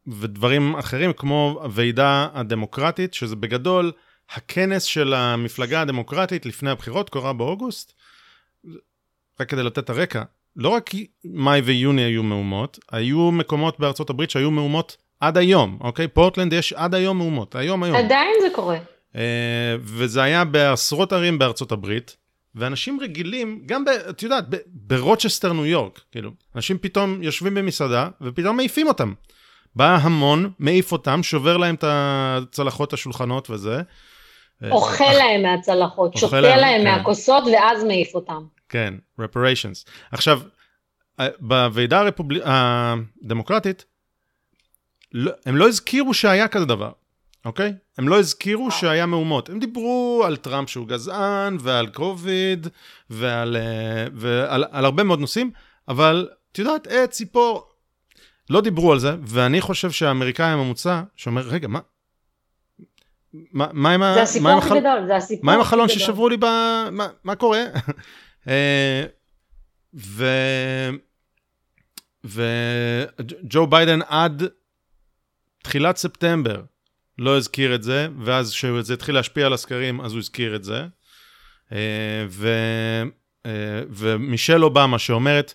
ודברים אחרים כמו הוועידה הדמוקרטית, שזה בגדול הכנס של המפלגה הדמוקרטית לפני הבחירות, קורה באוגוסט. רק כדי לתת את הרקע, לא רק מאי ויוני היו מהומות, היו מקומות בארצות הברית שהיו מהומות עד היום, אוקיי? פורטלנד יש עד היום מהומות, היום היום. עדיין זה קורה. Uh, וזה היה בעשרות ערים בארצות הברית, ואנשים רגילים, גם, ב, את יודעת, ב, ברוצ'סטר, ניו יורק, כאילו, אנשים פתאום יושבים במסעדה, ופתאום מעיפים אותם. בא המון, מעיף אותם, שובר להם את הצלחות, השולחנות וזה. אוכל אח... להם מהצלחות, שותה להם, להם כן. מהכוסות, ואז מעיף אותם. כן, reparations. עכשיו, אה, בוועידה הרפובל... הדמוקרטית, לא, הם לא הזכירו שהיה כזה דבר, אוקיי? הם לא הזכירו שהיה מהומות. הם דיברו על טראמפ שהוא גזען, ועל קוביד, ועל, אה, ועל על הרבה מאוד נושאים, אבל את יודעת, עץ, ציפור, לא דיברו על זה, ואני חושב שהאמריקאי הממוצע, שאומר, רגע, מה... מה, מה עם, זה הסיפור הכי החל... גדול, זה הסיפור מה עם החלון ששברו לי ב... מה, מה קורה? אה, ו... וג'ו ביידן עד תחילת ספטמבר לא הזכיר את זה, ואז כשזה התחיל להשפיע על הסקרים, אז הוא הזכיר את זה. אה, ו, אה, ומישל אובמה שאומרת,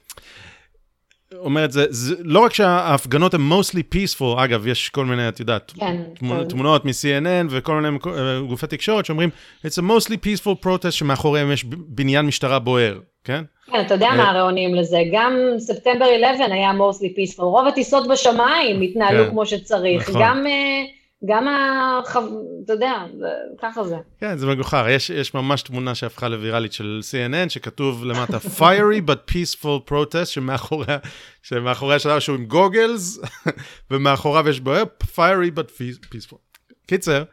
אומרת, זה, זה לא רק שההפגנות הן mostly peaceful, אגב, יש כל מיני, את יודעת, כן, תמונות, כן. תמונות מ-CNN וכל מיני אה, גופי תקשורת שאומרים, it's a mostly peaceful protest שמאחוריהם יש בניין משטרה בוער, כן? כן, אתה יודע מה הרי עונים לזה, גם ספטמבר 11 היה mostly peaceful, רוב הטיסות בשמיים התנהלו כן, כמו שצריך, נכון. גם... גם ה... אתה יודע, ככה זה. כן, זה מגוחר. יש, יש ממש תמונה שהפכה לוויראלית של CNN, שכתוב למטה, fiery but peaceful protest, שמאחוריה, שמאחוריה שלנו שהוא עם גוגלס, ומאחוריו יש בו, fiery but peaceful. קיצר,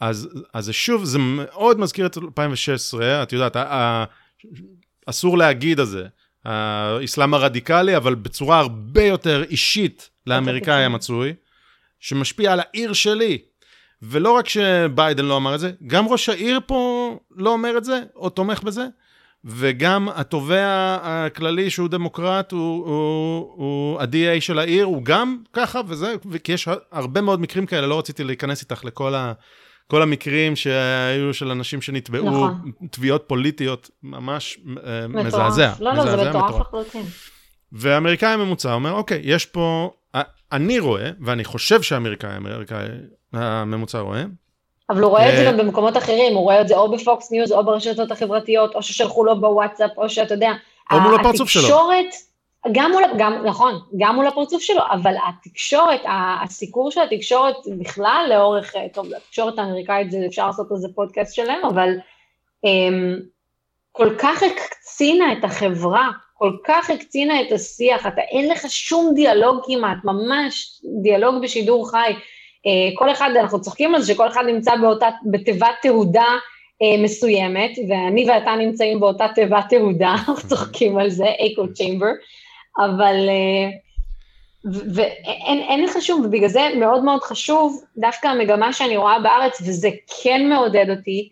אז, אז שוב, זה מאוד מזכיר את 2016, את יודעת, אסור להגיד את זה, האסלאם הרדיקלי, אבל בצורה הרבה יותר אישית לאמריקאי המצוי. שמשפיע על העיר שלי. ולא רק שביידן לא אמר את זה, גם ראש העיר פה לא אומר את זה, או תומך בזה, וגם התובע הכללי שהוא דמוקרט, הוא, הוא, הוא ה-DA של העיר, הוא גם ככה, וזה, כי יש הרבה מאוד מקרים כאלה, לא רציתי להיכנס איתך לכל ה... כל המקרים שהיו של אנשים שנתבעו, נכון. תביעות פוליטיות, ממש אה, מטורף. מזעזע. לא, לא, זה מטורף לחלוטין. והאמריקאי הממוצע אומר, אוקיי, יש פה אני רואה, ואני חושב שהאמריקאי האמריקאי הממוצע רואה. אבל הוא רואה את זה אה, גם במקומות אחרים, הוא רואה את זה או בפוקס ניוז, או ברשתות החברתיות, או ששלחו לו בוואטסאפ, או שאתה יודע, או מול הפרצוף שלו. התקשורת, גם מול, גם, נכון, גם מול הפרצוף שלו, אבל התקשורת, הסיקור של התקשורת בכלל לאורך, טוב, התקשורת האמריקאית, זה, אפשר לעשות על זה פודקאסט שלם, אבל um, כל כך הקצינה את החברה, כל כך הקצינה את השיח, אתה אין לך שום דיאלוג כמעט, ממש דיאלוג בשידור חי. Uh, כל אחד, אנחנו צוחקים על זה שכל אחד נמצא באותה, בתיבת תהודה uh, מסוימת, ואני ואתה נמצאים באותה תיבת תהודה, אנחנו צוחקים על זה, אקו צ'יימבר. אבל... אה, ואין לך שום, ובגלל זה מאוד מאוד חשוב, דווקא המגמה שאני רואה בארץ, וזה כן מעודד אותי,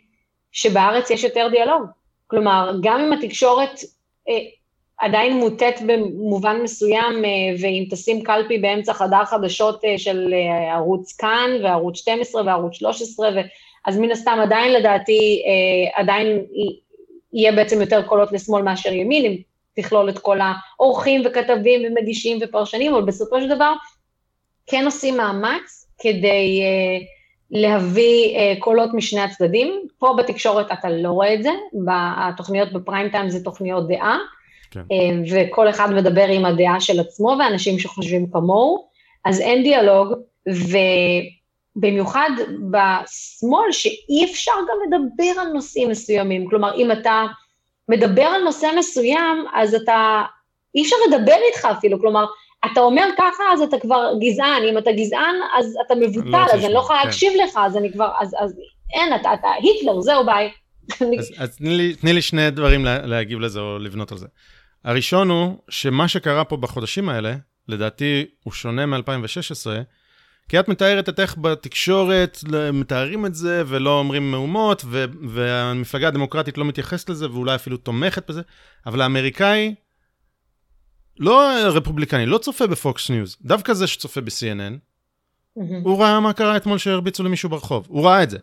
שבארץ יש יותר דיאלוג. כלומר, גם אם התקשורת אה, עדיין מוטט במובן מסוים, אה, ואם תשים קלפי באמצע חדר חדשות אה, של אה, ערוץ כאן, וערוץ 12 וערוץ 13, ו, אז מן הסתם עדיין לדעתי, עדיין יהיה בעצם יותר קולות לשמאל מאשר ימין, אם תכלול את כל האורחים וכתבים ומגישים ופרשנים, אבל בסופו של דבר כן עושים מאמץ כדי להביא קולות משני הצדדים. פה בתקשורת אתה לא רואה את זה, התוכניות בפריים טיים זה תוכניות דעה, כן. uh, וכל אחד מדבר עם הדעה של עצמו ואנשים שחושבים כמוהו, אז אין דיאלוג, ובמיוחד בשמאל, שאי אפשר גם לדבר על נושאים מסוימים, כלומר, אם אתה... מדבר על נושא מסוים, אז אתה, אי אפשר לדבר איתך אפילו, כלומר, אתה אומר ככה, אז אתה כבר גזען, אם אתה גזען, אז אתה מבוטל, לא אז אני לא יכולה כן. להקשיב לך, אז אני כבר, אז, אז אין, אתה, אתה היטלר, זהו, ביי. אז, אז תני, לי, תני לי שני דברים לה, להגיב לזה או לבנות על זה. הראשון הוא שמה שקרה פה בחודשים האלה, לדעתי הוא שונה מ-2016, כי את מתארת את איך בתקשורת מתארים את זה ולא אומרים מהומות, ו- והמפלגה הדמוקרטית לא מתייחסת לזה ואולי אפילו תומכת בזה, אבל האמריקאי, לא רפובליקני, לא צופה בפוקס ניוז, דווקא זה שצופה ב-CNN, mm-hmm. הוא ראה מה קרה אתמול שהרביצו למישהו ברחוב, הוא ראה את זה.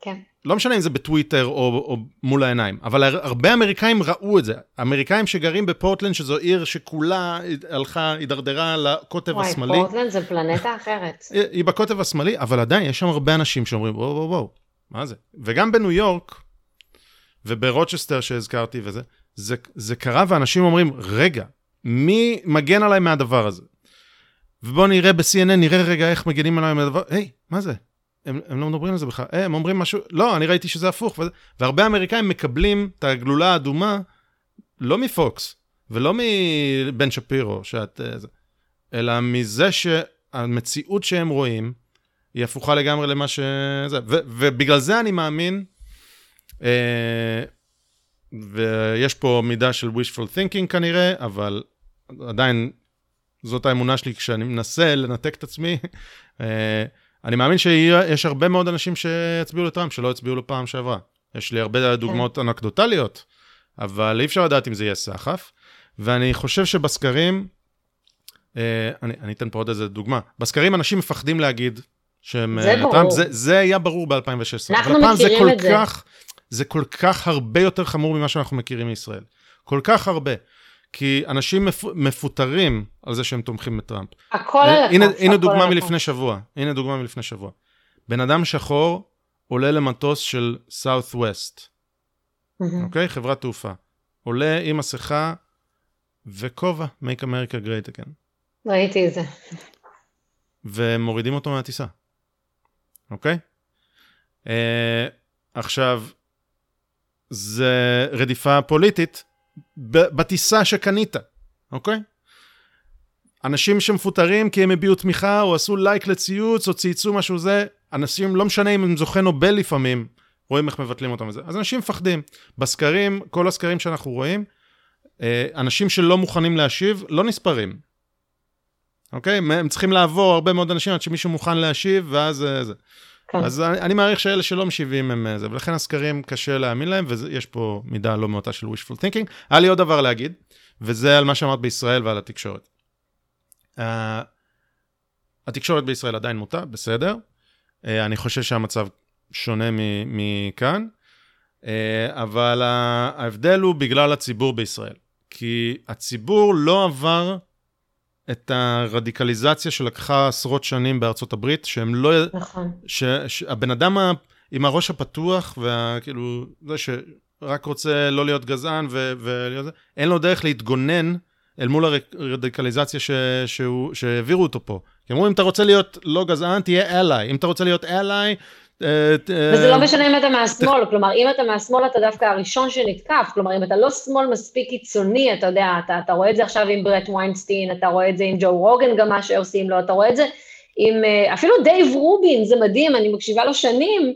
כן. לא משנה אם זה בטוויטר או, או מול העיניים, אבל הרבה אמריקאים ראו את זה. אמריקאים שגרים בפורטלנד, שזו עיר שכולה הלכה, הידרדרה לקוטב וואי, השמאלי. וואי, פורטלנד זה פלנטה אחרת. היא, היא בקוטב השמאלי, אבל עדיין יש שם הרבה אנשים שאומרים, וואו, וואו, וואו, מה זה? וגם בניו יורק, וברוצ'סטר שהזכרתי וזה, זה, זה קרה ואנשים אומרים, רגע, מי מגן עליי מהדבר הזה? ובואו נראה ב-CNN, נראה רגע איך מגנים עליי מהדבר, היי, מה זה? הם, הם לא מדברים על זה בכלל, הם אומרים משהו, לא, אני ראיתי שזה הפוך, והרבה אמריקאים מקבלים את הגלולה האדומה, לא מפוקס, ולא מבן שפירו, שאת, אה, אלא מזה שהמציאות שהם רואים, היא הפוכה לגמרי למה שזה, ו, ובגלל זה אני מאמין, אה, ויש פה מידה של wishful thinking כנראה, אבל עדיין זאת האמונה שלי כשאני מנסה לנתק את עצמי. אני מאמין שיש הרבה מאוד אנשים שיצביעו לטראמפ, שלא הצביעו לו פעם שעברה. יש לי הרבה דוגמאות כן. אנקדוטליות, אבל אי אפשר לדעת אם זה יהיה סחף. ואני חושב שבסקרים, אה, אני, אני אתן פה עוד איזה דוגמה, בסקרים אנשים מפחדים להגיד שהם זה אה, טראמפ, זה, זה היה ברור ב-2016. אנחנו מכירים את זה. כך, זה כל כך הרבה יותר חמור ממה שאנחנו מכירים מישראל. כל כך הרבה. כי אנשים מפ... מפוטרים על זה שהם תומכים בטראמפ. הכל על הכף. הנה, הנה דוגמה מלפני שבוע, הנה דוגמה מלפני שבוע. בן אדם שחור עולה למטוס של Southwest, אוקיי? חברת תעופה. עולה עם מסכה וכובע, Make America Great Again. ראיתי את זה. ומורידים אותו מהטיסה, אוקיי? Uh, עכשיו, זה רדיפה פוליטית בטיסה שקנית, אוקיי? אנשים שמפוטרים כי הם הביעו תמיכה, או עשו לייק לציוץ, או צייצו משהו זה, אנשים, לא משנה אם הם זוכה נובל לפעמים, רואים איך מבטלים אותם וזה. אז אנשים מפחדים. בסקרים, כל הסקרים שאנחנו רואים, אה, אנשים שלא מוכנים להשיב, לא נספרים. אוקיי? הם צריכים לעבור הרבה מאוד אנשים עד שמישהו מוכן להשיב, ואז אה, זה. כן. אז אני, אני מעריך שאלה שלא משיבים הם אה, זה, ולכן הסקרים קשה להאמין להם, ויש פה מידה לא מעוטה של wishful thinking. היה לי עוד דבר להגיד, וזה על מה שאמרת בישראל ועל התקשורת. Uh, התקשורת בישראל עדיין מוטה, בסדר. Uh, אני חושב שהמצב שונה מכאן, uh, אבל ההבדל הוא בגלל הציבור בישראל. כי הציבור לא עבר את הרדיקליזציה שלקחה עשרות שנים בארצות הברית, שהם לא... נכון. שהבן אדם עם הראש הפתוח, והכאילו, זה שרק רוצה לא להיות גזען ולהיות... אין לו דרך להתגונן אל מול הרדיקליזציה ש, שהוא, שהעבירו אותו פה. כי אמרו, אם אתה רוצה להיות לא גזען, תהיה ally. אם אתה רוצה להיות ally, וזה לא משנה אם אתה מהשמאל, כלומר, אם אתה מהשמאל אתה דווקא הראשון שנתקף, כלומר, אם אתה לא שמאל מספיק קיצוני, אתה יודע, אתה, אתה רואה את זה עכשיו עם ברט ויינסטין, אתה רואה את זה עם ג'ו רוגן, גם מה שעושים לו, אתה רואה את זה עם, אה, אפילו דייב רובין, זה מדהים, אני מקשיבה לו שנים,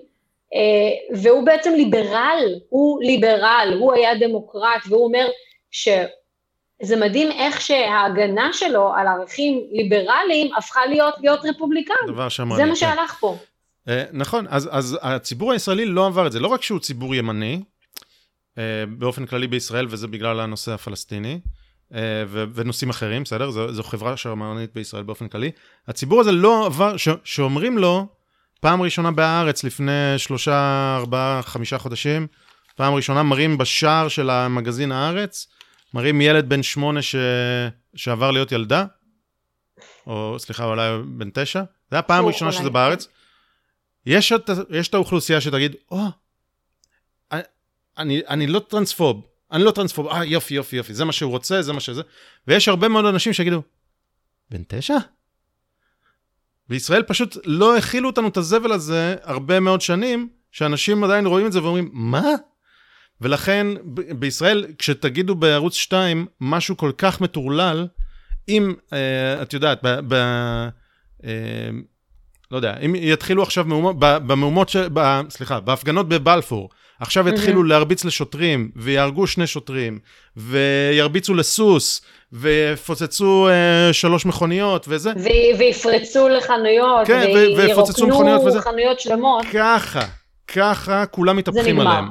אה, והוא בעצם ליברל, הוא ליברל, הוא היה דמוקרט, והוא אומר שזה מדהים איך שההגנה שלו על ערכים ליברליים הפכה להיות להיות רפובליקן. דבר שמרני. זה מה שהלך פה. אה, נכון, אז, אז הציבור הישראלי לא עבר את זה, לא רק שהוא ציבור ימני, אה, באופן כללי בישראל, וזה בגלל הנושא הפלסטיני, אה, ונושאים אחרים, בסדר? זו, זו חברה שמרנית בישראל באופן כללי. הציבור הזה לא עבר, ש, שאומרים לו, פעם ראשונה בארץ לפני שלושה, ארבעה, חמישה חודשים, פעם ראשונה מראים בשער של המגזין הארץ, מראים ילד בן שמונה ש... שעבר להיות ילדה, או סליחה, אולי בן תשע, זה היה פעם ראשונה שזה בארץ. יש את, יש את האוכלוסייה שתגיד, או, oh, אני, אני לא טרנספוב, אני לא טרנספוב, אה יופי יופי יופי, זה מה שהוא רוצה, זה מה שזה, ויש הרבה מאוד אנשים שיגידו, בן תשע? בישראל פשוט לא הכילו אותנו את הזבל הזה הרבה מאוד שנים, שאנשים עדיין רואים את זה ואומרים, מה? ולכן בישראל, כשתגידו בערוץ 2 משהו כל כך מטורלל, אם, אה, את יודעת, ב... ב אה, לא יודע, אם יתחילו עכשיו מהומות, במהומות, ש... ב... סליחה, בהפגנות בבלפור, עכשיו יתחילו להרביץ לשוטרים, ויהרגו שני שוטרים, וירביצו לסוס, ויפוצצו אה, שלוש מכוניות, וזה. ו- ויפרצו לחנויות, כן, וירוקנו חנויות שלמות. ככה, ככה כולם מתהפכים עליהם.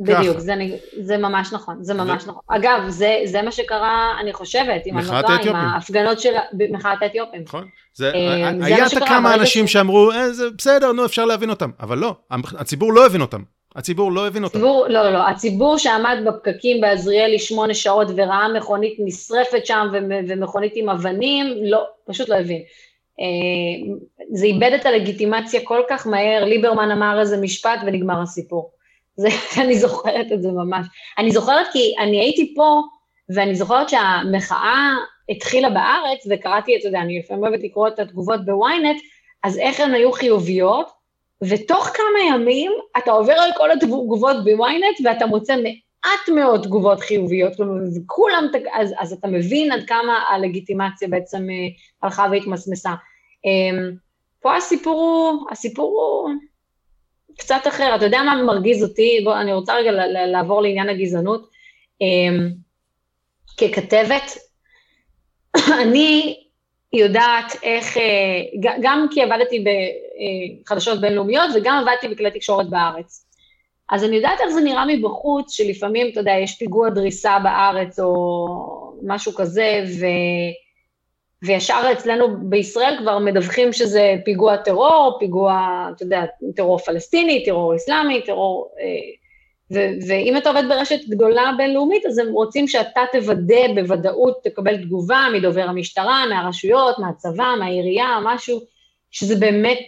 בדיוק, זה, זה ממש נכון, זה ממש. נכון. אגב, זה, זה מה שקרה, אני חושבת, עם הנוטה, עם ההפגנות של מחאת האתיופים. נכון. זה, אה, זה היה את כמה אנשים ש... שאמרו, אה, זה בסדר, נו, אפשר להבין אותם, אבל לא, הציבור לא הבין אותם. הציבור לא הבין אותם. הציבור, לא, לא, הציבור שעמד בפקקים בעזריאלי שמונה שעות וראה מכונית נשרפת שם ומכונית עם אבנים, לא, פשוט לא הבין. אה, זה איבד את הלגיטימציה כל כך מהר, ליברמן אמר איזה משפט ונגמר הסיפור. זה, אני זוכרת את זה ממש. אני זוכרת כי אני הייתי פה, ואני זוכרת שהמחאה התחילה בארץ, וקראתי, אתה יודע, אני לפעמים אוהבת לקרוא את התגובות בוויינט, אז איך הן היו חיוביות, ותוך כמה ימים אתה עובר על כל התגובות בוויינט, ואתה מוצא מעט מאוד תגובות חיוביות, כלומר, וכולם, אז, אז אתה מבין עד כמה הלגיטימציה בעצם אה, הלכה והתמסמסה. אמ, פה הסיפור הוא, הסיפור הוא קצת אחר. אתה יודע מה מרגיז אותי? בוא, אני רוצה רגע לעבור לעניין הגזענות. אמ, ככתבת, אני יודעת איך, אה, גם כי עבדתי בחדשות בינלאומיות וגם עבדתי בכלי תקשורת בארץ. אז אני יודעת איך זה נראה מבחוץ, שלפעמים, אתה יודע, יש פיגוע דריסה בארץ או משהו כזה, ו... וישר אצלנו בישראל כבר מדווחים שזה פיגוע טרור, פיגוע, אתה יודע, טרור פלסטיני, טרור אסלאמי, טרור... אה, ו- ואם אתה עובד ברשת גדולה בינלאומית, אז הם רוצים שאתה תוודא בוודאות, תקבל תגובה מדובר המשטרה, מהרשויות, מהצבא, מהעירייה, משהו, שזה באמת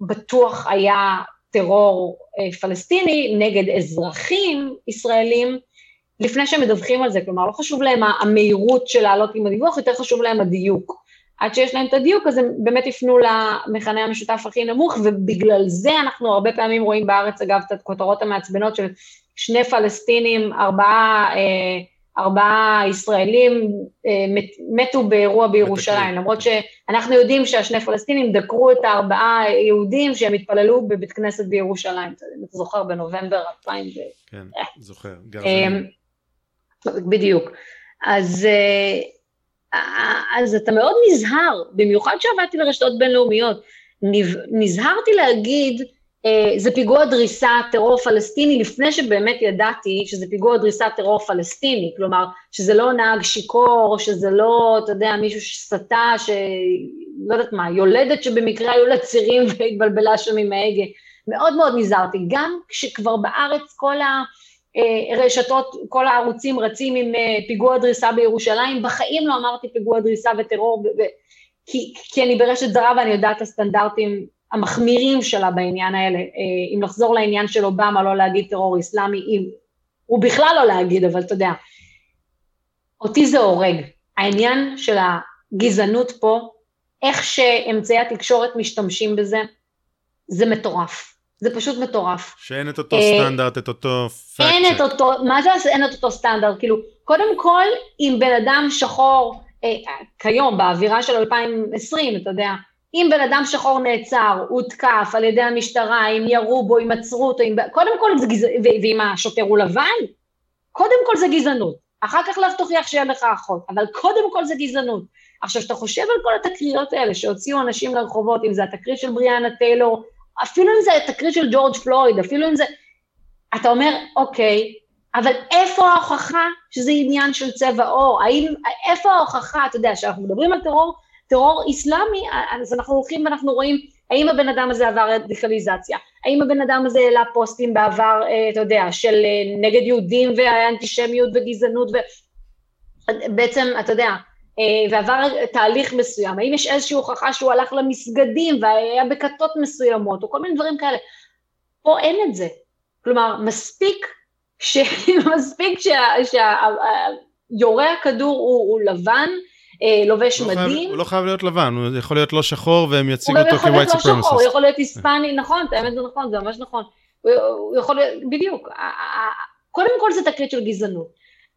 בטוח היה טרור אה, פלסטיני נגד אזרחים ישראלים, לפני שהם מדווחים על זה, כלומר, לא חשוב להם המהירות של לעלות עם הדיווח, יותר חשוב להם הדיוק. עד שיש להם את הדיוק, אז הם באמת יפנו למכנה המשותף הכי נמוך, ובגלל זה אנחנו הרבה פעמים רואים בארץ, אגב, את הכותרות המעצבנות של שני פלסטינים, ארבעה, אה, ארבעה ישראלים אה, מתו באירוע בירושלים, למרות שאנחנו יודעים שהשני פלסטינים דקרו את הארבעה יהודים שהם התפללו בבית כנסת בירושלים, אתה זוכר, בנובמבר 2000. כן, זוכר, גרזנים. בדיוק. אז... אז אתה מאוד נזהר, במיוחד שעבדתי לרשתות בינלאומיות, נזהרתי להגיד, אה, זה פיגוע דריסה טרור פלסטיני, לפני שבאמת ידעתי שזה פיגוע דריסה טרור פלסטיני, כלומר, שזה לא נהג שיכור, שזה לא, אתה יודע, מישהו שסטה, שלא יודעת מה, יולדת שבמקרה היו לה צירים והתבלבלה שם עם ההגה. מאוד מאוד נזהרתי, גם כשכבר בארץ כל ה... אה, רשתות, כל הערוצים רצים עם אה, פיגוע דריסה בירושלים, בחיים לא אמרתי פיגוע דריסה וטרור, כי, כי אני ברשת זרה ואני יודעת את הסטנדרטים המחמירים שלה בעניין האלה. אה, אם נחזור לעניין של אובמה, לא להגיד טרור אסלאמי, אם, הוא בכלל לא להגיד, אבל אתה יודע, אותי זה הורג. העניין של הגזענות פה, איך שאמצעי התקשורת משתמשים בזה, זה מטורף. זה פשוט מטורף. שאין את אותו סטנדרט, את אותו פאקט. אין את אותו, מה זה אין את אותו סטנדרט? כאילו, קודם כל, אם בן אדם שחור, אה, כיום, באווירה של 2020, אתה יודע, אם בן אדם שחור נעצר, הותקף על ידי המשטרה, אם ירו בו, אם עצרו אותו, אם... קודם כל זה גזענות, ואם השוטר הוא לבן, קודם כל זה גזענות. אחר כך לך תוכיח שאין לך אחות, אבל קודם כל זה גזענות. עכשיו, כשאתה חושב על כל התקריות האלה שהוציאו אנשים לרחובות, אם זה התקרית של בריאנה טיילור, אפילו אם זה התקרית של ג'ורג' פלויד, אפילו אם זה... אתה אומר, אוקיי, אבל איפה ההוכחה שזה עניין של צבע עור? האם, איפה ההוכחה, אתה יודע, כשאנחנו מדברים על טרור, טרור איסלאמי, אז אנחנו הולכים ואנחנו רואים האם הבן אדם הזה עבר רדיקליזציה, האם הבן אדם הזה העלה פוסטים בעבר, אה, אתה יודע, של אה, נגד יהודים ואנטישמיות וגזענות, ובעצם, אתה יודע, ועבר תהליך מסוים, האם יש איזושהי הוכחה שהוא הלך למסגדים והיה בכתות מסוימות, או כל מיני דברים כאלה. פה אין את זה. כלומר, מספיק, ש... מספיק שיורה הכדור הוא, הוא לבן, אה, לובש לא מדים. חייב, הוא לא חייב להיות לבן, הוא יכול להיות לא שחור והם יציגו אותו כווייט סופרמסיסט. הוא יכול להיות לא שחור, הוא יכול להיות היספני, נכון, האמת זה נכון, זה ממש נכון. הוא, הוא יכול להיות, בדיוק. קודם כל זה תקרית של גזענות.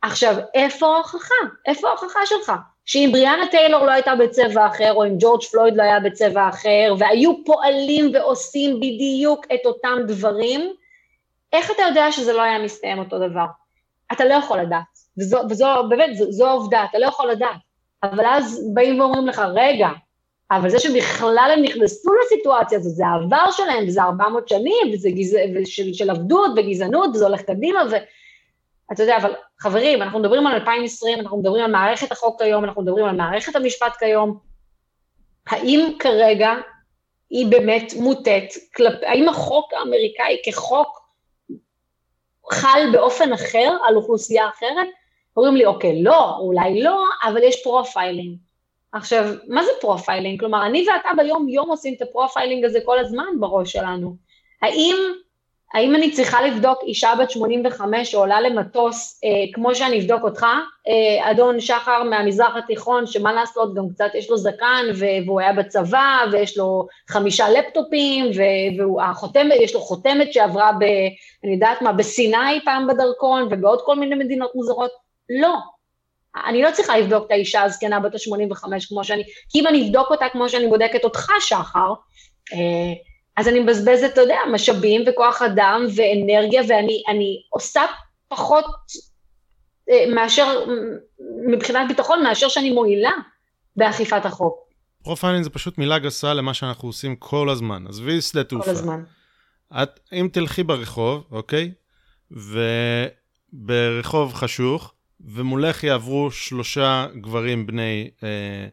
עכשיו, איפה ההוכחה? איפה ההוכחה שלך? שאם בריאנה טיילור לא הייתה בצבע אחר, או אם ג'ורג' פלויד לא היה בצבע אחר, והיו פועלים ועושים בדיוק את אותם דברים, איך אתה יודע שזה לא היה מסתיים אותו דבר? אתה לא יכול לדעת. וזו, וזו באמת, זו, זו העובדה, אתה לא יכול לדעת. אבל אז באים ואומרים לך, רגע, אבל זה שבכלל הם נכנסו לסיטואציה הזאת, זה העבר שלהם, וזה 400 שנים, וזה גז... ושל, של עבדות וגזענות, וזה הולך קדימה, ו... אתה יודע, אבל חברים, אנחנו מדברים על 2020, אנחנו מדברים על מערכת החוק כיום, אנחנו מדברים על מערכת המשפט כיום. האם כרגע היא באמת מוטית כלפי, האם החוק האמריקאי כחוק חל באופן אחר על אוכלוסייה אחרת? אומרים לי, אוקיי, לא, אולי לא, אבל יש profiling. עכשיו, מה זה profiling? כלומר, אני ואתה ביום יום עושים את ה profiling הזה כל הזמן בראש שלנו. האם האם אני צריכה לבדוק אישה בת 85 שעולה למטוס, אה, כמו שאני אבדוק אותך, אה, אדון שחר מהמזרח התיכון, שמה לעשות, גם קצת יש לו זקן, והוא היה בצבא, ויש לו חמישה לפטופים, ויש לו חותמת שעברה ב... אני יודעת מה, בסיני פעם בדרכון, ובעוד כל מיני מדינות מוזרות? לא. אני לא צריכה לבדוק את האישה הזקנה בת ה-85 כמו שאני, כי אם אני אבדוק אותה כמו שאני בודקת אותך, שחר, אה, אז אני מבזבזת, אתה יודע, משאבים וכוח אדם ואנרגיה, ואני עושה פחות אה, מאשר, מבחינת ביטחון, מאשר שאני מועילה באכיפת החוק. profiling זה פשוט מילה גסה למה שאנחנו עושים כל הזמן. עזבי שדה תעופה. כל הזמן. את, אם תלכי ברחוב, אוקיי? וברחוב חשוך, ומולך יעברו שלושה גברים בני אה,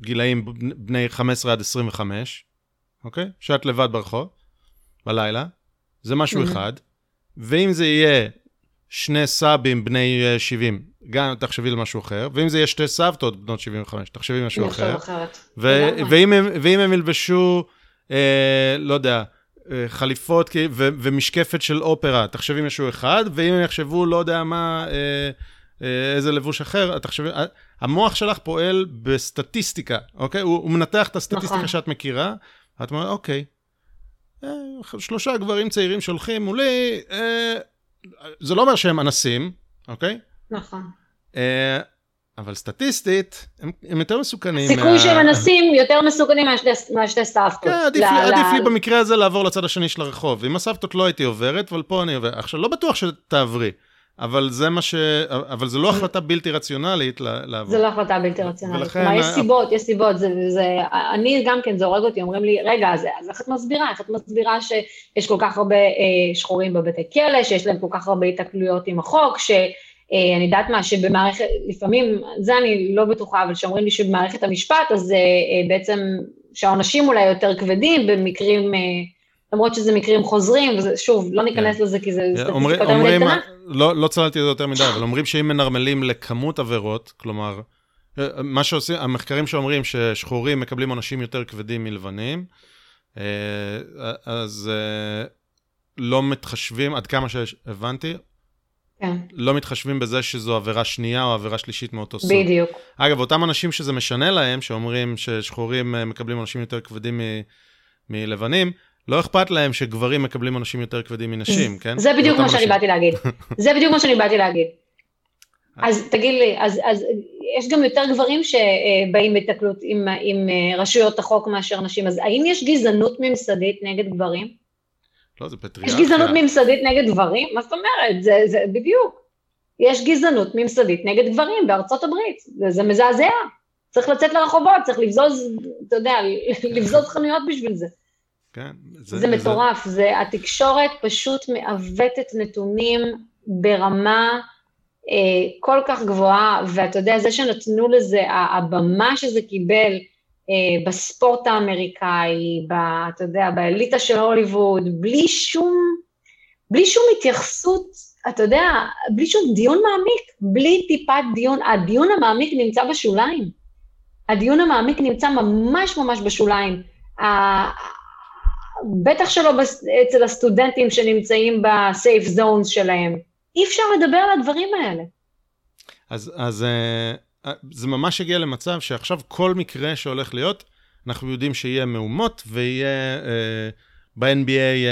גילאים בני 15 עד 25, אוקיי? שאת לבד ברחוב, בלילה, זה משהו mm-hmm. אחד. ואם זה יהיה שני סאבים בני 70, אה, גם תחשבי על משהו אחר, ואם זה יהיה שתי סבתות בנות 75, תחשבי משהו אחר. ו- ואם, הם, ואם הם ילבשו, אה, לא יודע, אה, חליפות ו- ומשקפת של אופרה, תחשבי משהו אחד, ואם הם יחשבו, לא יודע מה, אה, אה, איזה לבוש אחר, תחשבי, המוח שלך פועל בסטטיסטיקה, אוקיי? הוא, הוא מנתח את הסטטיסטיקה נכון. שאת מכירה, את אומרת, אוקיי, אה, שלושה גברים צעירים שהולכים מולי, אה, זה לא אומר שהם אנסים, אוקיי? נכון. אה, אבל סטטיסטית, הם, הם יותר מסוכנים. הסיכוי מה... שהם אנסים יותר מסוכנים מהשתי סבתות. כן, עדיף, ל... לי, עדיף ל... לי במקרה הזה לעבור לצד השני של הרחוב. עם הסבתות לא הייתי עוברת, אבל פה אני עובר. עכשיו, לא בטוח שתעברי. אבל זה מה ש... אבל זה לא החלטה בלתי רציונלית לעבור. זה לא החלטה בלתי רציונלית. ולכן... כלומר, יש סיבות, יש סיבות. זה, זה, אני גם כן, זה הורג אותי, אומרים לי, רגע, אז, אז איך את מסבירה? איך את מסבירה שיש כל כך הרבה אה, שחורים בבתי כלא, שיש להם כל כך הרבה התקלויות עם החוק, שאני אה, יודעת מה, שבמערכת, לפעמים, זה אני לא בטוחה, אבל שאומרים לי שבמערכת המשפט, אז אה, אה, בעצם שהעונשים אולי יותר כבדים במקרים... אה, למרות שזה מקרים חוזרים, ושוב, לא ניכנס כן. לזה כי זה סטטיסטיקות אומרים, לא, לא צללתי את זה יותר מדי, אבל אומרים שאם מנרמלים לכמות עבירות, כלומר, מה שעושים, המחקרים שאומרים ששחורים מקבלים עונשים יותר כבדים מלבנים, אה, אז אה, לא מתחשבים, עד כמה שהבנתי, כן. לא מתחשבים בזה שזו עבירה שנייה או עבירה שלישית מאותו סוג. בדיוק. אגב, אותם אנשים שזה משנה להם, שאומרים ששחורים אה, מקבלים אנשים יותר כבדים מלבנים, לא אכפת להם שגברים מקבלים אנשים יותר כבדים מנשים, כן? זה בדיוק מה שאני באתי להגיד. זה בדיוק מה שאני באתי להגיד. אז תגיד לי, אז, אז יש גם יותר גברים שבאים בתקלות עם, עם אה, רשויות החוק מאשר נשים, אז האם יש גזענות ממסדית נגד גברים? לא, זה פטריארכיה. יש גזענות ממסדית נגד גברים? מה זאת אומרת? זה, זה בדיוק. יש גזענות ממסדית נגד גברים בארצות הברית, זה, זה מזעזע. צריך לצאת לרחובות, צריך לבזוז, אתה יודע, לבזוז חנויות בשביל זה. כן. זה, זה מטורף, זה... זה התקשורת פשוט מעוותת נתונים ברמה אה, כל כך גבוהה, ואתה יודע, זה שנתנו לזה, הבמה שזה קיבל אה, בספורט האמריקאי, ב, אתה יודע, באליטה של הוליווד, בלי שום, בלי שום התייחסות, אתה יודע, בלי שום דיון מעמיק, בלי טיפת דיון, הדיון המעמיק נמצא בשוליים. הדיון המעמיק נמצא ממש ממש בשוליים. בטח שלא אצל הסטודנטים שנמצאים בסייף זונס שלהם. אי אפשר לדבר על הדברים האלה. אז, אז uh, זה ממש הגיע למצב שעכשיו כל מקרה שהולך להיות, אנחנו יודעים שיהיה מהומות ויהיה... Uh, ב-NBA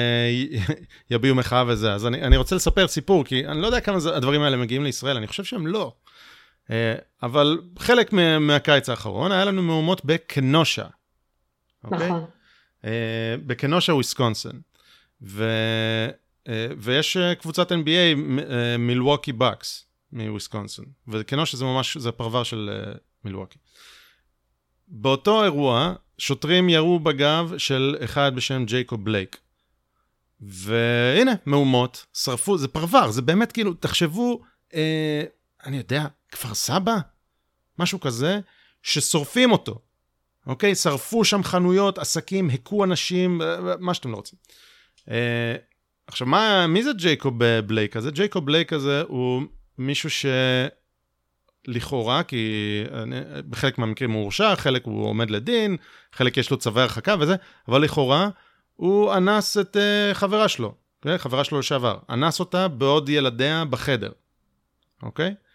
יביעו מחאה וזה. אז אני, אני רוצה לספר סיפור, כי אני לא יודע כמה זה, הדברים האלה מגיעים לישראל, אני חושב שהם לא. אבל חלק מהקיץ האחרון היה לנו מהומות בקנושה. אוקיי? נכון. אה, בקנושה, וויסקונסין. ו... אה, ויש אה, קבוצת NBA, מילווקי בקס, מוויסקונסין. וכנושה זה ממש, זה הפרבר של אה, מילווקי. באותו אירוע, שוטרים ירו בגב של אחד בשם ג'ייקוב בלייק. והנה, מהומות, שרפו, זה פרבר, זה באמת כאילו, תחשבו, אה, אני יודע, כפר סבא? משהו כזה, ששורפים אותו. אוקיי? שרפו שם חנויות, עסקים, הכו אנשים, מה שאתם לא רוצים. אה, עכשיו, מה, מי זה ג'ייקוב בלייק הזה? ג'ייקוב בלייק הזה הוא מישהו שלכאורה, כי אני, בחלק מהמקרים הוא הורשע, חלק הוא עומד לדין, חלק יש לו צווי הרחקה וזה, אבל לכאורה הוא אנס את uh, חברה שלו, okay? כן? חברה שלו לשעבר. אנס אותה בעוד ילדיה בחדר, אוקיי? Okay?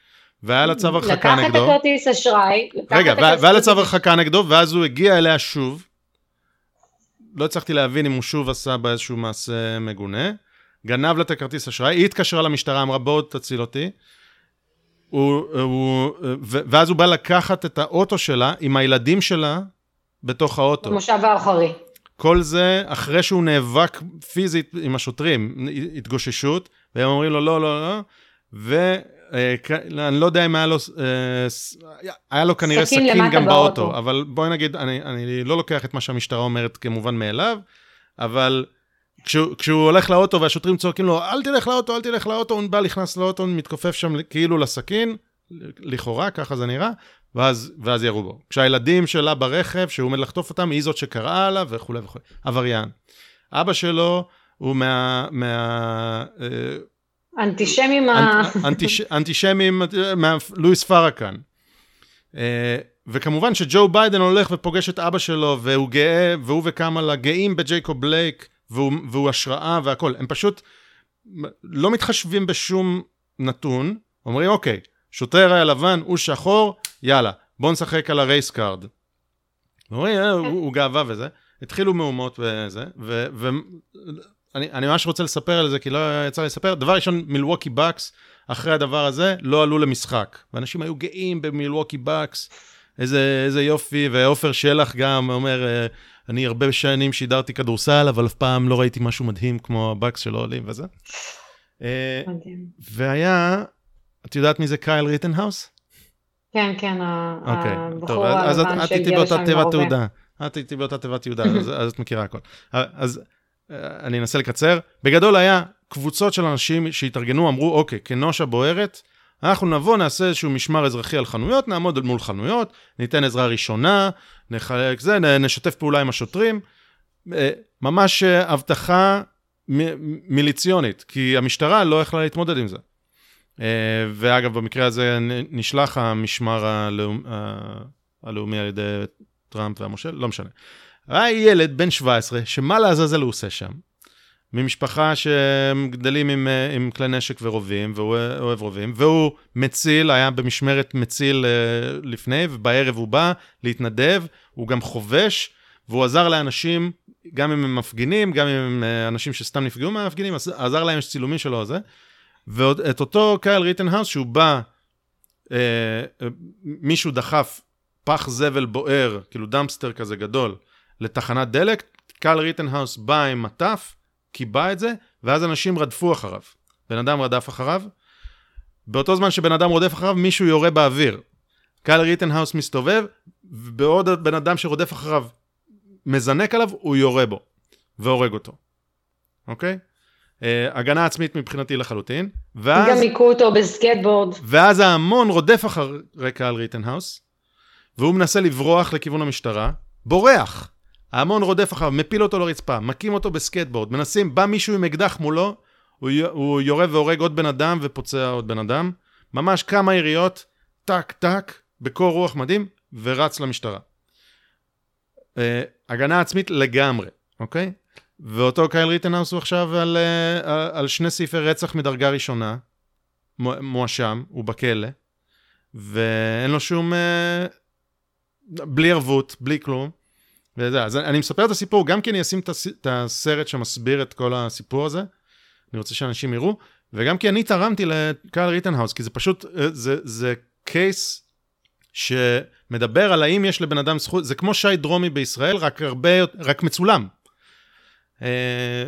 והיה לה צו הרחקה נגדו. לקח את הכרטיס אשראי. רגע, והיה לה צו הרחקה נגדו, ואז הוא הגיע אליה שוב, לא הצלחתי להבין אם הוא שוב עשה בה איזשהו מעשה מגונה. גנב לה את הכרטיס אשראי, היא התקשרה למשטרה, אמרה בואו תציל אותי. הוא, הוא, ואז הוא בא לקחת את האוטו שלה עם הילדים שלה בתוך האוטו. במושב האחורי. כל זה אחרי שהוא נאבק פיזית עם השוטרים, התגוששות, והם אומרים לו לא, לא, לא, ואני לא יודע אם היה לו, אה, היה לו כנראה סכין גם באוטו, באוטו, אבל בואי נגיד, אני, אני לא לוקח את מה שהמשטרה אומרת כמובן מאליו, אבל כשהוא, כשהוא הולך לאוטו והשוטרים צועקים לו, אל תלך לאוטו, אל תלך לאוטו, הוא בא, נכנס לאוטו, מתכופף שם כאילו לסכין, לכאורה, ככה זה נראה, ואז, ואז ירו בו. כשהילדים שלה ברכב, שהוא עומד לחטוף אותם, היא זאת שקראה לה וכולי וכולי. עבריין. אבא שלו הוא מה... מה אה, אנטישמים ה... אנטיש, אנטישמים, לואיס פארקן. אה, וכמובן שג'ו ביידן הולך ופוגש את אבא שלו, והוא גאה, והוא וקמאלה גאים בג'ייקוב בלייק, והוא, והוא השראה והכול. הם פשוט לא מתחשבים בשום נתון, אומרים, אוקיי, שוטר היה לבן, הוא שחור, יאללה, בוא נשחק על ה race card. אומרים, אה, הוא, הוא ירה בו וזה. התחילו מהומות וזה, ואני ממש רוצה לספר על זה, כי לא יצא לי לספר. דבר ראשון, מילווקי בקס, אחרי הדבר הזה, לא עלו למשחק. ואנשים היו גאים במילווקי בקס, איזה, איזה יופי, ועופר שלח גם אומר, אה, אני הרבה שנים שידרתי כדורסל, אבל אף פעם לא ראיתי משהו מדהים כמו הבקס שלא עולים וזה. אה, והיה, את יודעת מי זה קייל ריטנהאוס? כן, כן, אוקיי, הבחור הלבן שהגיע לשם בהווה. את איתי באותה תיבת תהודה, אז את מכירה הכל. אז אה, אני אנסה לקצר. בגדול היה קבוצות של אנשים שהתארגנו, אמרו, אוקיי, כנושה בוערת, אנחנו נבוא, נעשה איזשהו משמר אזרחי על חנויות, נעמוד מול חנויות, ניתן עזרה ראשונה, נחלק זה, נשתף פעולה עם השוטרים. אה, ממש אה, הבטחה מיליציונית, כי המשטרה לא יכלה להתמודד עם זה. אה, ואגב, במקרה הזה נשלח המשמר הלאומ... הלאומי על ידי טראמפ והמושל, לא משנה. היה ילד בן 17, שמה לעזאזל הוא עושה שם? ממשפחה שגדלים עם, אה, עם כלי נשק ורובים, והוא אוהב רובים, והוא מציל, היה במשמרת מציל אה, לפני, ובערב הוא בא להתנדב, הוא גם חובש, והוא עזר לאנשים, גם אם הם מפגינים, גם אם הם אה, אנשים שסתם נפגעו מהמפגינים, עזר להם, יש צילומים שלו זה. ואת אותו קייל ריטנהאוס, שהוא בא, אה, מישהו דחף פח זבל בוער, כאילו dumpster כזה גדול, לתחנת דלק, קייל ריטנהאוס בא עם מטף, כיבה את זה, ואז אנשים רדפו אחריו. בן אדם רדף אחריו, באותו זמן שבן אדם רודף אחריו, מישהו יורה באוויר. קייל ריטנהאוס מסתובב, ובעוד בן אדם שרודף אחריו מזנק עליו, הוא יורה בו, והורג אותו, אוקיי? אה, הגנה עצמית מבחינתי לחלוטין. ואז... גם היכו אותו בסקייטבורד. ואז ההמון רודף אחרי קייל ריטנהאוס, והוא מנסה לברוח לכיוון המשטרה, בורח. ההמון רודף אחריו, מפיל אותו לרצפה, מכים אותו בסקייטבורד, מנסים, בא מישהו עם אקדח מולו, הוא, הוא יורה והורג עוד בן אדם ופוצע עוד בן אדם. ממש כמה יריות, טק טק, בקור רוח מדהים, ורץ למשטרה. אה, הגנה עצמית לגמרי, אוקיי? ואותו קייל ריטנהאוס הוא עכשיו על, אה, על שני סעיפי רצח מדרגה ראשונה, מואשם, הוא בכלא, ואין לו שום... אה, בלי ערבות, בלי כלום. וזה, אז אני מספר את הסיפור, גם כי אני אשים את הסרט שמסביר את כל הסיפור הזה, אני רוצה שאנשים יראו, וגם כי אני תרמתי לקייל ריטנהאוס, כי זה פשוט, זה, זה case שמדבר על האם יש לבן אדם זכות, זה כמו שי דרומי בישראל, רק הרבה, רק מצולם. אה,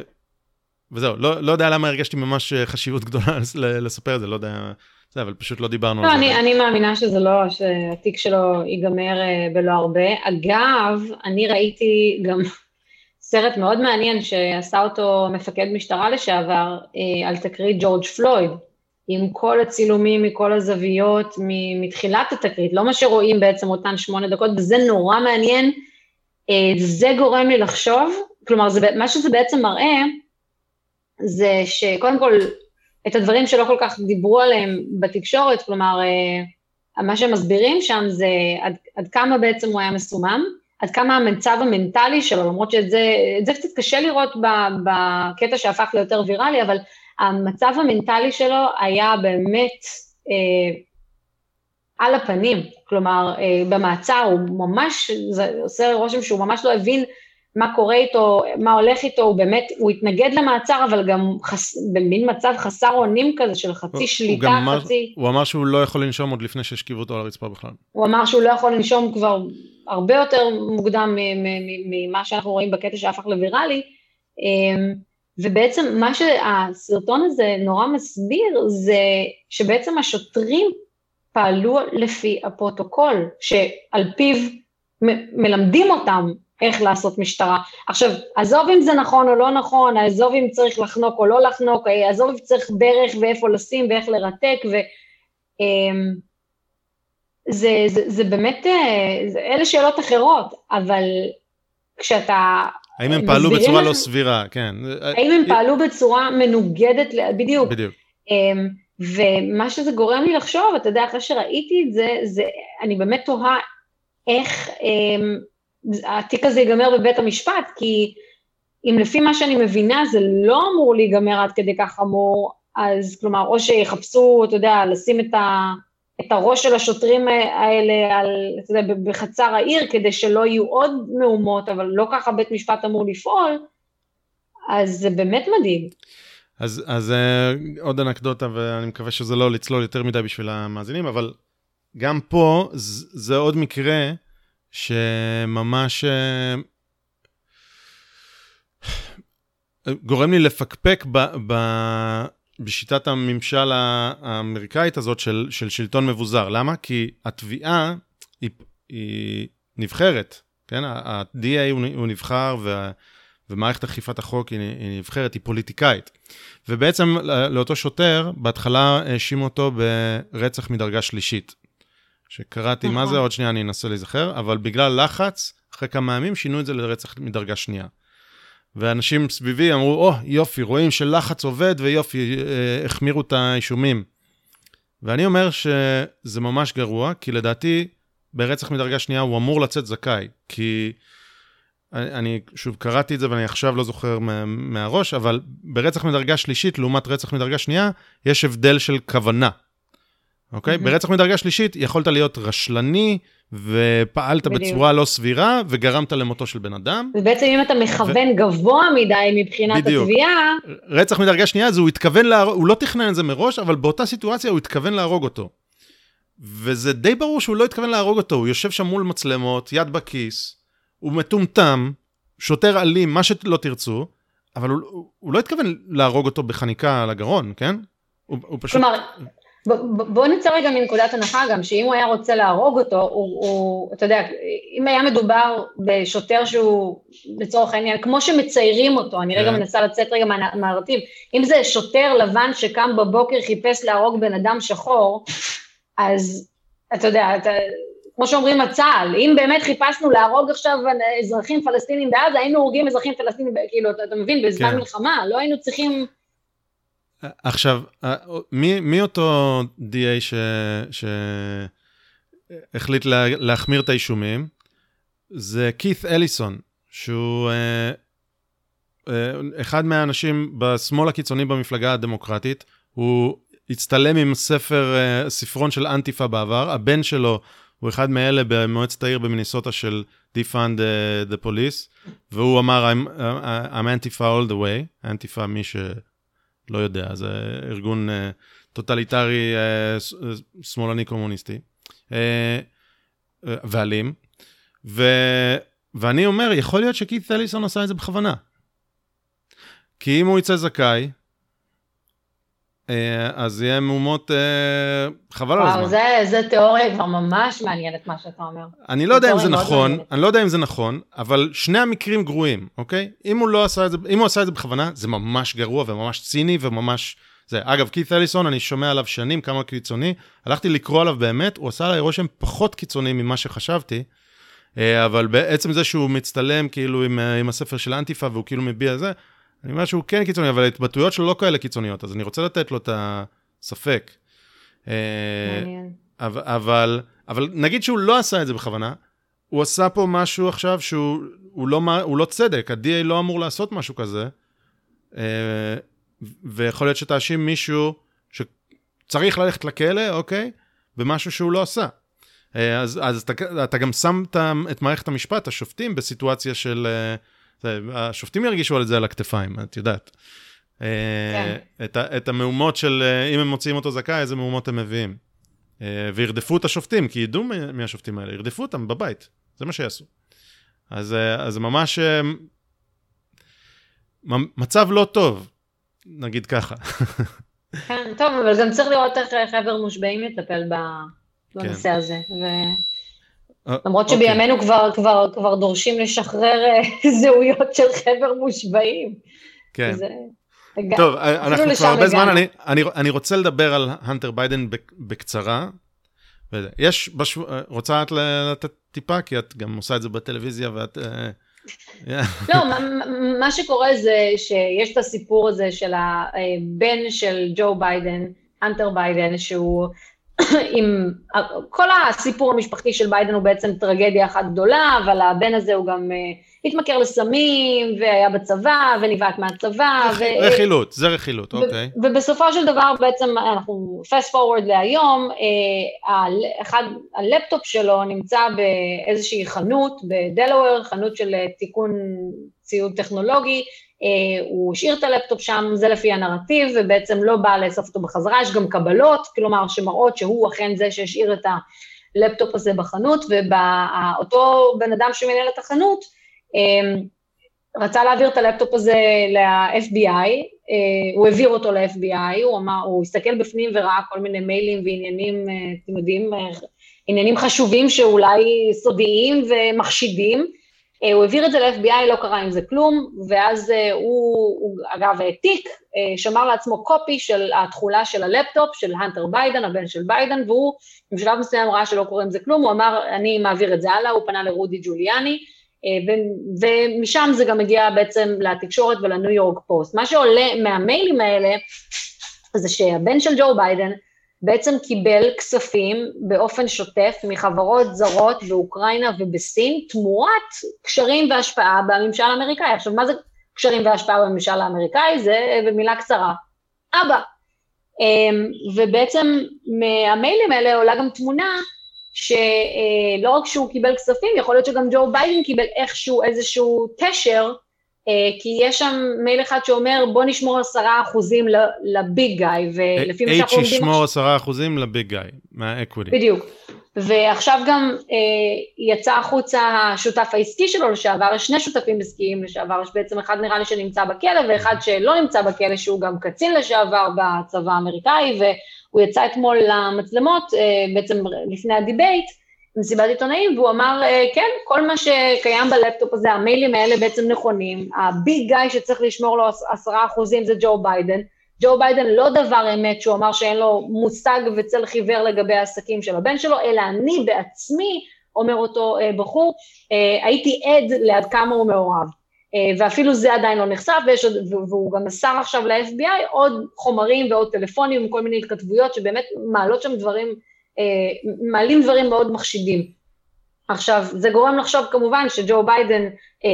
וזהו, לא, לא יודע למה הרגשתי ממש חשיבות גדולה לספר את זה, לא יודע, זה, אבל פשוט לא דיברנו לא, על זה. לא, אני מאמינה שזה לא, שהתיק שלו ייגמר אה, בלא הרבה. אגב, אני ראיתי גם סרט מאוד מעניין שעשה אותו מפקד משטרה לשעבר, אה, על תקרית ג'ורג' פלויד. עם כל הצילומים מכל הזוויות מתחילת התקרית, לא מה שרואים בעצם אותן שמונה דקות, וזה נורא מעניין. אה, זה גורם לי לחשוב, כלומר, זה, מה שזה בעצם מראה, זה שקודם כל, את הדברים שלא כל כך דיברו עליהם בתקשורת, כלומר, אה, מה שהם מסבירים שם זה עד, עד כמה בעצם הוא היה מסומם, עד כמה המצב המנטלי שלו, למרות שאת זה, זה קצת קשה לראות בקטע שהפך ליותר ויראלי, אבל המצב המנטלי שלו היה באמת אה, על הפנים, כלומר, אה, במעצר הוא ממש, זה עושה רושם שהוא ממש לא הבין מה קורה איתו, מה הולך איתו, הוא באמת, הוא התנגד למעצר, אבל גם חס, במין מצב חסר אונים כזה של חצי הוא, שליטה, הוא חצי... אמר, הוא אמר שהוא לא יכול לנשום עוד לפני שהשכיבו אותו על הרצפה בכלל. הוא אמר שהוא לא יכול לנשום כבר הרבה יותר מוקדם ממה שאנחנו רואים בקטע שהפך לוויראלי. אמ, ובעצם מה שהסרטון הזה נורא מסביר זה שבעצם השוטרים פעלו לפי הפרוטוקול שעל פיו מלמדים אותם איך לעשות משטרה. עכשיו, עזוב אם זה נכון או לא נכון, עזוב אם צריך לחנוק או לא לחנוק, עזוב אם צריך דרך ואיפה לשים ואיך לרתק, ו... אמ, זה, זה, זה באמת, אה, זה, אלה שאלות אחרות, אבל כשאתה האם הם פעלו בצורה לא סבירה, כן. האם הם פעלו בצורה מנוגדת, בדיוק. בדיוק. אמ, ומה שזה גורם לי לחשוב, אתה יודע, אחרי שראיתי את זה, זה אני באמת תוהה איך אמ, התיק הזה ייגמר בבית המשפט, כי אם לפי מה שאני מבינה זה לא אמור להיגמר עד כדי כך חמור, אז כלומר, או שיחפשו, אתה יודע, לשים את ה... את הראש של השוטרים האלה על, אתה יודע, בחצר העיר, כדי שלא יהיו עוד מהומות, אבל לא ככה בית משפט אמור לפעול, אז זה באמת מדהים. אז, אז uh, עוד אנקדוטה, ואני מקווה שזה לא לצלול יותר מדי בשביל המאזינים, אבל גם פה זה, זה עוד מקרה שממש uh, גורם לי לפקפק ב, ב, בשיטת הממשל האמריקאית הזאת של, של שלטון מבוזר. למה? כי התביעה היא, היא נבחרת, כן? ה-DA הוא, הוא נבחר וה, ומערכת אכיפת החוק היא, היא נבחרת, היא פוליטיקאית. ובעצם לאותו שוטר, בהתחלה האשימו אותו ברצח מדרגה שלישית. שקראתי מה זה, נכון. עוד שנייה אני אנסה להיזכר, אבל בגלל לחץ, אחרי כמה ימים שינו את זה לרצח מדרגה שנייה. ואנשים סביבי אמרו, או, oh, יופי, רואים שלחץ עובד ויופי, אה, החמירו את האישומים. ואני אומר שזה ממש גרוע, כי לדעתי ברצח מדרגה שנייה הוא אמור לצאת זכאי, כי אני, אני שוב קראתי את זה ואני עכשיו לא זוכר מה, מהראש, אבל ברצח מדרגה שלישית לעומת רצח מדרגה שנייה, יש הבדל של כוונה. אוקיי? Mm-hmm. ברצח מדרגה שלישית יכולת להיות רשלני, ופעלת בדיוק. בצורה לא סבירה, וגרמת למותו של בן אדם. ובעצם אם אתה מכוון ו... גבוה מדי מבחינת בדיוק. התביעה... רצח מדרגה שנייה, אז הוא התכוון להרוג, הוא לא תכנן את זה מראש, אבל באותה סיטואציה הוא התכוון להרוג אותו. וזה די ברור שהוא לא התכוון להרוג אותו, הוא יושב שם מול מצלמות, יד בכיס, הוא מטומטם, שוטר אלים, מה שלא תרצו, אבל הוא, הוא לא התכוון להרוג אותו בחניקה על הגרון, כן? הוא, הוא פשוט... כלומר, בוא נצא רגע מנקודת הנחה גם, שאם הוא היה רוצה להרוג אותו, הוא, הוא, אתה יודע, אם היה מדובר בשוטר שהוא, לצורך העניין, כמו שמציירים אותו, אני רגע כן. מנסה לצאת רגע מהנרטיב, אם זה שוטר לבן שקם בבוקר חיפש להרוג בן אדם שחור, אז אתה יודע, אתה, כמו שאומרים הצה"ל, אם באמת חיפשנו להרוג עכשיו אזרחים פלסטינים בעזה, היינו הורגים אזרחים פלסטינים, כאילו, אתה, אתה מבין, בזמן כן. מלחמה, לא היינו צריכים... עכשיו, מי, מי אותו DA שהחליט לה, להחמיר את האישומים? זה כית' אליסון, שהוא אה, אה, אחד מהאנשים בשמאל הקיצוני במפלגה הדמוקרטית. הוא הצטלם עם ספר, אה, ספרון של אנטיפה בעבר, הבן שלו הוא אחד מאלה במועצת העיר במיניסוטה של Defund the Police, והוא אמר, I'm, I'm Antifa all the way, אנטיפה מי ש... לא יודע, זה ארגון אה, טוטליטרי אה, שמאלני קומוניסטי אה, ואלים. ו... ואני אומר, יכול להיות שקית' אליסון עשה את זה בכוונה. כי אם הוא יצא זכאי, אה, אז יהיה מהומות, אה, חבל על הזמן. וואו, זה, זה תיאוריה כבר ממש מעניינת מה שאתה אומר. אני לא יודע אם זה נכון, אני לא יודע אם זה נכון, אבל שני המקרים גרועים, אוקיי? אם הוא לא עשה את זה, אם הוא עשה את זה בכוונה, זה ממש גרוע וממש ציני וממש... זה. אגב, קית' אליסון, אני שומע עליו שנים כמה קיצוני, הלכתי לקרוא עליו באמת, הוא עשה עליי רושם פחות קיצוני ממה שחשבתי, אה, אבל בעצם זה שהוא מצטלם כאילו עם, עם הספר של אנטיפה והוא כאילו מביע זה, אני אומר שהוא כן קיצוני, אבל ההתבטאויות שלו לא כאלה קיצוניות, אז אני רוצה לתת לו את הספק. מעניין. אבל, אבל נגיד שהוא לא עשה את זה בכוונה, הוא עשה פה משהו עכשיו שהוא הוא לא, הוא לא צדק, ה-DA לא אמור לעשות משהו כזה, אה, ויכול להיות שתאשים מישהו שצריך ללכת לכלא, אוקיי? במשהו שהוא לא עשה. אה, אז, אז אתה, אתה גם שם את מערכת המשפט, השופטים, בסיטואציה של... Uh, השופטים ירגישו על זה על הכתפיים, את יודעת. אה, כן. את, את המהומות של אה, אם הם מוציאים אותו זכאי, איזה מהומות הם מביאים. אה, וירדפו את השופטים, כי ידעו מי השופטים האלה, ירדפו אותם בבית, זה מה שיעשו. אז, אז ממש מצב לא טוב, נגיד ככה. כן, טוב, אבל גם צריך לראות איך חבר מושבעים יטפל בנושא כן. הזה. ו... אה, למרות אוקיי. שבימינו כבר, כבר, כבר דורשים לשחרר אה, זהויות של חבר מושבעים. כן. זה... טוב, אה, אנחנו כבר הרבה זמן, אני, אני, אני רוצה לדבר על הנטר ביידן בקצרה. יש, בשב... רוצה את לתת טיפה? כי את גם עושה את זה בטלוויזיה ואת... לא, מה, מה שקורה זה שיש את הסיפור הזה של הבן של ג'ו ביידן, הנטר ביידן, שהוא עם, כל הסיפור המשפחתי של ביידן הוא בעצם טרגדיה אחת גדולה, אבל הבן הזה הוא גם אה, התמכר לסמים, והיה בצבא, ונבעט מהצבא. ו... רכילות, זה רכילות, אוקיי. ובסופו של דבר בעצם אנחנו fast forward להיום, אה, אחד, הלפטופ שלו נמצא באיזושהי חנות בדלאוור, חנות של אה, תיקון ציוד טכנולוגי, אה, הוא השאיר את הלפטופ שם, זה לפי הנרטיב, ובעצם לא בא לאסוף אותו בחזרה, יש גם קבלות, כלומר שמראות שהוא אכן זה שהשאיר את הלפטופ הזה בחנות, ואותו בן אדם שמנהל את החנות, אה, רצה להעביר את הלפטופ הזה ל-FBI, אה, הוא העביר אותו ל-FBI, הוא אמר, הוא הסתכל בפנים וראה כל מיני מיילים ועניינים, אתם יודעים, עניינים חשובים שאולי סודיים ומחשידים, אה, הוא העביר את זה ל-FBI, לא קרה עם זה כלום, ואז אה, הוא, הוא אגב העתיק, אה, שמר לעצמו copy של התכולה של הלפטופ של הנטר ביידן, הבן של ביידן, והוא בשלב מסוים ראה שלא קורה עם זה כלום, הוא אמר, אני מעביר את זה הלאה, הוא פנה לרודי ג'וליאני, ומשם זה גם מגיע בעצם לתקשורת ולניו יורק פוסט. מה שעולה מהמיילים האלה, זה שהבן של ג'ו ביידן, בעצם קיבל כספים באופן שוטף מחברות זרות באוקראינה ובסין, תמורת קשרים והשפעה בממשל האמריקאי. עכשיו, מה זה קשרים והשפעה בממשל האמריקאי? זה במילה קצרה, אבא. אמ, ובעצם מהמיילים האלה עולה גם תמונה שלא רק שהוא קיבל כספים, יכול להיות שגם ג'ו ביידן קיבל איכשהו איזשהו אה, כי יש שם מייל אחד שאומר, בוא נשמור עשרה אחוזים ל big guy, ולפי מה שאנחנו לומדים... H ישמור עשרה אחוזים ל big guy, מה equity. בדיוק. ועכשיו גם אה, יצא החוצה השותף העסקי שלו לשעבר, יש שני שותפים עסקיים לשעבר, יש בעצם אחד נראה לי שנמצא בכלא, ואחד שלא נמצא בכלא, שהוא גם קצין לשעבר בצבא האמריקאי, והוא יצא אתמול למצלמות, אה, בעצם לפני ה debate, מסיבת עיתונאים, והוא אמר, אה, כן, כל מה שקיים בלפטופ הזה, המיילים האלה בעצם נכונים, ה big guy שצריך לשמור לו עשרה אחוזים זה ג'ו ביידן, ג'ו ביידן לא דיבר אמת שהוא אמר שאין לו מושג וצל חיוור לגבי העסקים של הבן שלו, אלא אני בעצמי, אומר אותו אה, בחור, אה, הייתי עד לעד כמה הוא מעורב. ואפילו זה עדיין לא נחשף, ויש, והוא גם מסר עכשיו ל-FBI עוד חומרים ועוד טלפונים וכל מיני התכתבויות שבאמת מעלות שם דברים מעלים דברים מאוד מחשידים. עכשיו, זה גורם לחשוב כמובן שג'ו ביידן, אה,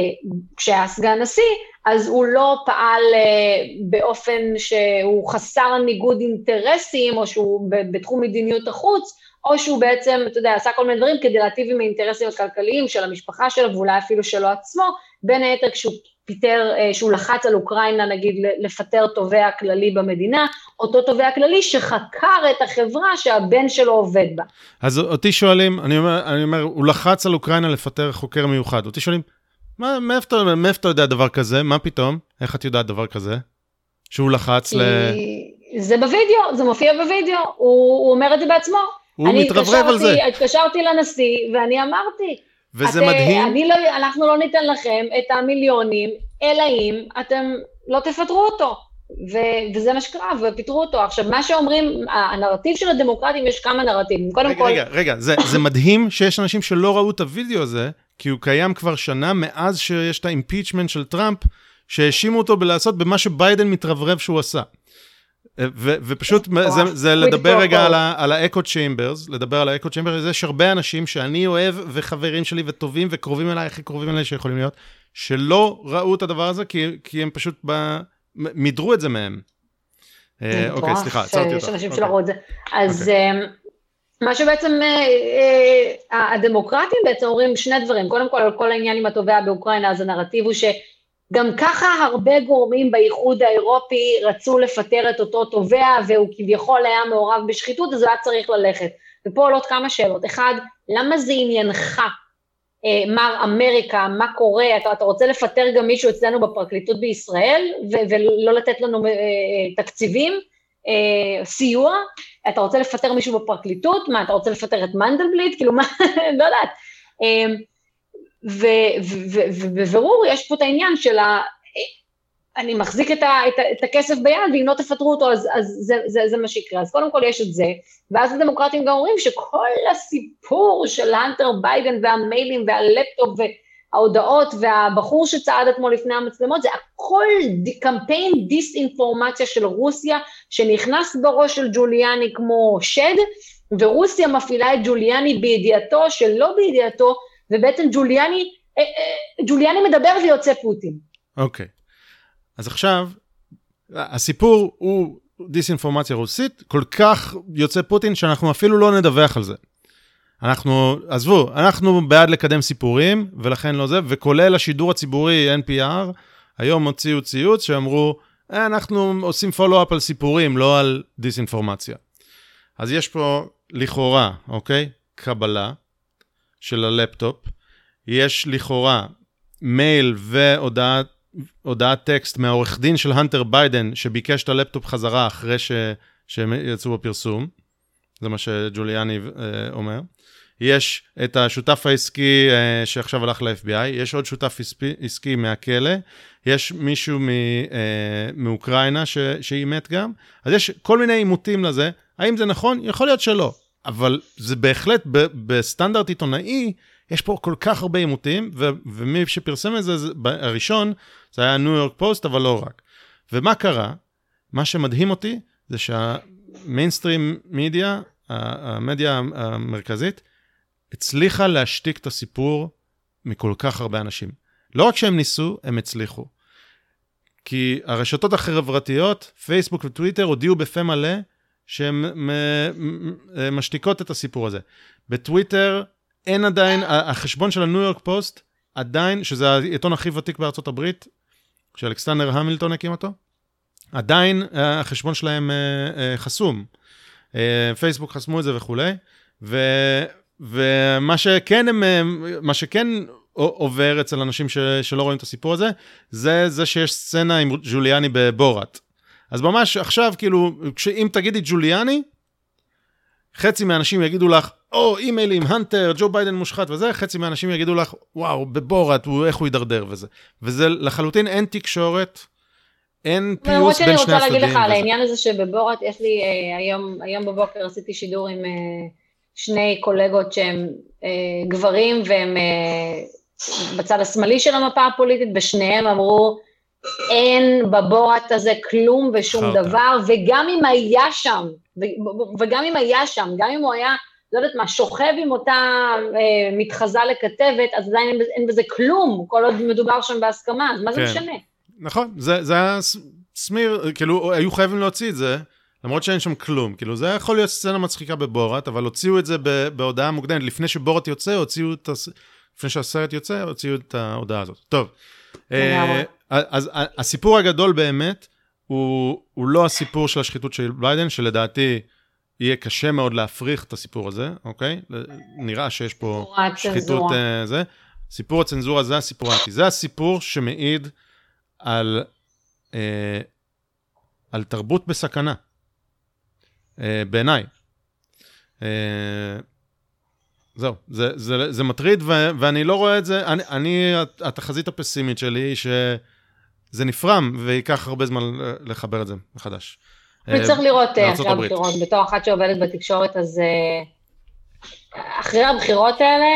כשהיה סגן נשיא, אז הוא לא פעל אה, באופן שהוא חסר ניגוד אינטרסים, או שהוא בתחום מדיניות החוץ, או שהוא בעצם, אתה יודע, עשה כל מיני דברים כדי להטיב עם האינטרסים הכלכליים של המשפחה שלו, ואולי אפילו שלו עצמו, בין היתר כשהוא פיטר, אה, שהוא לחץ על אוקראינה נגיד לפטר תובע כללי במדינה, אותו תובע כללי שחקר את החברה שהבן שלו עובד בה. אז אותי שואלים, אני אומר, אני אומר הוא לחץ על אוקראינה לפטר חוקר מיוחד, אותי שואלים, מה, מאיפה, מאיפה אתה יודע דבר כזה? מה פתאום? איך את יודעת דבר כזה? שהוא לחץ ל... זה בווידאו, זה מופיע בווידאו, הוא, הוא אומר את זה בעצמו. הוא מתרברב על זה. אני התקשרתי לנשיא ואני אמרתי, וזה את, מדהים. אני לא, אנחנו לא ניתן לכם את המיליונים, אלא אם אתם לא תפטרו אותו. ו- וזה מה שקרה, ופיטרו אותו. עכשיו, מה שאומרים, הנרטיב של הדמוקרטים, יש כמה נרטיבים. קודם רגע, כל... רגע, רגע, זה, זה מדהים שיש אנשים שלא ראו את הוידאו הזה, כי הוא קיים כבר שנה מאז שיש את ה impeachment של טראמפ, שהאשימו אותו בלעשות במה שביידן מתרברב שהוא עשה. ו- ופשוט זה, זה לדבר רגע על, ה- על ה echo chambers, לדבר על ה echo chambers, יש הרבה אנשים שאני אוהב וחברים שלי וטובים וקרובים אליי, הכי קרובים אליי שיכולים להיות, שלא ראו את הדבר הזה כי, כי הם פשוט ב... מידרו את זה מהם. אה, אוקיי, סליחה, עצרתי אותך. יש אנשים שלא ראו את זה. אז אוקיי. אה, מה שבעצם אה, הדמוקרטים בעצם אומרים שני דברים, קודם כל על כל העניין עם התובע באוקראינה, אז הנרטיב הוא ש... גם ככה הרבה גורמים באיחוד האירופי רצו לפטר את אותו תובע והוא כביכול היה מעורב בשחיתות, אז הוא היה צריך ללכת. ופה עולות כמה שאלות. אחד, למה זה עניינך, אה, מר אמריקה, מה קורה, אתה, אתה רוצה לפטר גם מישהו אצלנו בפרקליטות בישראל ו- ולא לתת לנו אה תקציבים, אה, סיוע? אתה רוצה לפטר מישהו בפרקליטות? מה, אתה רוצה לפטר את מנדלבליט? כאילו, מה, לא יודעת. אה, ובבירור יש פה את העניין של ה... אני מחזיק את, ה, את, ה, את הכסף ביד, ואם לא תפטרו אותו, אז, אז זה, זה, זה מה שיקרה. אז קודם כל יש את זה, ואז הדמוקרטים גם אומרים שכל הסיפור של האנטר ביידן והמיילים והלפטופ וההודעות והבחור שצעד אתמול לפני המצלמות, זה הכל קמפיין דיסאינפורמציה של רוסיה, שנכנס בראש של ג'וליאני כמו שד, ורוסיה מפעילה את ג'וליאני בידיעתו, שלא בידיעתו, ובעצם ג'וליאני, אה, אה, ג'וליאני מדבר ויוצא פוטין. אוקיי. Okay. אז עכשיו, הסיפור הוא דיסאינפורמציה רוסית, כל כך יוצא פוטין שאנחנו אפילו לא נדווח על זה. אנחנו, עזבו, אנחנו בעד לקדם סיפורים, ולכן לא זה, וכולל השידור הציבורי NPR, היום הוציאו ציוץ שאמרו, אה, אנחנו עושים פולו-אפ על סיפורים, לא על דיסאינפורמציה. אז יש פה לכאורה, אוקיי? קבלה של הלפטופ, יש לכאורה מייל והודעת הודעת טקסט מהעורך דין של הנטר ביידן, שביקש את הלפטופ חזרה אחרי ש... שהם יצאו בפרסום, זה מה שג'וליאני אה, אומר. יש את השותף העסקי אה, שעכשיו הלך ל-FBI, יש עוד שותף עסקי, עסקי מהכלא, יש מישהו מ, אה, מאוקראינה ש, שאימת גם, אז יש כל מיני אימותים לזה. האם זה נכון? יכול להיות שלא, אבל זה בהחלט בסטנדרט עיתונאי, יש פה כל כך הרבה אימותים, ו- ומי שפרסם את זה, זה הראשון, זה היה ניו יורק פוסט, אבל לא רק. ומה קרה? מה שמדהים אותי, זה ה mainstream media, המדיה המרכזית, הצליחה להשתיק את הסיפור מכל כך הרבה אנשים. לא רק שהם ניסו, הם הצליחו. כי הרשתות החברתיות, פייסבוק וטוויטר, הודיעו בפה מלא שהן משתיקות את הסיפור הזה. בטוויטר אין עדיין, החשבון של הניו יורק פוסט עדיין, שזה העיתון הכי ותיק בארצות הברית, שאלכסנדר המילטון הקים אותו, עדיין אה, החשבון שלהם אה, אה, חסום. פייסבוק חסמו את זה וכולי, ו, ומה שכן הם, מה שכן עובר אצל אנשים ש, שלא רואים את הסיפור הזה, זה זה שיש סצנה עם ג'וליאני בבורת. אז ממש עכשיו, כאילו, אם תגידי ג'וליאני, חצי מהאנשים יגידו לך, או, אימיילים, הנטר, ג'ו ביידן מושחת וזה, חצי מהאנשים יגידו לך, וואו, בבורת, איך הוא יידרדר וזה. וזה לחלוטין אין תקשורת, אין פיוס בין שני הצדדים. למרות שאני רוצה להגיד לך על העניין הזה שבבורת, יש לי, אה, היום, היום בבוקר עשיתי שידור עם אה, שני קולגות שהם אה, גברים והם אה, בצד השמאלי של המפה הפוליטית, ושניהם אמרו, אין בבורת הזה כלום ושום חרטה. דבר, וגם אם היה שם, וגם אם היה שם, גם אם הוא היה, לא יודעת מה, שוכב עם אותה אה, מתחזה לכתבת, אז עדיין אין, אין בזה כלום, כל עוד מדובר שם בהסכמה, אז מה כן. זה משנה? נכון, זה, זה היה סמיר, כאילו, היו חייבים להוציא את זה, למרות שאין שם כלום. כאילו, זה יכול להיות סצנה מצחיקה בבורת, אבל הוציאו את זה בהודעה מוקדמת. לפני שבורת יוצא, הוציאו את... הס... לפני שהסרט יוצא, הוציאו את ההודעה הזאת. טוב. אה, אז הסיפור הגדול באמת, הוא, הוא לא הסיפור של השחיתות של ביידן, שלדעתי יהיה קשה מאוד להפריך את הסיפור הזה, אוקיי? נראה שיש פה שחיתות... uh, זה. סיפור הצנזורה זה הסיפור האנטי. זה הסיפור שמעיד על, uh, על תרבות בסכנה, uh, בעיניי. Uh, זהו, זה, זה, זה מטריד, ו, ואני לא רואה את זה, אני, אני, התחזית הפסימית שלי היא שזה נפרם, וייקח הרבה זמן לחבר את זה מחדש. וצריך אה, לראות אה, אחרי הבחירות, בתור אחת שעובדת בתקשורת, אז אה, אחרי הבחירות האלה,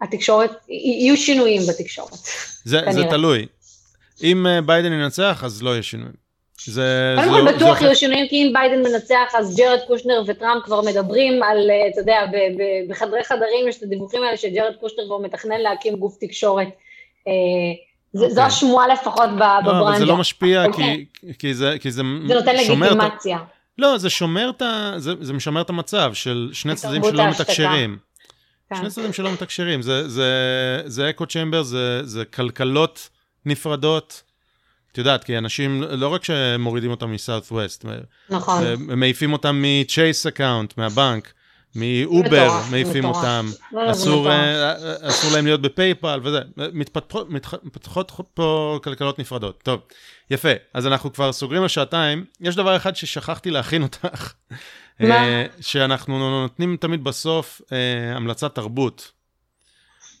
התקשורת, יהיו שינויים בתקשורת. זה, זה תלוי. אם ביידן ינצח, אז לא יהיה שינויים. זה... קודם כל בטוח יהיו שינויים, כי אם ביידן מנצח, אז ג'רד קושנר וטראמפ כבר מדברים על, אה, אתה יודע, בחדרי חדרים יש את הדיווחים האלה שג'רד קושנר כבר מתכנן להקים גוף תקשורת. אה, זו אוקיי. השמועה לפחות בברנדה. לא, אבל זה לא משפיע, כי זה זה נותן לגיטימציה. לא, זה שומר את ה... זה משמר את המצב של שני צדדים שלא מתקשרים. כן. שני צדדים שלא מתקשרים. זה echo chamber, זה כלכלות נפרדות. את יודעת, כי אנשים, לא רק שמורידים אותם מ Southwest, נכון. הם מעיפים אותם מ Chase account, מהבנק, מאובר, מעיפים אותם, לא, לא, אסור, אה, אה, אסור להם להיות בפייפל וזה, מתפתחות, פה כלכלות נפרדות. טוב, יפה, אז אנחנו כבר סוגרים לשעתיים. יש דבר אחד ששכחתי להכין אותך. אה, שאנחנו נותנים תמיד בסוף המלצת תרבות.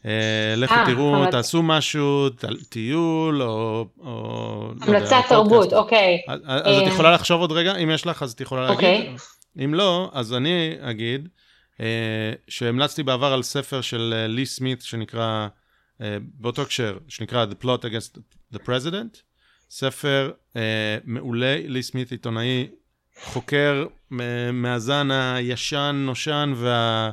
אה, לכו אה, תראו, תעשו משהו, טיול, או... המלצת תרבות, אוקיי. אז את אה, יכולה לחשוב עוד רגע, אם יש לך, אז את יכולה להגיד. אוקיי. אם לא, אז אני אגיד שהמלצתי בעבר על ספר של לי סמית, שנקרא, באותו הקשר, שנקרא The Plot Against the President, ספר מעולה, לי סמית עיתונאי, חוקר מהזן הישן, נושן וה...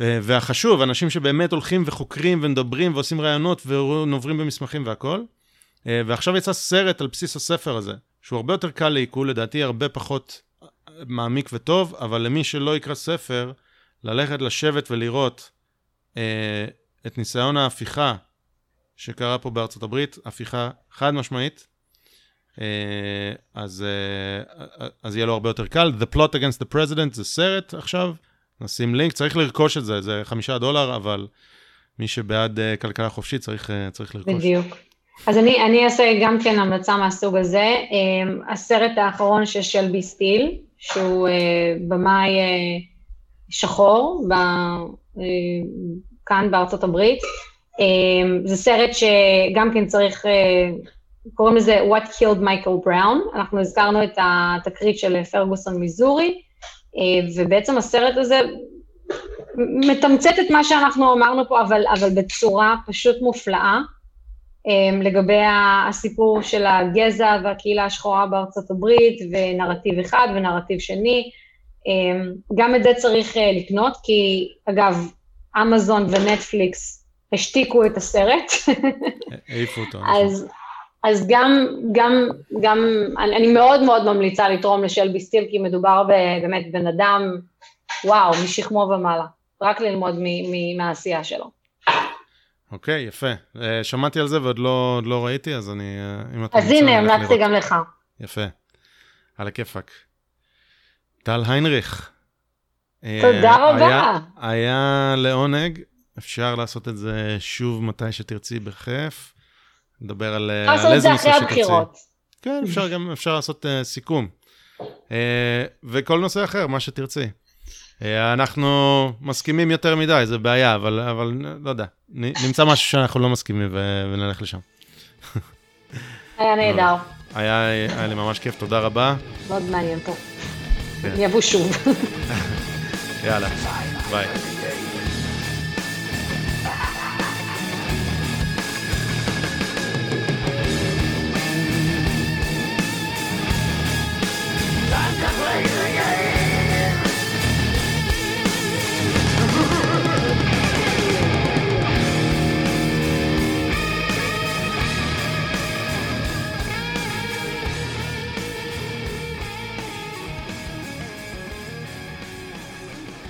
אה, והחשוב, אנשים שבאמת הולכים וחוקרים ומדברים ועושים ראיונות ונוברים במסמכים והכול. אה, ועכשיו יצא סרט על בסיס הספר הזה, שהוא הרבה יותר קל לעיכול, לדעתי הרבה פחות מעמיק וטוב, אבל למי שלא יקרא ספר, ללכת לשבת ולראות אה, את ניסיון ההפיכה שקרה פה בארצות הברית, הפיכה חד משמעית, אה, אז, אה, אז יהיה לו הרבה יותר קל. The Plot Against the President זה סרט עכשיו, נשים לינק, צריך לרכוש את זה, זה חמישה דולר, אבל מי שבעד uh, כלכלה חופשית צריך, uh, צריך לרכוש. בדיוק. אז אני, אני אעשה גם כן המלצה מהסוג הזה. Um, הסרט האחרון של שלבי סטיל, שהוא uh, במאי uh, שחור, ב, uh, כאן בארצות הברית. זה סרט שגם כן צריך, קוראים לזה What Killed Michael Brown. אנחנו הזכרנו את התקרית של פרגוסון מיזורי. אה, ובעצם הסרט הזה מתמצת את מה שאנחנו אמרנו פה, אבל, אבל בצורה פשוט מופלאה. לגבי הסיפור של הגזע והקהילה השחורה בארצות הברית, ונרטיב אחד ונרטיב שני. גם את זה צריך לקנות, כי אגב, אמזון ונטפליקס השתיקו את הסרט. העיפו אותו. אז, אז גם, גם, גם, אני, אני מאוד מאוד ממליצה לתרום לשלבי סטיל, כי מדובר באמת בן אדם, וואו, משכמו ומעלה. רק ללמוד מהעשייה שלו. אוקיי, okay, יפה. אה, שמעתי על זה ועוד לא, לא ראיתי, אז אני... אה, אם אתה אז הנה, המלצתי גם לך. יפה. על הכיפאק. טל היינריך. אה, תודה רבה. היה, היה לעונג, אפשר לעשות את זה שוב מתי שתרצי בכיף. נדבר על, על איזה נושא שתרצי. כן, אפשר גם, אפשר לעשות uh, סיכום. Uh, וכל נושא אחר, מה שתרצי. Uh, אנחנו מסכימים יותר מדי, זה בעיה, אבל, אבל לא יודע, נמצא משהו שאנחנו לא מסכימים ו- ונלך לשם. היה נהדר. היה, היה לי ממש כיף, תודה רבה. מאוד מעניין פה. כן. יבוא שוב. יאללה, ביי.